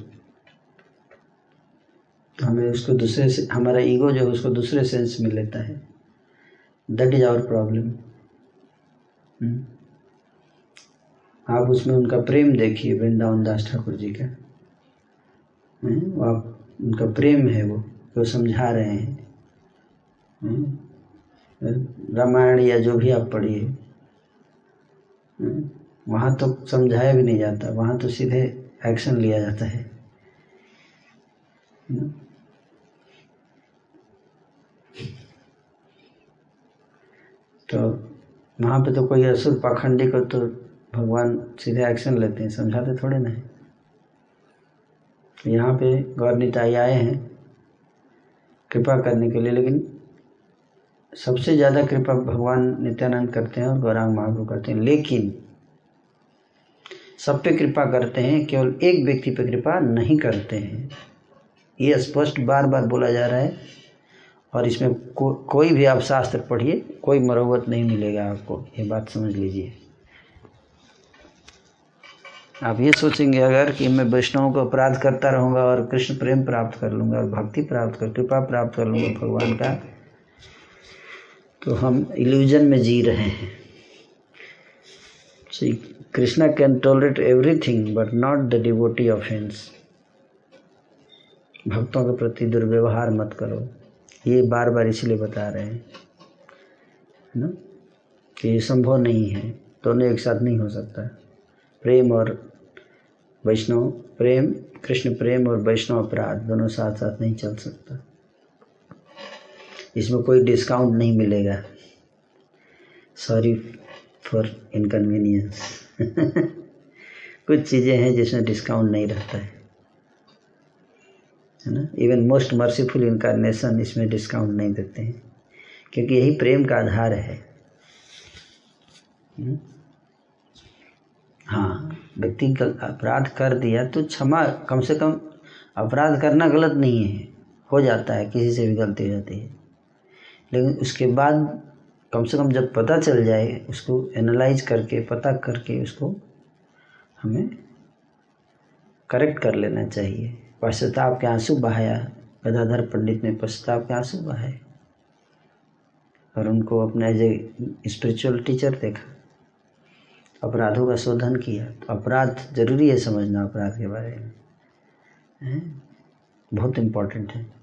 तो हमें उसको दूसरे से, हमारा ईगो जो है उसको दूसरे सेंस में लेता है। दैट इज़ आवर प्रॉब्लम आप उसमें उनका प्रेम देखिए, वृंदावन दास ठाकुर जी का। वो आप, उनका प्रेम है वो वो समझा रहे हैं? रामायण या जो भी आप पढ़िए। वहाँ तो समझाया भी नहीं जाता, वहाँ तो सीधे एक्शन लिया जाता है? तो वहाँ पे तो कोई असुर पाखंडी को तो भगवान सीधे एक्शन लेते हैं समझाते थोड़े ना है। तो यहाँ पे गौर निताई आए हैं कृपा करने के लिए लेकिन सबसे ज़्यादा कृपा भगवान नित्यानंद करते हैं और गौरांग महाप्रभु करते हैं। लेकिन सब पे कृपा करते हैं केवल एक व्यक्ति पे कृपा नहीं करते हैं। ये स्पष्ट बार बार बोला जा रहा है और इसमें को, कोई भी आप शास्त्र पढ़िए कोई मरोवत नहीं मिलेगा आपको। ये बात समझ लीजिए। आप ये सोचेंगे अगर कि मैं वैष्णवों को अपराध करता रहूँगा और कृष्ण प्रेम प्राप्त कर लूँगा और भक्ति प्राप्त कर, कृपा प्राप्त कर लूँगा भगवान का तो हम इल्यूजन में जी रहे हैं। See Krishna can tolerate everything but not the devotee offence भक्तों के प्रति दुर्व्यवहार मत करो। ये बार बार इसलिए बता रहे हैं ना? कि ये संभव नहीं है, दोनों एक साथ नहीं हो सकता। प्रेम और वैष्णव प्रेम, कृष्ण प्रेम और वैष्णव अपराध दोनों साथ साथ नहीं चल सकता। इसमें कोई डिस्काउंट नहीं मिलेगा। सॉरी फॉर इनकन्वीनियंस कुछ चीज़ें हैं जिसमें डिस्काउंट नहीं रहता है। है ना? इवन मोस्ट मर्सीफुल इनकारनेशन इसमें डिस्काउंट नहीं देते हैं। क्योंकि यही प्रेम का आधार है। हम्म? हाँ। व्यक्ति अपराध कर दिया तो क्षमा कम से कम अपराध करना गलत नहीं है। हो जाता है, किसी से भी गलती हो जाती है। लेकिन उसके बाद कम से कम जब पता चल जाए, उसको एनालाइज करके, पता करके उसको हमें करेक्ट कर लेना चाहिए। पश्चाताप के आँसू बहाया, गदाधर पंडित ने पश्चाताप के आँसू बहाए और उनको अपने एज ए स्पिरिचुअल टीचर देखा। अपराधों का शोधन किया। तो अपराध ज़रूरी है समझना अपराध के बारे में। बहुत इम्पोर्टेंट है।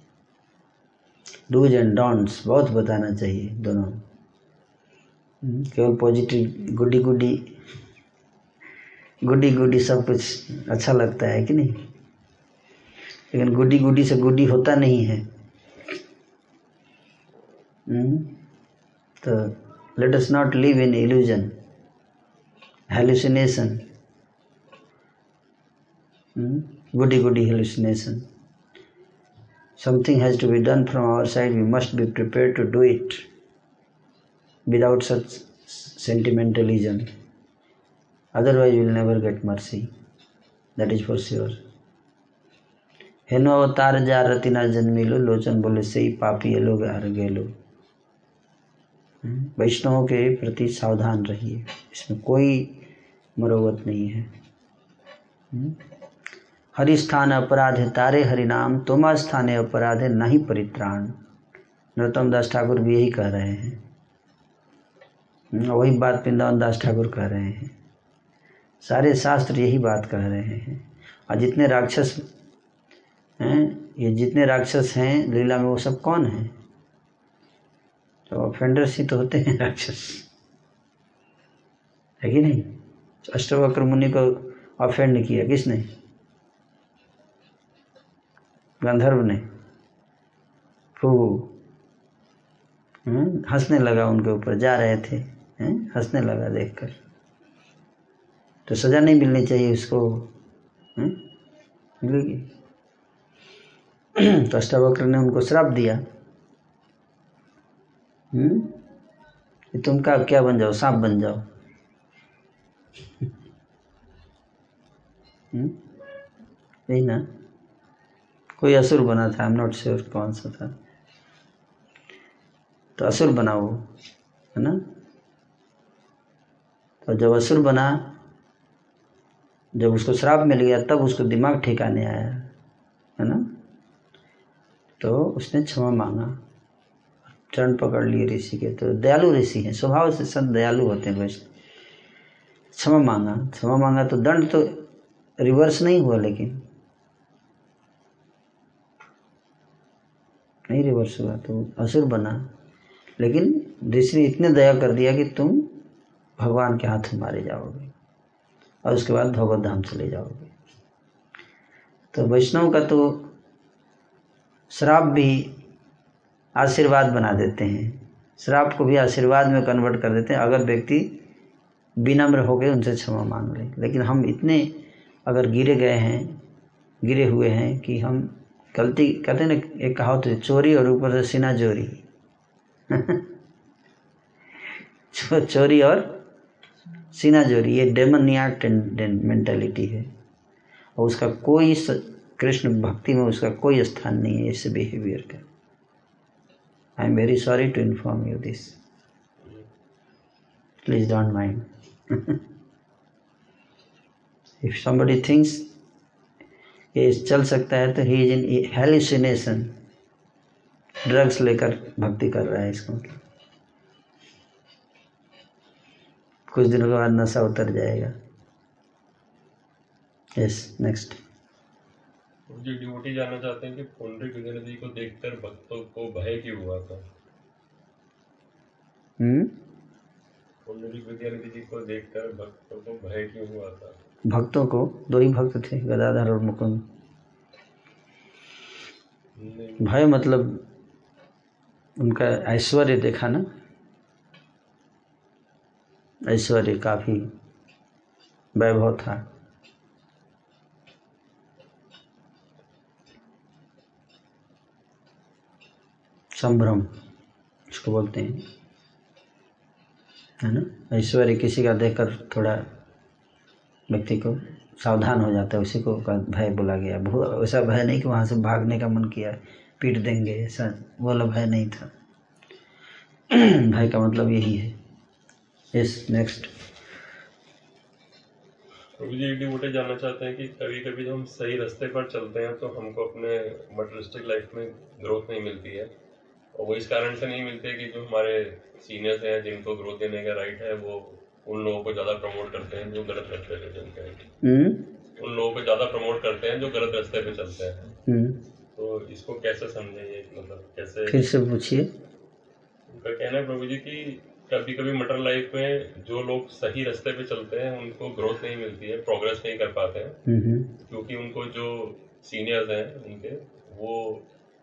डूज एंड डॉन्ट्स बहुत बताना चाहिए दोनों। हम्म, केवल पॉजिटिव गुडी गुडी गुडी गुडी सब कुछ अच्छा लगता है कि नहीं? लेकिन गुडी गुडी से गुडी होता नहीं है। हम्म, तो let us not live in illusion hallucination goody goody hallucination something has to be done from our side we must be prepare to do it without such sentimentalism otherwise will never get mercy that is for sure हेनो अवतार जा रतिना जन्मिलो लोचन बोले सही पापी ये लोग हर गए लोग वैष्णवों के प्रति सावधान रहिए। इसमें कोई मरोवत नहीं है। हम्म? हरि स्थान अपराध तारे हरि नाम तुमा स्थान अपराध है नहीं परित्राण। नरोत्तम दास ठाकुर भी यही कह रहे हैं। हम्म, वही बात वृंदावन दास ठाकुर कह रहे हैं। सारे शास्त्र यही बात कह रहे हैं। और जितने राक्षस हैं ये जितने राक्षस हैं लीला में वो सब कौन हैं? तो ऑफेंडर्स ही तो होते हैं राक्षस। है कि नहीं? अष्टवक्र मुनि को ऑफेंड किया किसने? गंधर्व ने। खूब हम्म, हंसने लगा उनके ऊपर जा रहे थे हंसने लगा देखकर। तो सजा नहीं मिलनी चाहिए उसको हैं? मिलेगी। तो अष्टावक्र ने उनको श्राप दिया। हम्म? तुम का क्या बन जाओ सांप बन जाओ। हम्म? यही ना? कोई असुर बना था आई एम नॉट श्योर कौन सा था। तो असुर बना वो है ना? तो जब असुर बना जब उसको श्राप मिल गया तब उसको दिमाग ठिकाने आया है ना? तो उसने क्षमा मांगा। चरण पकड़ लिए ऋषि के तो दयालु ऋषि हैं। स्वभाव से संत दयालु होते हैं वैसे। क्षमा मांगा क्षमा मांगा तो दंड तो रिवर्स नहीं हुआ लेकिन। नहीं रिवर्स हुआ तो असुर बना। लेकिन ऋषि ने इतने दया कर दिया कि तुम भगवान के हाथ मारे जाओगे और उसके बाद भगवत धाम चले जाओगे। तो वैष्णव का तो श्राप भी आशीर्वाद बना देते हैं। श्राप को भी आशीर्वाद में कन्वर्ट कर देते हैं। अगर व्यक्ति विनम्र हो गए उनसे क्षमा मांग ले। लेकिन हम इतने अगर गिरे गए हैं, गिरे हुए हैं कि हम गलती, कहते हैं ना, एक कहावत है, चोरी और ऊपर से सीना चोरी चोरी और सीना जोरी, ये डेमनियाक मेंटेलिटी है। और उसका कोई कृष्ण भक्ति में उसका कोई स्थान नहीं है, इस बिहेवियर का। I am very sorry to inform you this please don't mind if somebody thinks ये चल सकता है तो he is in hallucination drugs लेकर भक्ति कर रहा है इसको कुछ दिनों के बाद नशा उतर जाएगा। यस नेक्स्ट जी डिवोटी जानना चाहते हैं कि विजय जी को देखकर भक्तों को भय क्यों हुआ था? हम्म? पुंडरिक विद्यानिधि जी को देखकर भक्तों को भय क्यों हुआ था? भक्तों को? दो ही भक्त थे गदाधर और मुकुंद। भय मतलब उनका ऐश्वर्य देखा ना? ऐश्वर्य काफ़ी वैभव था। संभ्रम, इसको बोलते हैं। है ना? ऐश्वर्य किसी का देखकर थोड़ा व्यक्ति को सावधान हो जाता है, उसी को भय बोला गया। भू- वैसा भय नहीं कि वहाँ से भागने का मन किया, पीट देंगे, ऐसा वाला भय नहीं था। भय का मतलब यही है। यस नेक्स्ट जी डिवोटी जानना चाहते हैं कि कभी कभी हम सही रास्ते पर चलते हैं तो हमको अपने मटेरियलिस्टिक लाइफ में ग्रोथ नहीं मिलती है। और वो इस कारण से नहीं मिलते कि जो हमारे सीनियर्स हैं जिनको ग्रोथ देने का राइट है वो उन लोगों को ज़्यादा प्रमोट करते हैं जो गलत रास्ते पे चलते हैं। उन लोगों को ज़्यादा प्रमोट करते हैं जो गलत रास्ते पे चलते हैं। तो इसको कैसे समझें ये मतलब कैसे फिर से पूछिए। उनका कहना है प्रभु जी की कभी कभी मटर लाइफ में जो लोग सही रास्ते पे चलते हैं उनको ग्रोथ नहीं मिलती है प्रोग्रेस नहीं कर पाते हैं। हम्म, क्योंकि उनको जो सीनियर्स हैं उनके वो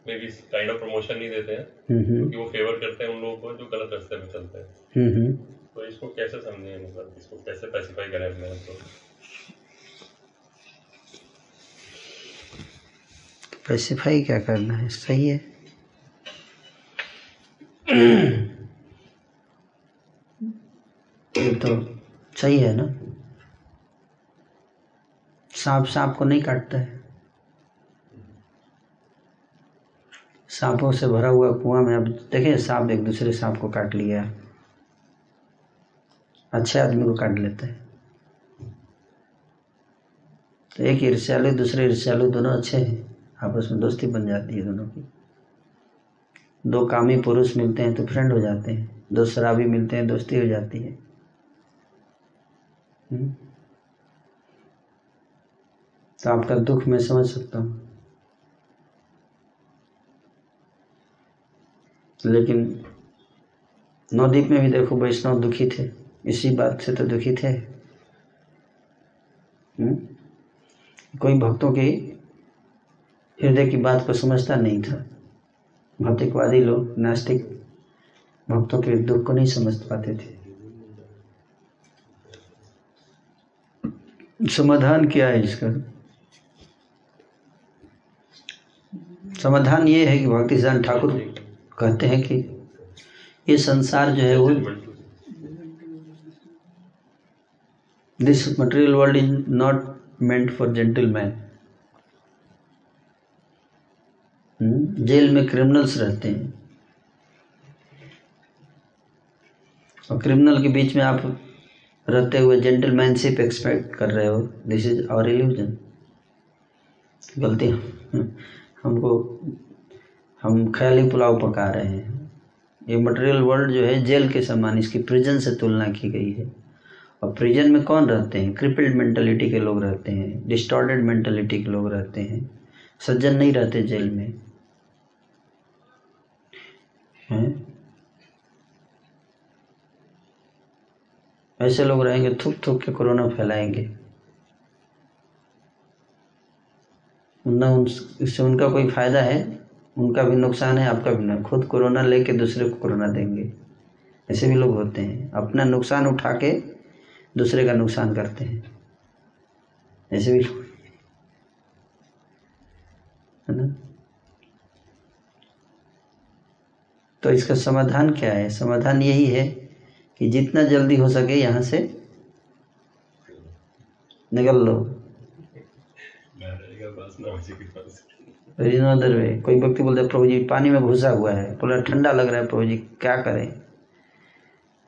may be kind of promotion नहीं देते हैं क्योंकि वो फेवर करते हैं उन लोगों को जो गलत रास्ते पे चलते हैं। तो इसको कैसे समझें मतलब इसको कैसे स्पेसिफाई करें अपने आप को? स्पेसिफाई क्या करना है? सही है। तो सही है ना? सांप सांप को नहीं काटता है। सांपों से भरा हुआ कुआँ में, अब देखिए सांप एक दूसरे सांप को काट लिया अच्छे आदमी को काट लेते हैं। तो एक ईर्ष्यालु, दूसरे ईर्ष्यालु दोनों अच्छे हैं। आपस में दोस्ती बन जाती है दोनों की। दो कामी पुरुष मिलते हैं तो फ्रेंड हो जाते हैं। दो शराबी मिलते हैं, दोस्ती हो जाती है। हम्म? तो आपका दुख मैं समझ सकता हूँ। लेकिन नवदीप में भी देखो वैष्णव दुखी थे। इसी बात से तो दुखी थे। हम्म? कोई भक्तों की हृदय की बात को समझता नहीं था। भौतिकवादी लोग, नास्तिक भक्तों के दुख को नहीं समझ पाते थे। समाधान क्या है इसका? समाधान ये है कि भक्ति सिद्धांत ठाकुर कहते हैं कि ये संसार जो है वो this material world is not meant for gentleman jail में क्रिमिनल्स रहते हैं। और क्रिमिनल के बीच में आप रहते हुए जेंटलमैनशिप एक्सपेक्ट कर रहे हो। दिस इज़ आवर इल्यूजन गलती हमको हम ख्याली पुलाव पका रहे हैं। ये मटेरियल वर्ल्ड जो है, जेल के समान, इसकी प्रिजन से तुलना की गई है। और प्रिजन में कौन रहते हैं? क्रिपल्ड मेंटलिटी के लोग रहते हैं डिस्टॉर्टेड मेंटलिटी के लोग रहते हैं। सज्जन नहीं रहते जेल में। हैं? ऐसे लोग रहेंगे, थूक थूक के कोरोना फैलाएँगे। ना उन इससे उनका कोई फ़ायदा है? उनका भी नुकसान है, आपका भी ना। खुद कोरोना लेके दूसरे को कोरोना देंगे। ऐसे भी लोग होते हैं। अपना नुकसान उठा के दूसरे का नुकसान करते हैं। ऐसे भी है। ना? तो इसका समाधान क्या है? समाधान यही है कि जितना जल्दी हो सके यहाँ से निकल लो। Is no other way. कोई व्यक्ति बोलता है, प्रभु जी, पानी में घुसा हुआ है, बोला, ठंडा लग रहा है, प्रभु जी, क्या करें?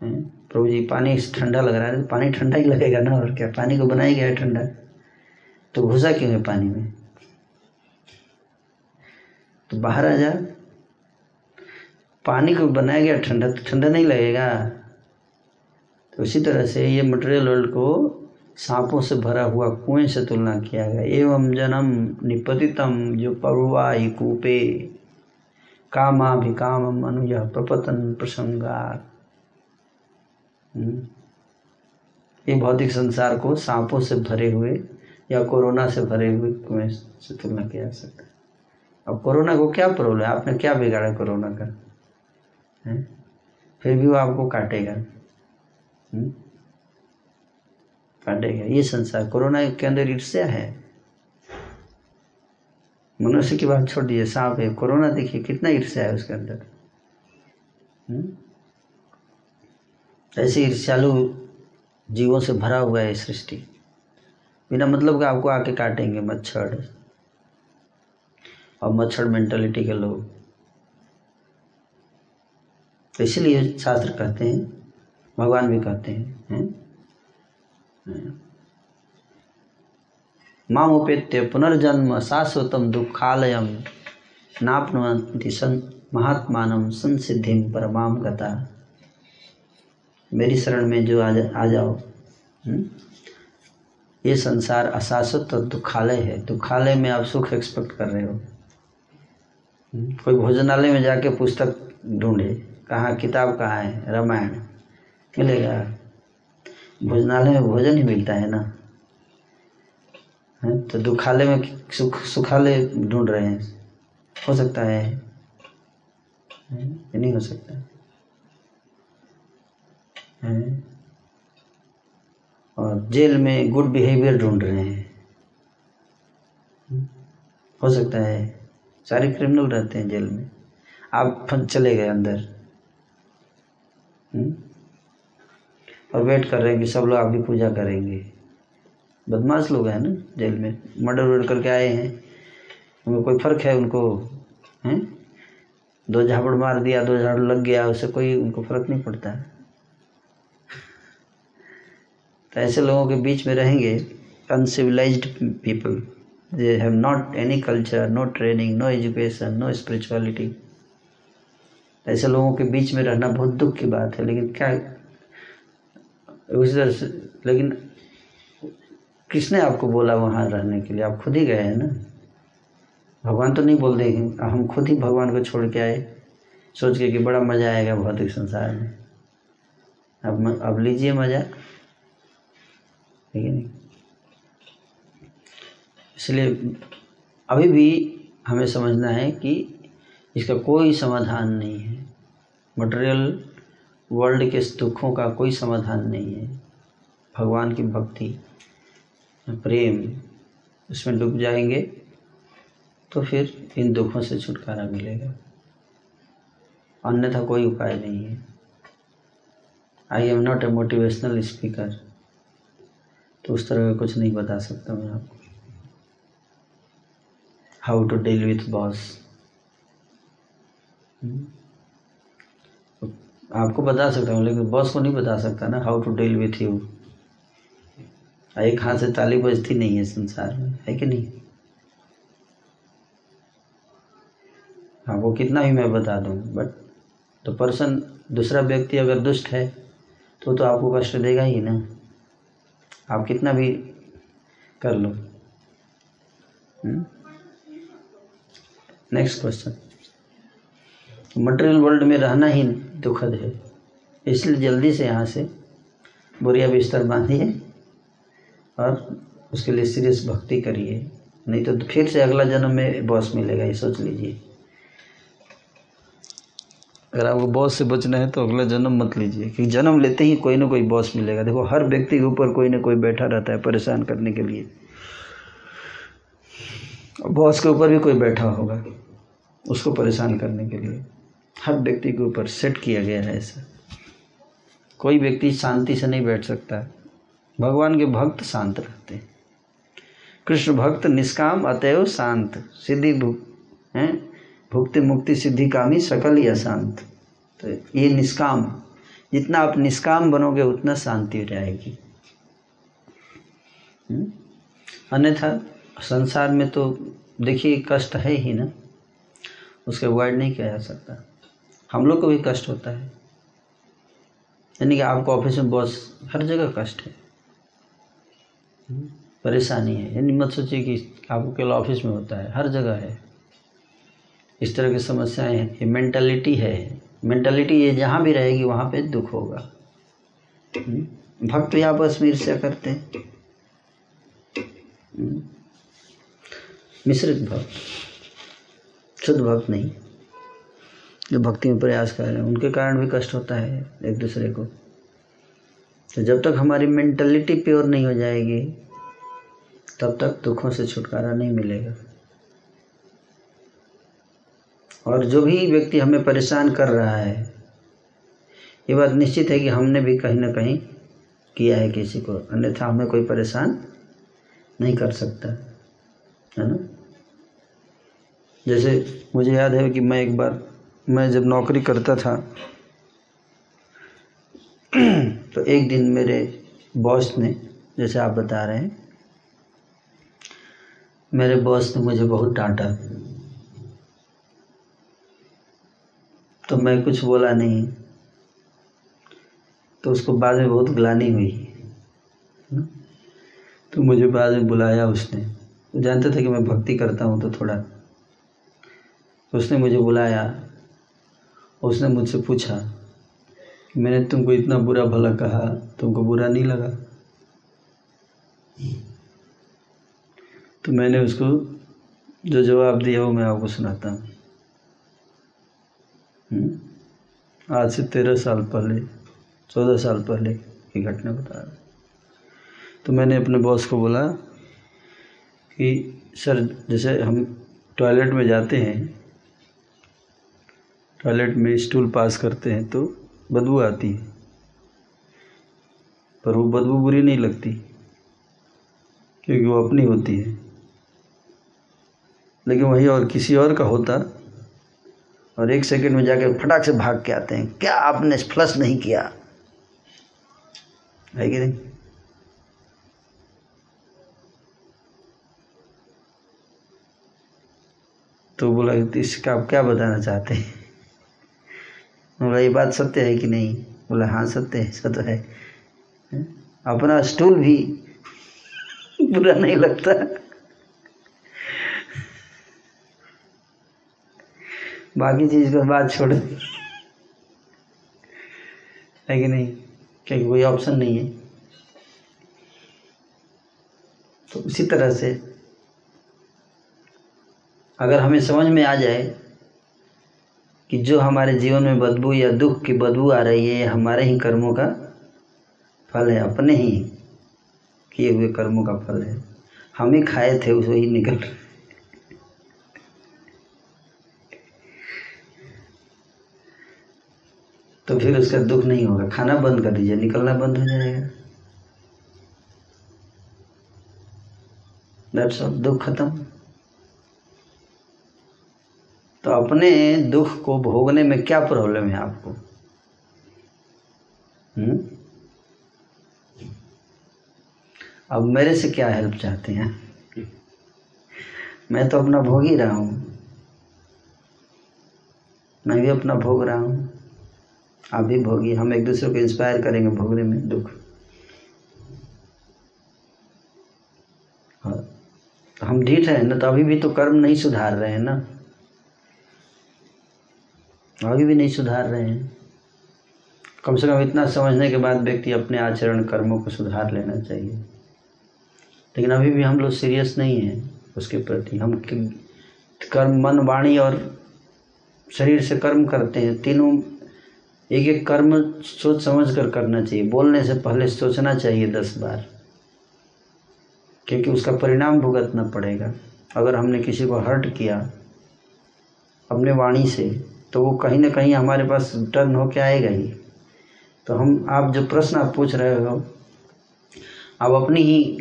प्रभु जी, पानी ठंडा लग रहा है तो पानी ठंडा ही लगेगा ना, और क्या? पानी को बनाया गया है ठंडा। तो घुसा क्यों है पानी में? तो बाहर आ जा। पानी को बनाया गया ठंडा तो ठंडा नहीं लगेगा। तो इसी तरह से ये मटेरियल वर्ल्ड को सांपों से भरा हुआ कुएँ से तुलना किया गया। एवं जन्म निपतितम जो परुवाई कूपे। कामाभिकामम अनुज प्रपतन प्रसंगार हम्म। ये भौतिक संसार को सांपों से भरे हुए या कोरोना से भरे हुए कुएँ से तुलना किया जा सकता है। अब कोरोना को क्या प्रॉब्लम है? आपने क्या बिगाड़ा कोरोना का? है? फिर भी वो आपको काटेगा। हम्म? काटेगा। ये संसार कोरोना के अंदर ईर्ष्या है। मनुष्य की बात छोड़ दीजिए सांप है। कोरोना देखिए कितना ईर्ष्या है उसके अंदर। हम्म? ऐसे ईर्ष्यालु जीवों से भरा हुआ है सृष्टि। बिना मतलब का आपको आके काटेंगे मच्छर। और मच्छर मेंटालिटी के लोग। तो इसलिए शास्त्र कहते हैं भगवान भी कहते हैं, हैं? माम उपेत्य पुनर्जन्म शाश्वतम दुखालयम नापनुवन्ति सन महात्मानम संसिद्धिम परमाम गता। मेरी शरण में जो आ जा, आ जाओ। हम्म? ये संसार अशाश्वत और दुखालय है। दुखालय में आप सुख एक्सपेक्ट कर रहे हो। हम्म? कोई भोजनालय में जाके पुस्तक ढूंढे, कहाँ, किताब कहाँ है, रामायण, मिलेगा। भोजनालय में भोजन ही मिलता है ना? है? तो दुखालय में सुख, सुखालय ढूंढ रहे हैं। हो सकता है। नहीं हो सकता। है? और जेल में गुड बिहेवियर ढूंढ रहे हैं। हो सकता है। सारे क्रिमिनल रहते हैं जेल में। आप फंस चले गए अंदर। हम्म? और वेट कर रहे हैं कि सब लोग आपकी पूजा करेंगे। बदमाश लोग हैं ना जेल में? मर्डर वर्डर करके आए हैं। उनको कोई फ़र्क है उनको? हैं? दो झापड़ मार दिया, दो झाड़ लग गया, उससे कोई उनको फ़र्क नहीं पड़ता। है तो ऐसे लोगों के बीच में रहेंगे uncivilised people they have not any culture no training no education no spirituality ऐसे लोगों के बीच में रहना बहुत दुख की बात है, लेकिन क्या उसी तरह से, लेकिन किसने आपको बोला वहाँ रहने के लिए? आप खुद ही गए हैं ना? भगवान तो नहीं बोल देंगे हम खुद ही भगवान को छोड़ के आए। सोच के कि बड़ा मज़ा आएगा भौतिक संसार में। अब अब लीजिए मज़ा। ठीक है इसलिए अभी भी हमें समझना है कि इसका कोई समाधान नहीं है। मटेरियल वर्ल्ड के दुखों का कोई समाधान नहीं है। भगवान की भक्ति, प्रेम, उसमें डूब जाएँगे तो फिर इन दुखों से छुटकारा मिलेगा। अन्यथा कोई उपाय नहीं है। I am not a motivational speaker तो उस तरह का कुछ नहीं बता सकता मैं आपको। How to deal with boss आपको बता सकता हूँ, लेकिन बॉस को नहीं बता सकता ना how to deal with you एक हाथ से ताली बजती नहीं है संसार में, है कि नहीं? आपको कितना भी मैं बता दूँ बट तो पर्सन दूसरा व्यक्ति अगर दुष्ट है तो तो आपको कष्ट देगा ही ना। आप कितना भी कर लो। नेक्स्ट क्वेश्चन मटेरियल वर्ल्ड में रहना ही दुखद है। इसलिए जल्दी से यहाँ से बुरिया बिस्तर बांधिए और उसके लिए सीरियस भक्ति करिए। नहीं तो फिर से अगला जन्म में बॉस मिलेगा, ये सोच लीजिए। अगर आपको बॉस से बचना है तो अगला जन्म मत लीजिए, क्योंकि जन्म लेते ही कोई ना कोई बॉस मिलेगा। देखो, हर व्यक्ति के ऊपर कोई ना कोई बैठा रहता है परेशान करने के लिए। बॉस के ऊपर भी कोई बैठा होगा, उसको परेशान करने के लिए। हर व्यक्ति के ऊपर सेट किया गया है ऐसा। कोई व्यक्ति शांति से नहीं बैठ सकता। भगवान के भक्त शांत रहते कृष्ण भक्त निष्काम, अतएव शांत, सिद्धि हैं? भुक्ति मुक्ति सिद्धि कामी, सकल ही अशांत तो ये निष्काम, जितना आप निष्काम बनोगे, उतना शांति रहेगी हम्म? अन्यथा संसार में तो देखिए, कष्ट है ही ना। उसके अवॉइड नहीं किया जा सकता। हम लोग को भी कष्ट होता है। यानी कि आपको ऑफ़िस में बॉस हर जगह कष्ट है? परेशानी है। यानी मत सोचिए कि आपको केवल ऑफ़िस में होता है। हर जगह है। इस तरह की समस्याएँ हैं। ये मेंटालिटी है। मेंटालिटी ये जहाँ भी रहेगी, वहाँ पे दुख होगा। हम्म? भक्त आपस में ईर्ष्या करते हैं। हम्म? मिश्रित भक्त। शुद्ध भक्त नहीं। जो भक्ति में प्रयास कर रहे हैं, उनके कारण भी कष्ट होता है एक दूसरे को। तो जब तक हमारी मेंटलिटी प्योर नहीं हो जाएगी, तब तक दुखों से छुटकारा नहीं मिलेगा। और जो भी व्यक्ति हमें परेशान कर रहा है, ये बात निश्चित है कि हमने भी कहीं ना कहीं किया है किसी को, अन्यथा हमें कोई परेशान नहीं कर सकता, है ना? जैसे मुझे याद है कि मैं एक बार मैं जब नौकरी करता था तो एक दिन मेरे बॉस ने, जैसे आप बता रहे हैं, मेरे बॉस ने मुझे बहुत डांटा। तो मैं कुछ बोला नहीं। तो उसको बाद में बहुत ग्लानी हुई तो मुझे बाद में बुलाया उसने। वो जानता था कि मैं भक्ति करता हूँ तो थोड़ा। तो उसने मुझे बुलाया उसने मुझसे पूछा कि मैंने तुमको इतना बुरा भला कहा, तुमको बुरा नहीं लगा? तो मैंने उसको, जो जवाब दिया वो मैं आपको सुनाता हूँ। हम्म? आज से तेरह साल पहले, चौदह साल पहले की घटना बता रहा तो मैंने अपने बॉस को बोला कि, सर, जैसे हम टॉयलेट में जाते हैं टॉयलेट में स्टूल पास करते हैं तो बदबू आती है। पर वो बदबू बुरी नहीं लगती, क्योंकि वो अपनी होती है। लेकिन वही और किसी और का होता और एक सेकंड में जाकर फटाक से भाग के आते हैं। क्या आपने फ्लश नहीं किया? है कि नहीं? तो बोला, इसका आप क्या बताना चाहते हैं? बोला, ये बात सत्य है कि नहीं? बोला हाँ सत्य है ऐसा तो है। अपना स्टूल भी बुरा नहीं लगता। बाकी चीज़ को बात छोड़ है कि नहीं? क्योंकि कोई ऑप्शन नहीं है। तो उसी तरह से अगर हमें समझ में आ जाए कि जो हमारे जीवन में बदबू या दुख की बदबू आ रही है हमारे ही कर्मों का फल है, अपने ही किए हुए कर्मों का फल है। हम ही खाए थे, उसे ही निकल तो फिर उसका दुख नहीं होगा। खाना बंद कर दीजिए, निकलना बंद हो जाएगा। दैट्स दुख खत्म। तो अपने दुख को भोगने में क्या प्रॉब्लम है आपको? हम्म? अब मेरे से क्या हेल्प चाहते हैं? मैं तो अपना भोग ही रहा हूँ। मैं भी अपना भोग रहा हूँ। आप भी भोगी, हम एक दूसरे को इंस्पायर करेंगे भोगने में दुख। हाँ। हम ढीठ हैं ना तो अभी भी तो कर्म नहीं सुधार रहे हैं ना? अभी भी नहीं सुधार रहे हैं। कम से कम इतना समझने के बाद व्यक्ति अपने आचरण कर्मों को सुधार लेना चाहिए। लेकिन अभी भी हम लोग सीरियस नहीं हैं उसके प्रति। हम कर्म, मन, वाणी और शरीर से कर्म करते हैं। तीनों एक एक कर्म सोच समझ कर करना चाहिए। बोलने से पहले सोचना चाहिए दस बार। क्योंकि उसका परिणाम भुगतना पड़ेगा। अगर हमने किसी को हर्ट किया अपने वाणी से तो वो कहीं ना कहीं हमारे पास टर्न होके आएगा ही। तो हम, आप जो प्रश्न आप पूछ रहे हो, आप अपनी ही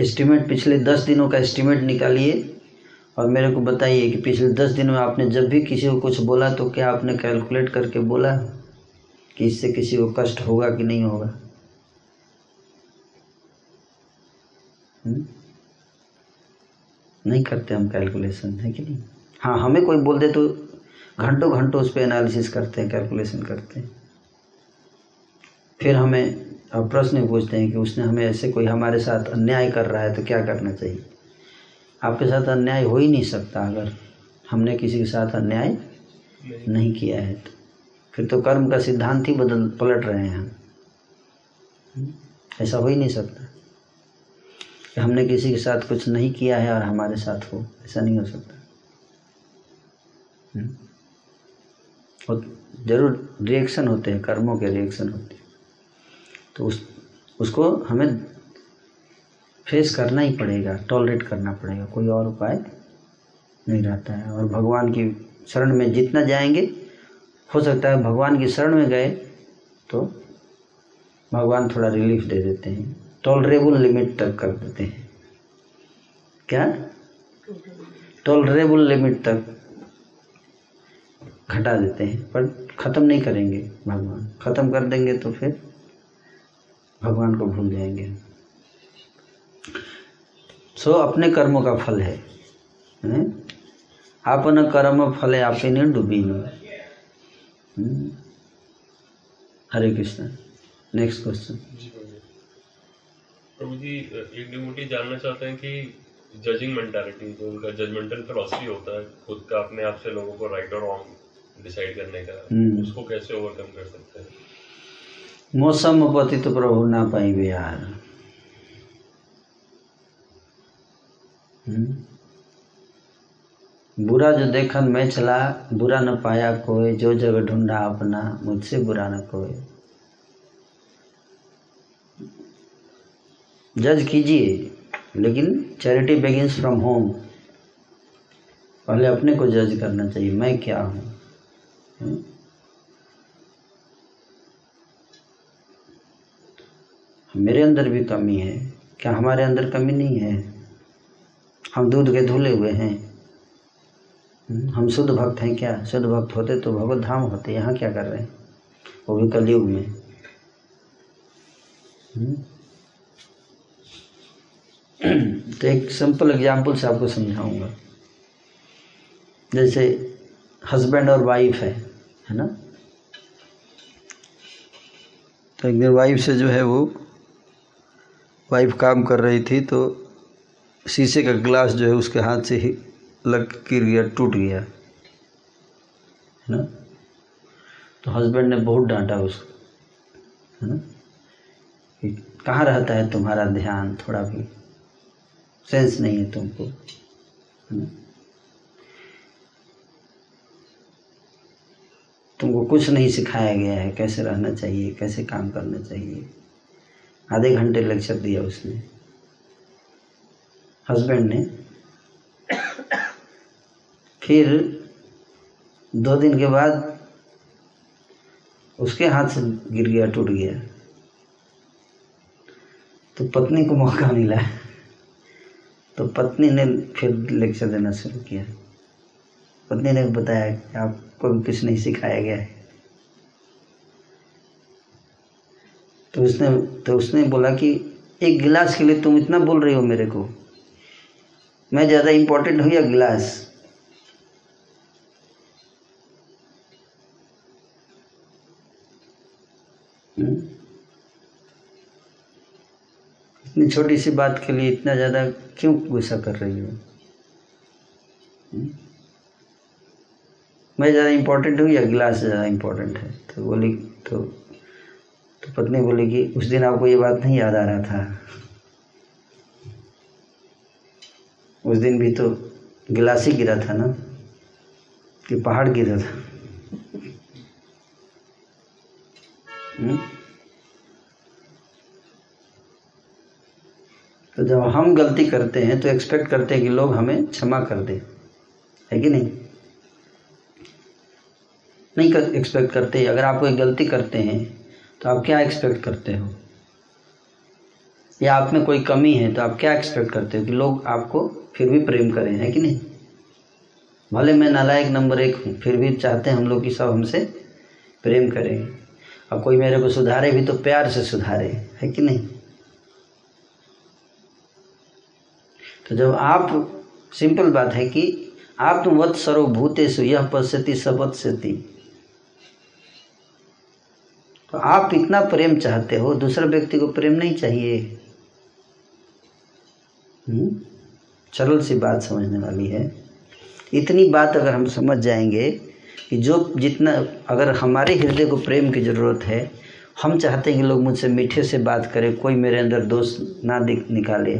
एस्टिमेट पिछले दस दिनों का एस्टिमेट निकालिए और मेरे को बताइए कि पिछले दस दिनों में आपने जब भी किसी को कुछ बोला तो क्या आपने कैलकुलेट करके बोला कि इससे किसी को कष्ट होगा कि नहीं होगा? हुँ? नहीं करते हम कैलकुलेशन है कि नहीं? हाँ हमें कोई बोल दे तो घंटों घंटों उस पर एनालिसिस करते हैं कैलकुलेशन करते हैं। फिर हमें अब प्रश्न पूछते हैं कि उसने हमें ऐसे कोई हमारे साथ अन्याय कर रहा है तो क्या करना चाहिए? आपके साथ अन्याय हो ही नहीं सकता अगर हमने किसी के साथ अन्याय नहीं किया है तो। फिर तो कर्म का सिद्धांत ही बदल, पलट रहे हैं हम। ऐसा हो ही नहीं सकता। कि हमने किसी के साथ कुछ नहीं किया है और हमारे साथ हो, ऐसा नहीं हो सकता। हम्म? ज़रूर रिएक्शन होते हैं कर्मों के रिएक्शन होते हैं। तो उस उसको हमें फेस करना ही पड़ेगा टॉलरेट करना पड़ेगा कोई और उपाय नहीं रहता है। और भगवान की शरण में जितना जाएँगे हो सकता है भगवान की शरण में गए तो भगवान थोड़ा रिलीफ दे देते हैं टॉलरेबल लिमिट तक कर देते हैं। क्या? टॉलरेबल लिमिट तक घटा देते हैं, पर ख़त्म नहीं करेंगे भगवान। ख़त्म कर देंगे तो फिर भगवान को भूल जाएँगे। सो, अपने कर्मों का फल है? आपन कर्म फले आपने डूबी हम्म? हरे कृष्ण नेक्स्ट क्वेश्चन प्रभु जी एक डिवोटी जानना चाहते हैं कि जजिंग मेंटालिटी जो उनका जजमेंटल फिलोसफी होता है, खुद का अपने आप से लोगों को राइट और रॉन्ग डिसाइड करने का हम्म। उसको कैसे ओवरकम कर सकते हैं मौसम पति तो प्रभु ना पाई बिहार हम्म? बुरा जो देखन मैं चला बुरा न पाया कोई जो जगह ढूंढा अपना मुझसे बुरा न कोई जज कीजिए लेकिन चैरिटी बिगिंस फ्रॉम होम पहले अपने को जज करना चाहिए मैं क्या हूँ? मेरे अंदर भी कमी है। क्या हमारे अंदर कमी नहीं है? हम दूध के धुले हुए हैं। हम शुद्ध भक्त हैं क्या? शुद्ध भक्त होते तो भगवत धाम होते। यहाँ क्या कर रहे हैं? वो भी कलयुग में। तो एक सिंपल एग्ज़ाम्पल से आपको समझाऊँगा। जैसे हस्बैंड और वाइफ है। है ना? तो एक दिन वाइफ से जो है वो वाइफ काम कर रही थी तो शीशे का ग्लास जो है उसके हाथ से ही लग गिर गया टूट गया है ना? तो हस्बैंड ने बहुत डांटा उसको, है ना? कि कहाँ रहता है तुम्हारा ध्यान? थोड़ा भी सेंस नहीं है तुमको, है ना? तुमको कुछ नहीं सिखाया गया है। कैसे रहना चाहिए? कैसे काम करना चाहिए? आधे घंटे लेक्चर दिया उसने। हस्बैंड ने। फिर दो दिन के बाद उसके हाथ से गिर गया, टूट गया। तो पत्नी को मौका मिला। तो पत्नी ने फिर लेक्चर देना शुरू किया। पत्नी ने बताया कि आपको भी कुछ नहीं सिखाया गया है तो उसने तो उसने बोला कि एक गिलास के लिए तुम इतना बोल रही हो मेरे को मैं ज़्यादा इम्पोर्टेंट हूँ या गिलास हम्म? इतनी छोटी सी बात के लिए इतना ज़्यादा क्यों गुस्सा कर रही हो हम्म? मैं ज़्यादा इम्पोर्टेंट हूँ या गिलास ज़्यादा इम्पोर्टेंट है? तो बोली तो तो पत्नी बोली कि उस दिन आपको ये बात नहीं याद आ रहा था। उस दिन भी तो गिलास ही गिरा था ना? कि पहाड़ गिरा था। हम्म? तो तो जब हम गलती करते हैं तो एक्सपेक्ट करते हैं कि लोग हमें क्षमा कर दें। है कि नहीं? नहीं कर एक्सपेक्ट करते अगर आप कोई गलती करते हैं तो आप क्या एक्सपेक्ट करते हो? या आप में कोई कमी है तो आप क्या एक्सपेक्ट करते हो कि लोग आपको फिर भी प्रेम करें, है कि नहीं? भले मैं नालायक नंबर एक हूँ, फिर भी चाहते हैं हम लोग कि सब हमसे प्रेम करें। और कोई मेरे को सुधारे भी तो प्यार से सुधारे, है कि नहीं? तो जब आप सिंपल बात है कि आत्मवत सर्वभूतेषु यह पश्यति सपत्स्यति तो आप इतना प्रेम चाहते हो, दूसरे व्यक्ति को प्रेम नहीं चाहिए। हम्म? सरल सी बात समझने वाली है। इतनी बात अगर हम समझ जाएँगे कि जो जितना, अगर हमारे हृदय को प्रेम की ज़रूरत है, हम चाहते हैं कि लोग मुझसे मीठे से बात करें, कोई मेरे अंदर दोष ना दिख, निकाले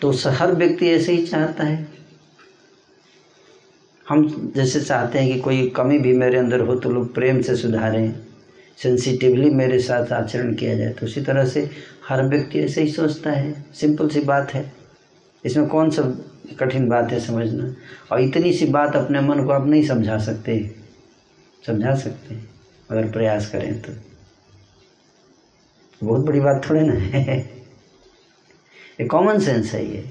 तो हर व्यक्ति ऐसे ही चाहता है। हम जैसे चाहते हैं कि कोई कमी भी मेरे अंदर हो तो लोग प्रेम से सुधारें। सेंसिटिवली मेरे साथ आचरण किया जाए तो उसी तरह से हर व्यक्ति ऐसे ही सोचता है। सिंपल सी बात है। इसमें कौन सा कठिन बात है समझना? और इतनी सी बात अपने मन को आप नहीं समझा सकते। समझा सकते अगर प्रयास करें तो। बहुत बड़ी बात थोड़े ना है। ये कॉमन सेंस है ये।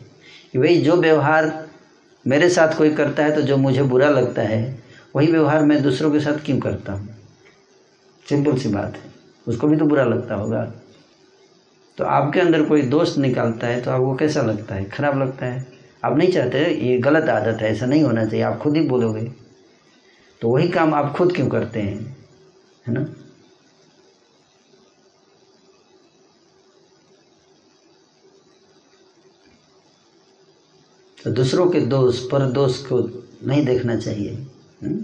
कि भाई, जो व्यवहार मेरे साथ कोई करता है तो जो मुझे बुरा लगता है, वही व्यवहार मैं दूसरों के साथ क्यों करता हूँ? सिंपल सी बात है। उसको भी तो बुरा लगता होगा। तो आपके अंदर कोई दोस्त निकालता है तो आपको कैसा लगता है? खराब लगता है? आप नहीं चाहते ये गलत आदत है, ऐसा नहीं होना चाहिए, आप खुद ही बोलोगे। तो वही काम आप खुद क्यों करते हैं? है ना? तो दूसरों के दोष पर दोष को नहीं देखना चाहिए हम्म?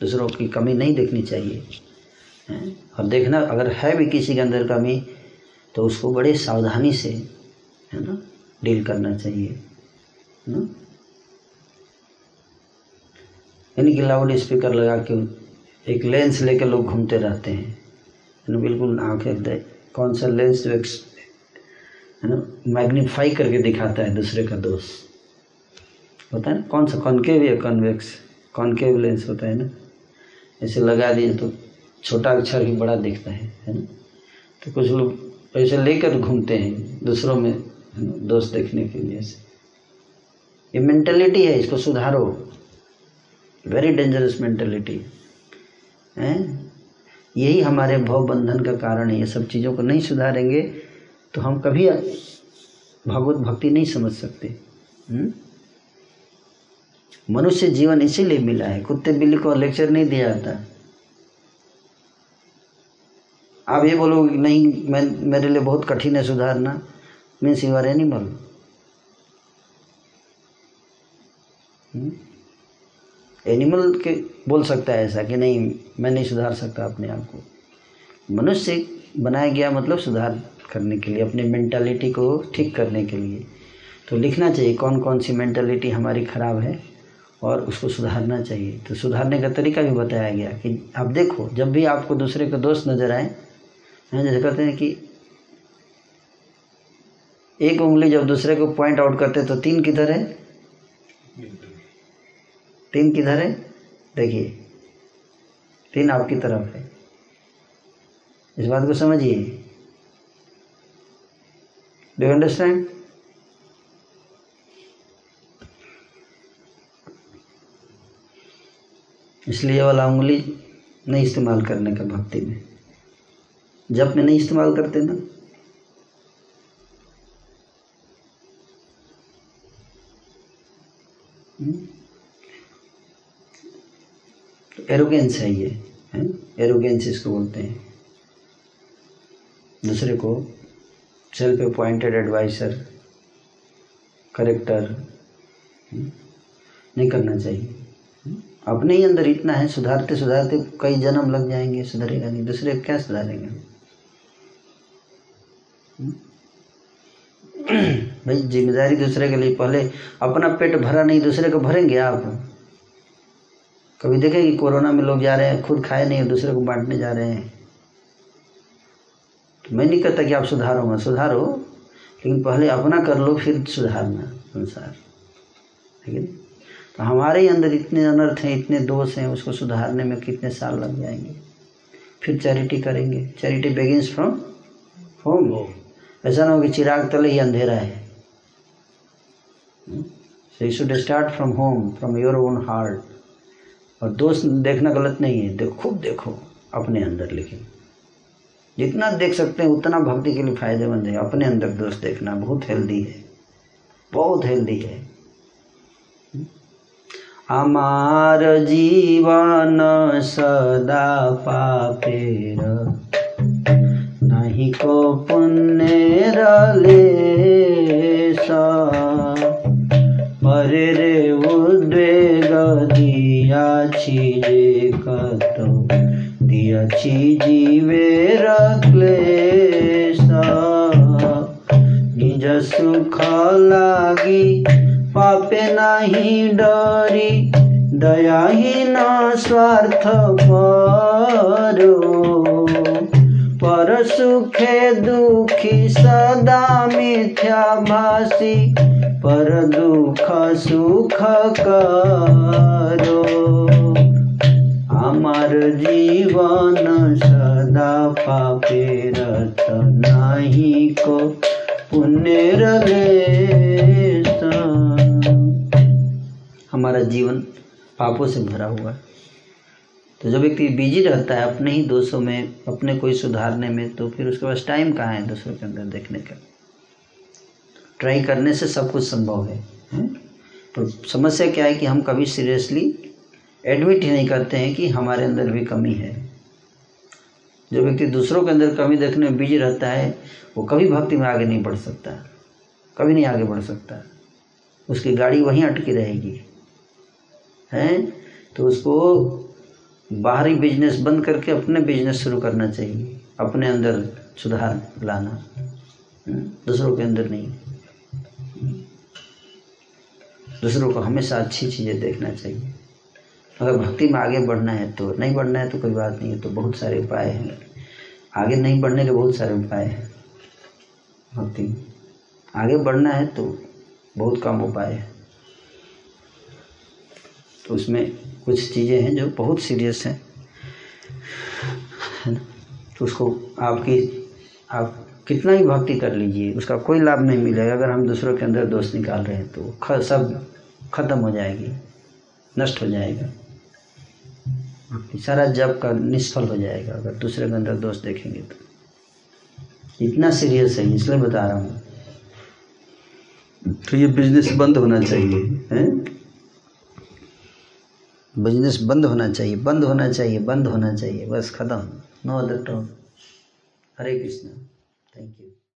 दूसरों की कमी नहीं देखनी चाहिए? और देखना, अगर है भी किसी के अंदर कमी तो उसको बड़े सावधानी से, है ना, डील करना चाहिए, है ना? यानी कि लाउड स्पीकर लगा के, एक लेंस लेकर लोग घूमते रहते हैं। है ना बिल्कुल आँखें कौन सा लेंस जो है ना मैग्नीफाई करके दिखाता है दूसरे का दोष होता है ना, कौन सा कॉनकेव या कॉन्वेक्स कॉनकेव लेंस होता है ना। ऐसे लगा दिए तो छोटा अक्षर भी बड़ा दिखता है है ना? तो कुछ लोग पैसे लेकर घूमते हैं दूसरों में, है दोष देखने के लिए से ये मेंटेलिटी है, इसको सुधारो। वेरी डेंजरस मेंटेलिटी है? यही हमारे भव बंधन का कारण है, ये सब चीज़ों को नहीं सुधारेंगे तो हम कभी भगवत भक्ति नहीं समझ सकते। हुँ? मनुष्य जीवन इसीलिए मिला है। कुत्ते बिल्ली को लेक्चर नहीं दिया जाता। आप ये बोलोगे नहीं, मैं, मेरे लिए बहुत कठिन है सुधारना। Means you are animal animal के बोल सकता है ऐसा कि नहीं, मैं नहीं सुधार सकता अपने आप को। मनुष्य बनाया गया मतलब सुधार करने के लिए, अपनी मेंटालिटी को ठीक करने के लिए। तो लिखना चाहिए कौन कौन सी मेंटालिटी हमारी ख़राब है और उसको सुधारना चाहिए। तो सुधारने का तरीका भी बताया गया कि आप देखो, जब भी आपको दूसरे का दोस्त नज़र आए जैसे कहते हैं कि एक उंगली जब दूसरे को पॉइंट आउट करते तो तीन किधर है? तीन किधर है? देखिए, तीन आपकी तरफ़ है। इस बात को समझिए। डू यू अंडरस्टैंड इसलिए वाला उंगली नहीं इस्तेमाल करने का भक्ति में। जब में नहीं इस्तेमाल करते ना। तो एरोगेंस है ये, है? एरोगेंस इसको बोलते हैं। दूसरे को सेल्फ अपॉइंटेड एडवाइसर करेक्टर नहीं करना चाहिए। अपने ही अंदर इतना है सुधारते सुधारते कई जन्म लग जाएँगे, सुधरेगा नहीं। दूसरे क्या सुधारेंगे? भाई, ज़िम्मेदारी दूसरे के लिए पहले अपना पेट भरा नहीं, दूसरे को भरेंगे आप। कभी देखें कि कोरोना में लोग जा रहे हैं, खुद खाए नहीं दूसरे को बांटने जा रहे हैं? तो मैं नहीं कहता कि आप सुधारो मत सुधारो, लेकिन पहले अपना कर लो, फिर सुधारना, संसार। है? तो हमारे ही अंदर इतने अनर्थ हैं, इतने दोष हैं, उसको सुधारने में कितने साल लग जाएँगे? फिर चैरिटी करेंगे। चैरिटी बिगिंस फ्रॉम होम ऐसा ना हो कि चिराग तले ही अंधेरा है so you should start from home from your own heart और दोस्त देखना गलत नहीं है देखो खूब देखो अपने अंदर लेकिन जितना देख सकते हैं उतना भक्ति के लिए फायदेमंद है अपने अंदर दोष देखना बहुत हेल्दी है बहुत हेल्दी है আমার জীবন সদা পাপের नहीं को पुण्य राले परे रे उद्वेग दिया चीजे कतो, दिया चीजी वे रखले निज सुख लागी, पापे नाही डरी, दया ही दयाहीन स्वार्थ परो। পর সুখে দুঃখী সদা মিথ্যা ভাসি পর দুঃখ সুখ করো আমার জীবন সদা পাপের নাহি কো पुण्यर हमारा जीवन पापों से भरा हुआ है तो जब व्यक्ति बिज़ी रहता है अपने ही दोषों में अपने कोई सुधारने में तो फिर उसके पास टाइम कहाँ है दूसरों के अंदर देखने का? ट्राई करने से सब कुछ संभव है, है? तो समस्या क्या है कि हम कभी सीरियसली एडमिट ही नहीं करते हैं कि हमारे अंदर भी कमी है। जो व्यक्ति दूसरों के अंदर कमी देखने में बिज़ी रहता है वो कभी भक्ति में आगे नहीं बढ़ सकता कभी नहीं आगे बढ़ सकता। उसकी गाड़ी वहीं अटकी रहेगी हैं? तो उसको बाहरी बिज़नेस बंद करके अपने बिज़नेस शुरू करना चाहिए। अपने अंदर सुधार लाना। दूसरों के अंदर नहीं। दूसरों को हमेशा अच्छी चीज़ें देखना चाहिए। अगर भक्ति में आगे बढ़ना है तो नहीं बढ़ना है तो कोई बात नहीं है तो बहुत सारे उपाय हैं। आगे नहीं बढ़ने के बहुत सारे उपाय हैं भक्ति में। आगे बढ़ना है तो बहुत कम उपाय है। तो उसमें कुछ चीज़ें हैं जो बहुत सीरियस हैं है ना? तो उसको आपकी आप कितना ही भक्ति कर लीजिए उसका कोई लाभ नहीं मिलेगा। अगर हम दूसरों के अंदर दोष निकाल रहे हैं तो ख, सब खत्म हो जाएगी नष्ट हो जाएगा। सारा जब का निष्फल हो जाएगा अगर दूसरे के अंदर दोष देखेंगे तो। इतना सीरियस है इसलिए बता रहा हूँ। तो ये बिज़नेस बंद होना चाहिए हैं? बिज़नेस बंद होना चाहिए, बंद होना चाहिए, बंद होना चाहिए, बस खत्म। No other talk Hare Krishna. Thank you